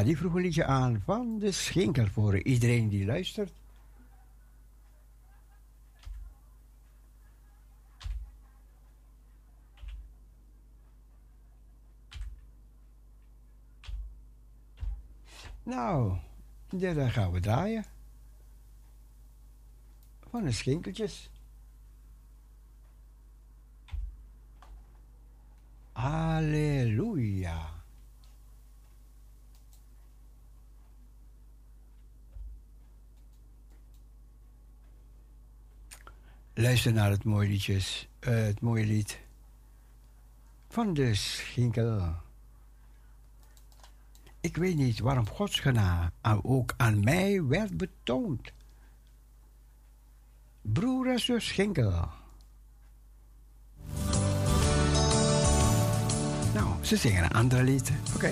Die vroeg een liedje aan van de Schinkel voor iedereen die luistert. Nou, dit gaan we draaien. Van de schinkeltjes. Halleluja. Luister naar het mooie liedjes, eh, het mooie lied van de Schinkel. Ik weet niet waarom Gods genade ook aan mij werd betoond. Broer en Schinkel. Nou, ze zingen een ander lied. Oké.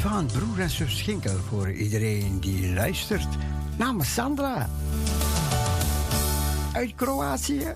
van Broer en Zus Schinkel voor iedereen die luistert. Namens Sandra. Uit Kroatië.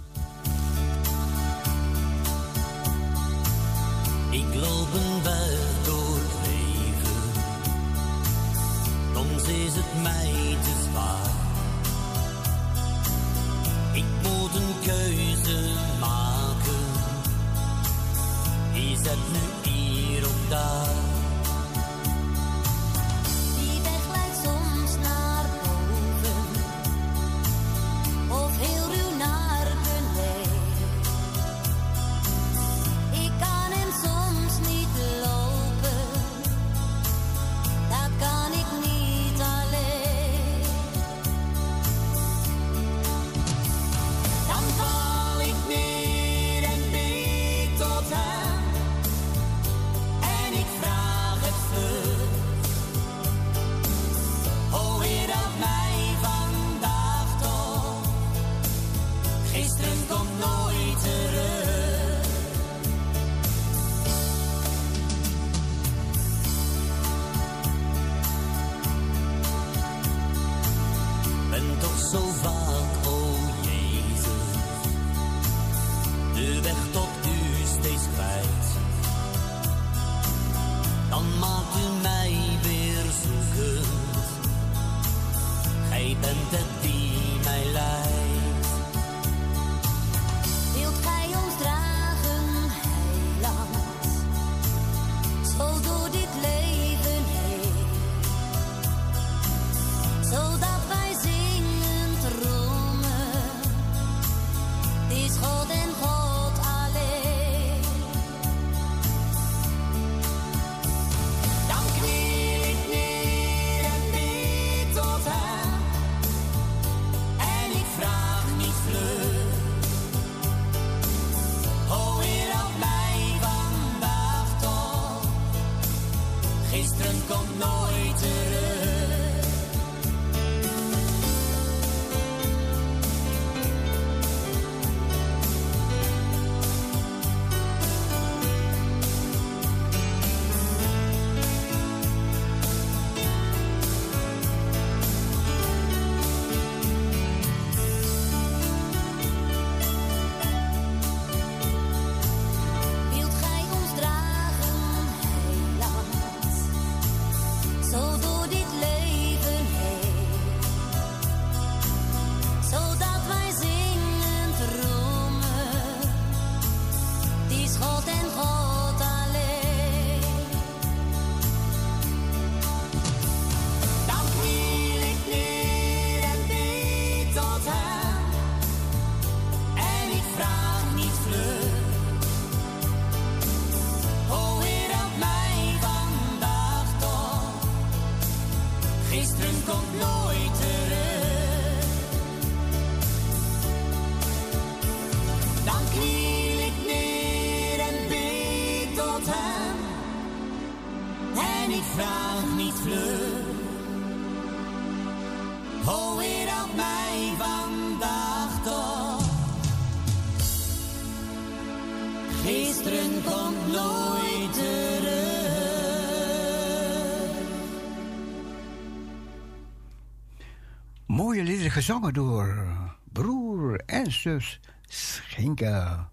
gezongen door broer en zus Schinken.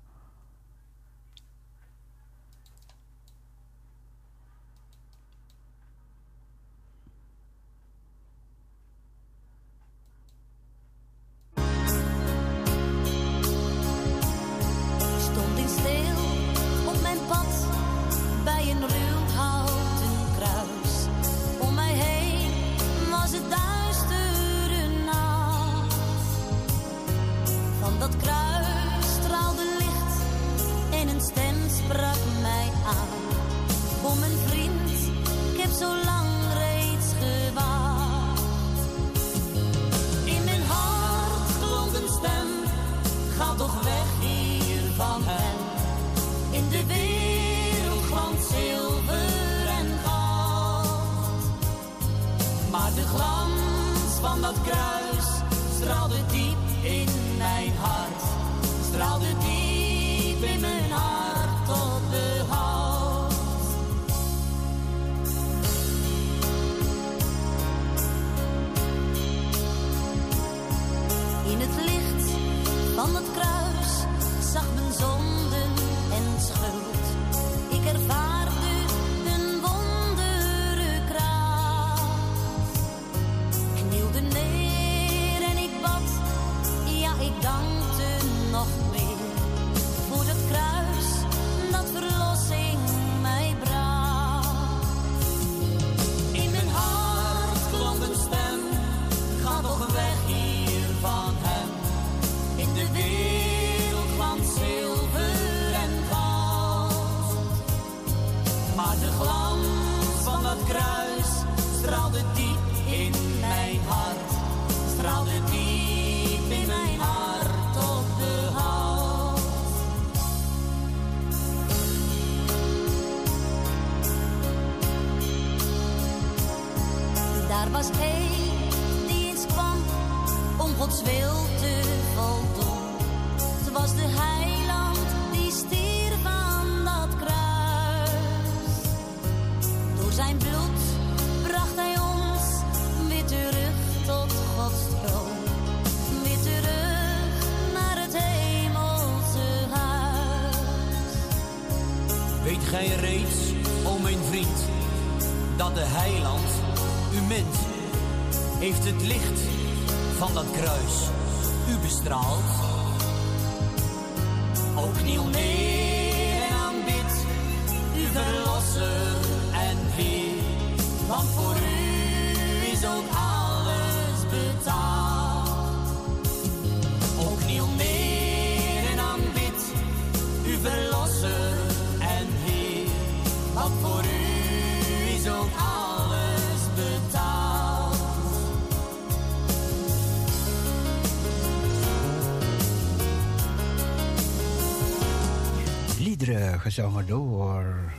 gezongen door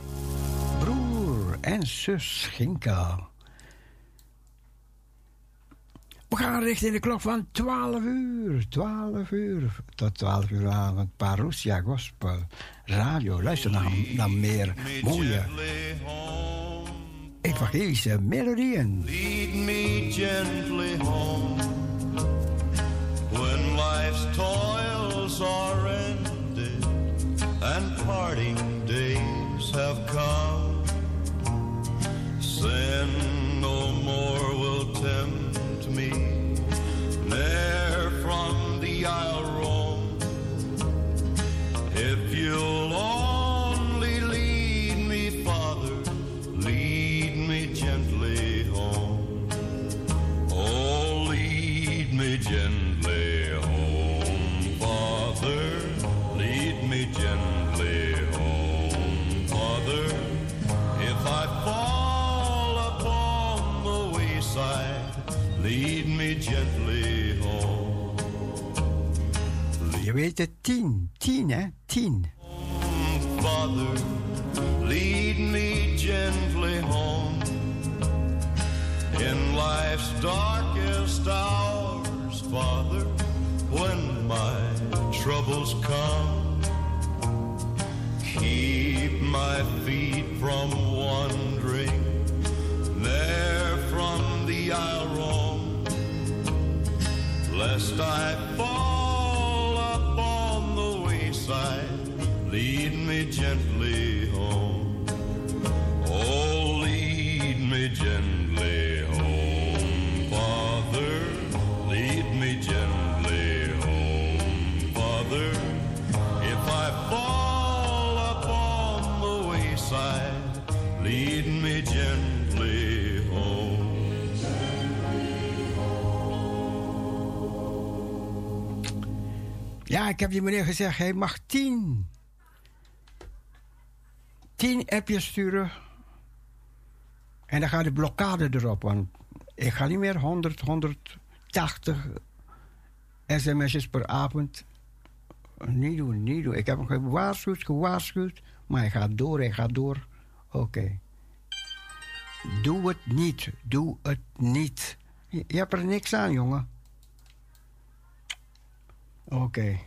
broer en zus Schinka. We gaan richting de klok van 12 uur. 12 uur tot 12 uur avond. Parousia Gospel Radio. Luister naar, naar meer mooie evangelische melodieën. Lead me gently home. me gently. Ja, ik heb die meneer gezegd, hij mag tien. Tien appjes sturen. En dan gaat de blokkade erop. Want ik ga niet meer 100, 180 sms'jes per avond. Niet doen, niet doen. Ik heb hem gewaarschuwd, gewaarschuwd. Maar hij gaat door, hij gaat door. Oké. Doe het niet. Doe het niet. Je, hebt er niks aan, jongen. Oké.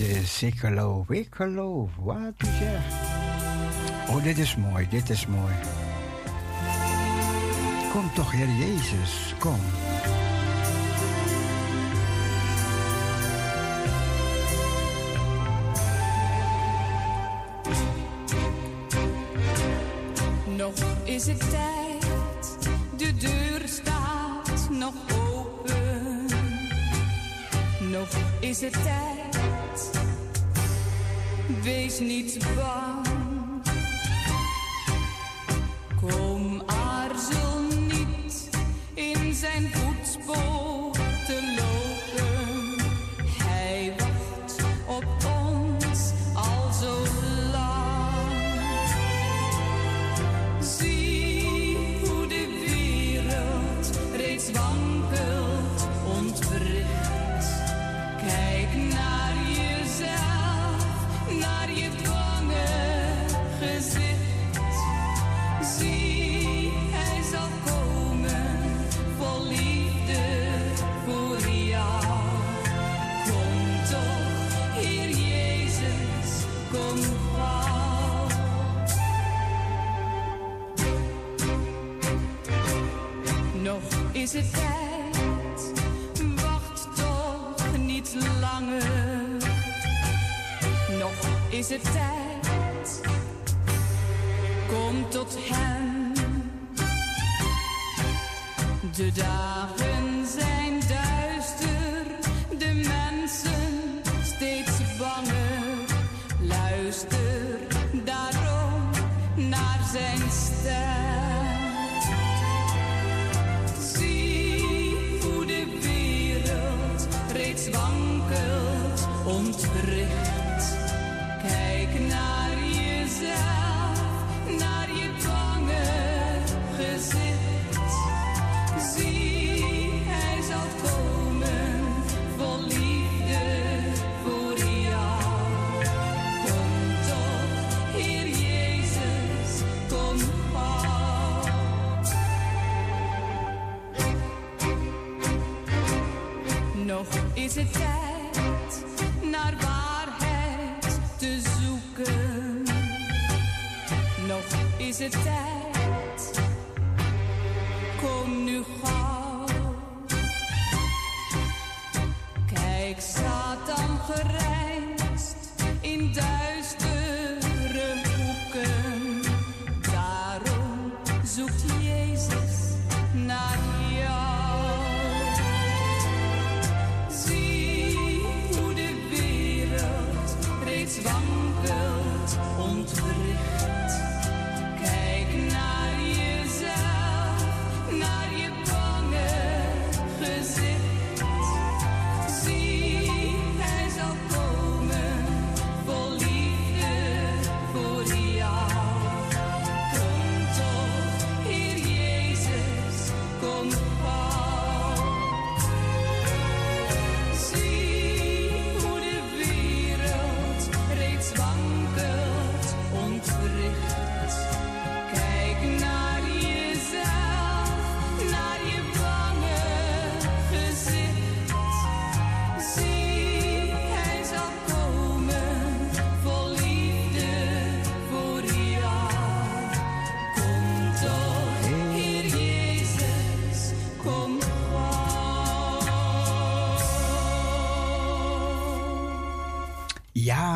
Jezus, ik geloof, ik geloof. Wat u. Oh, dit is mooi, dit is mooi. Kom toch, Heer Jezus, kom. Nog is het tijd, de deur staat nog open. Nog is het tijd, wees niet bang.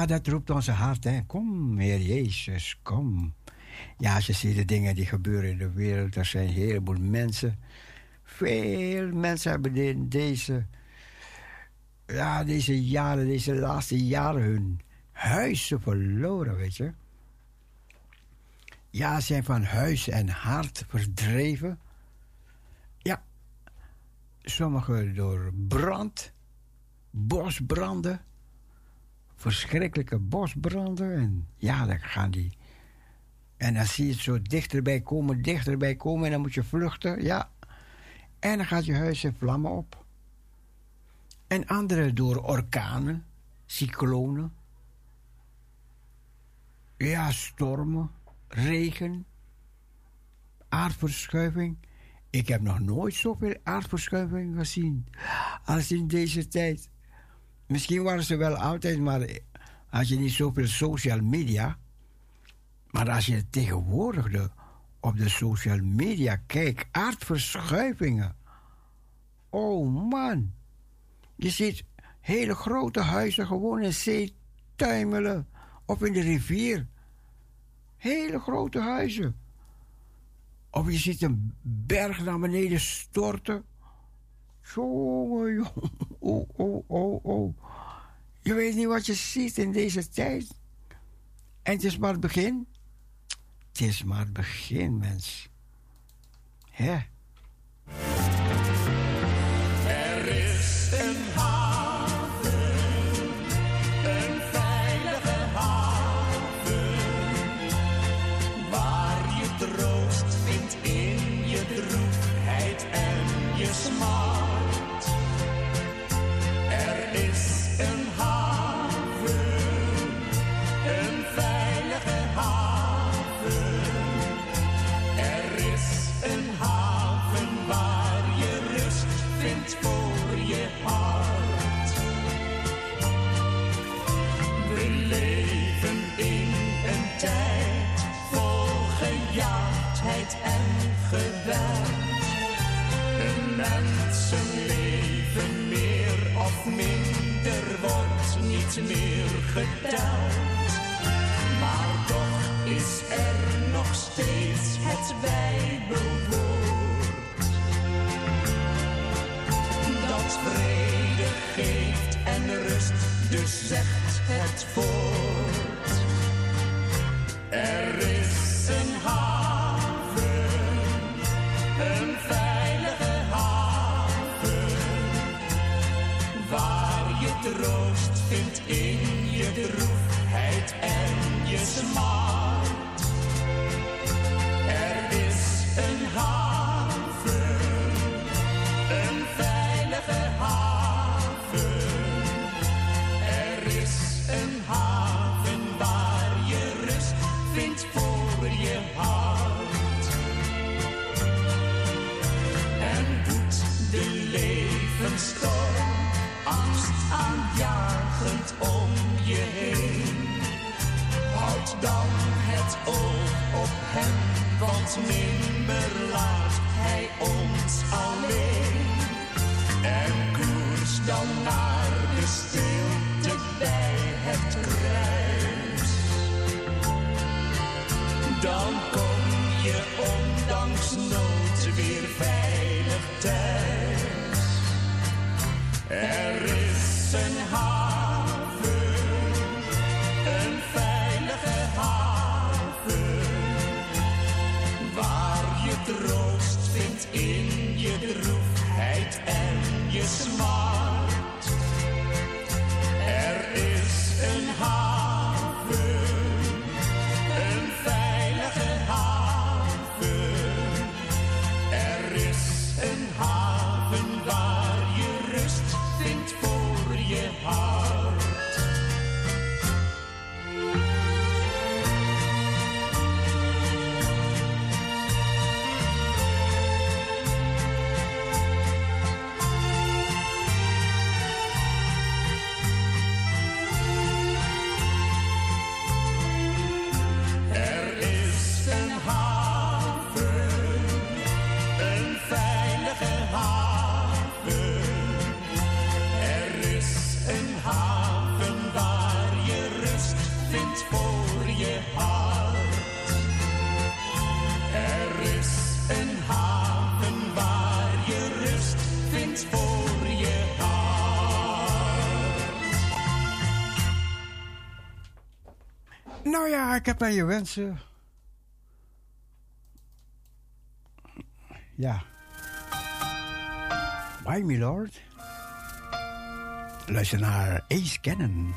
Dat roept onze hart. Hè. Kom, Heer Jezus, kom. Ja, als je ziet de dingen die gebeuren in de wereld, er zijn een heleboel mensen. Veel mensen hebben in deze, ja, deze jaren, deze laatste jaren hun huizen verloren, weet je. Ja, zijn van huis en hart verdreven. Ja, sommigen door brand, bosbranden verschrikkelijke bosbranden. En ja, dan gaan die. En dan zie je het zo dichterbij komen, dichterbij komen. En dan moet je vluchten, ja. En dan gaat je huis in vlammen op. En andere door orkanen, cyclonen. Ja, stormen, regen, aardverschuiving. Ik heb nog nooit zoveel aardverschuiving gezien als in deze tijd. Misschien waren ze wel altijd, maar had je niet zoveel social media. Maar als je tegenwoordig de, op de social media kijkt, aardverschuivingen. Oh man. Je ziet hele grote huizen gewoon in zee tuimelen. Of in de rivier. Hele grote huizen. Of je ziet een berg naar beneden storten. Jongen, jongen. Oh, oh, oh, oh. Je weet niet wat je ziet in deze tijd. En het is maar het begin. Het is maar het begin, mens. Hè? Meer geteld. Maar toch is er nog steeds het Bijbelwoord. Dat vrede geeft en rust, dus zegt dan het oog op hem, want nimmer laat hij ons alleen. En koers dan naar de stilte bij het kruis. Dan Ja, ik heb aan je wensen. Ja. Bye, my lord. Luister naar Ace Cannon.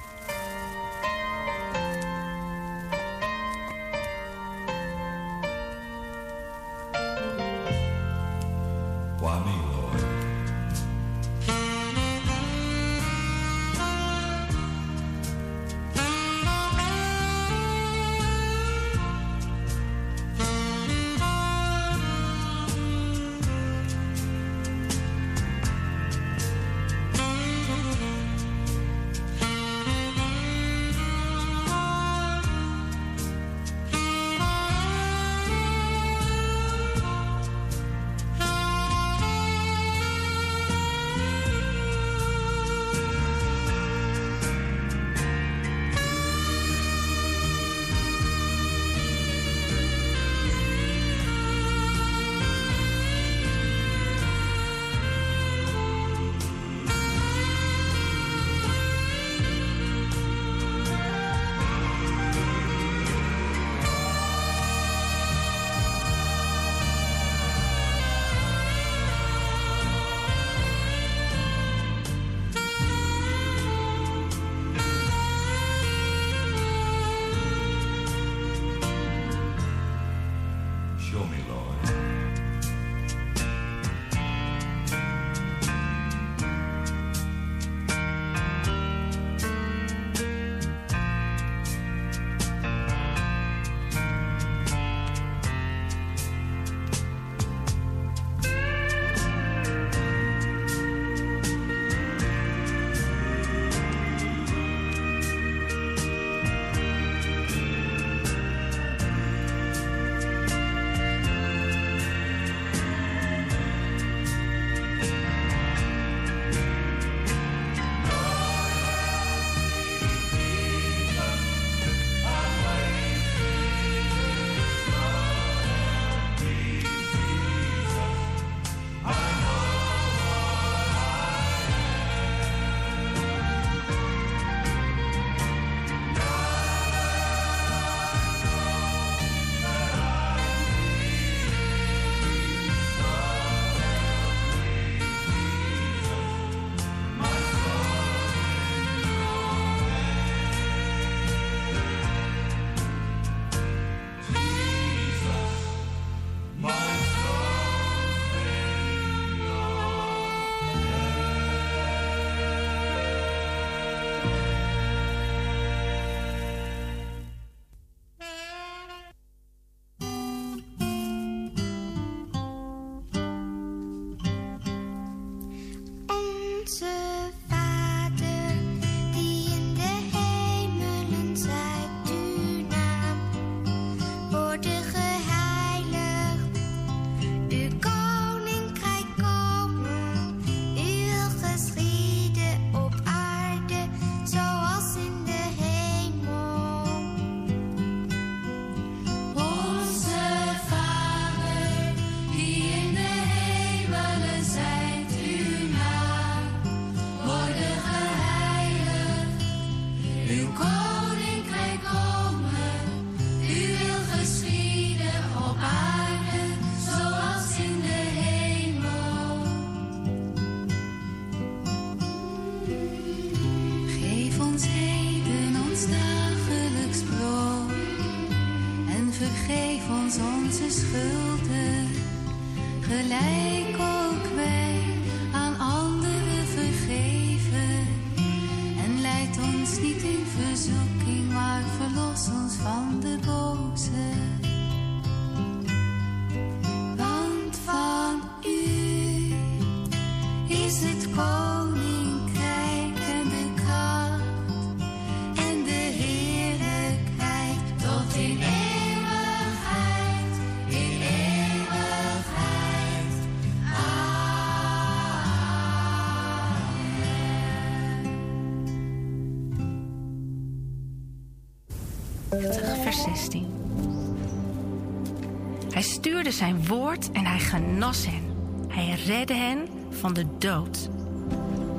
En hij genas hen. Hij redde hen van de dood.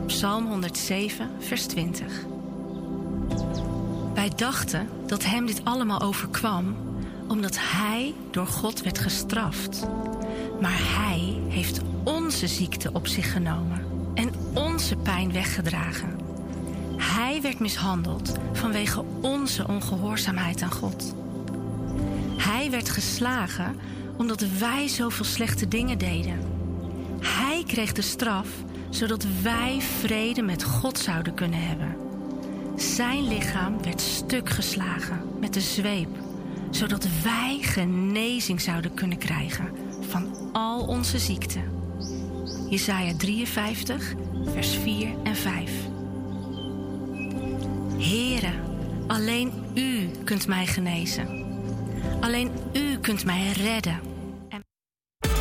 Psalm 107, vers 20. Wij dachten dat hem dit allemaal overkwam omdat hij door God werd gestraft. Maar hij heeft onze ziekte op zich genomen en onze pijn weggedragen. Hij werd mishandeld vanwege onze ongehoorzaamheid aan God. Hij werd geslagen omdat wij zoveel slechte dingen deden. Hij kreeg de straf zodat wij vrede met God zouden kunnen hebben. Zijn lichaam werd stuk geslagen met de zweep, zodat wij genezing zouden kunnen krijgen van al onze ziekten. Jesaja 53, vers 4 en 5. Here, alleen U kunt mij genezen. Alleen U kunt mij redden.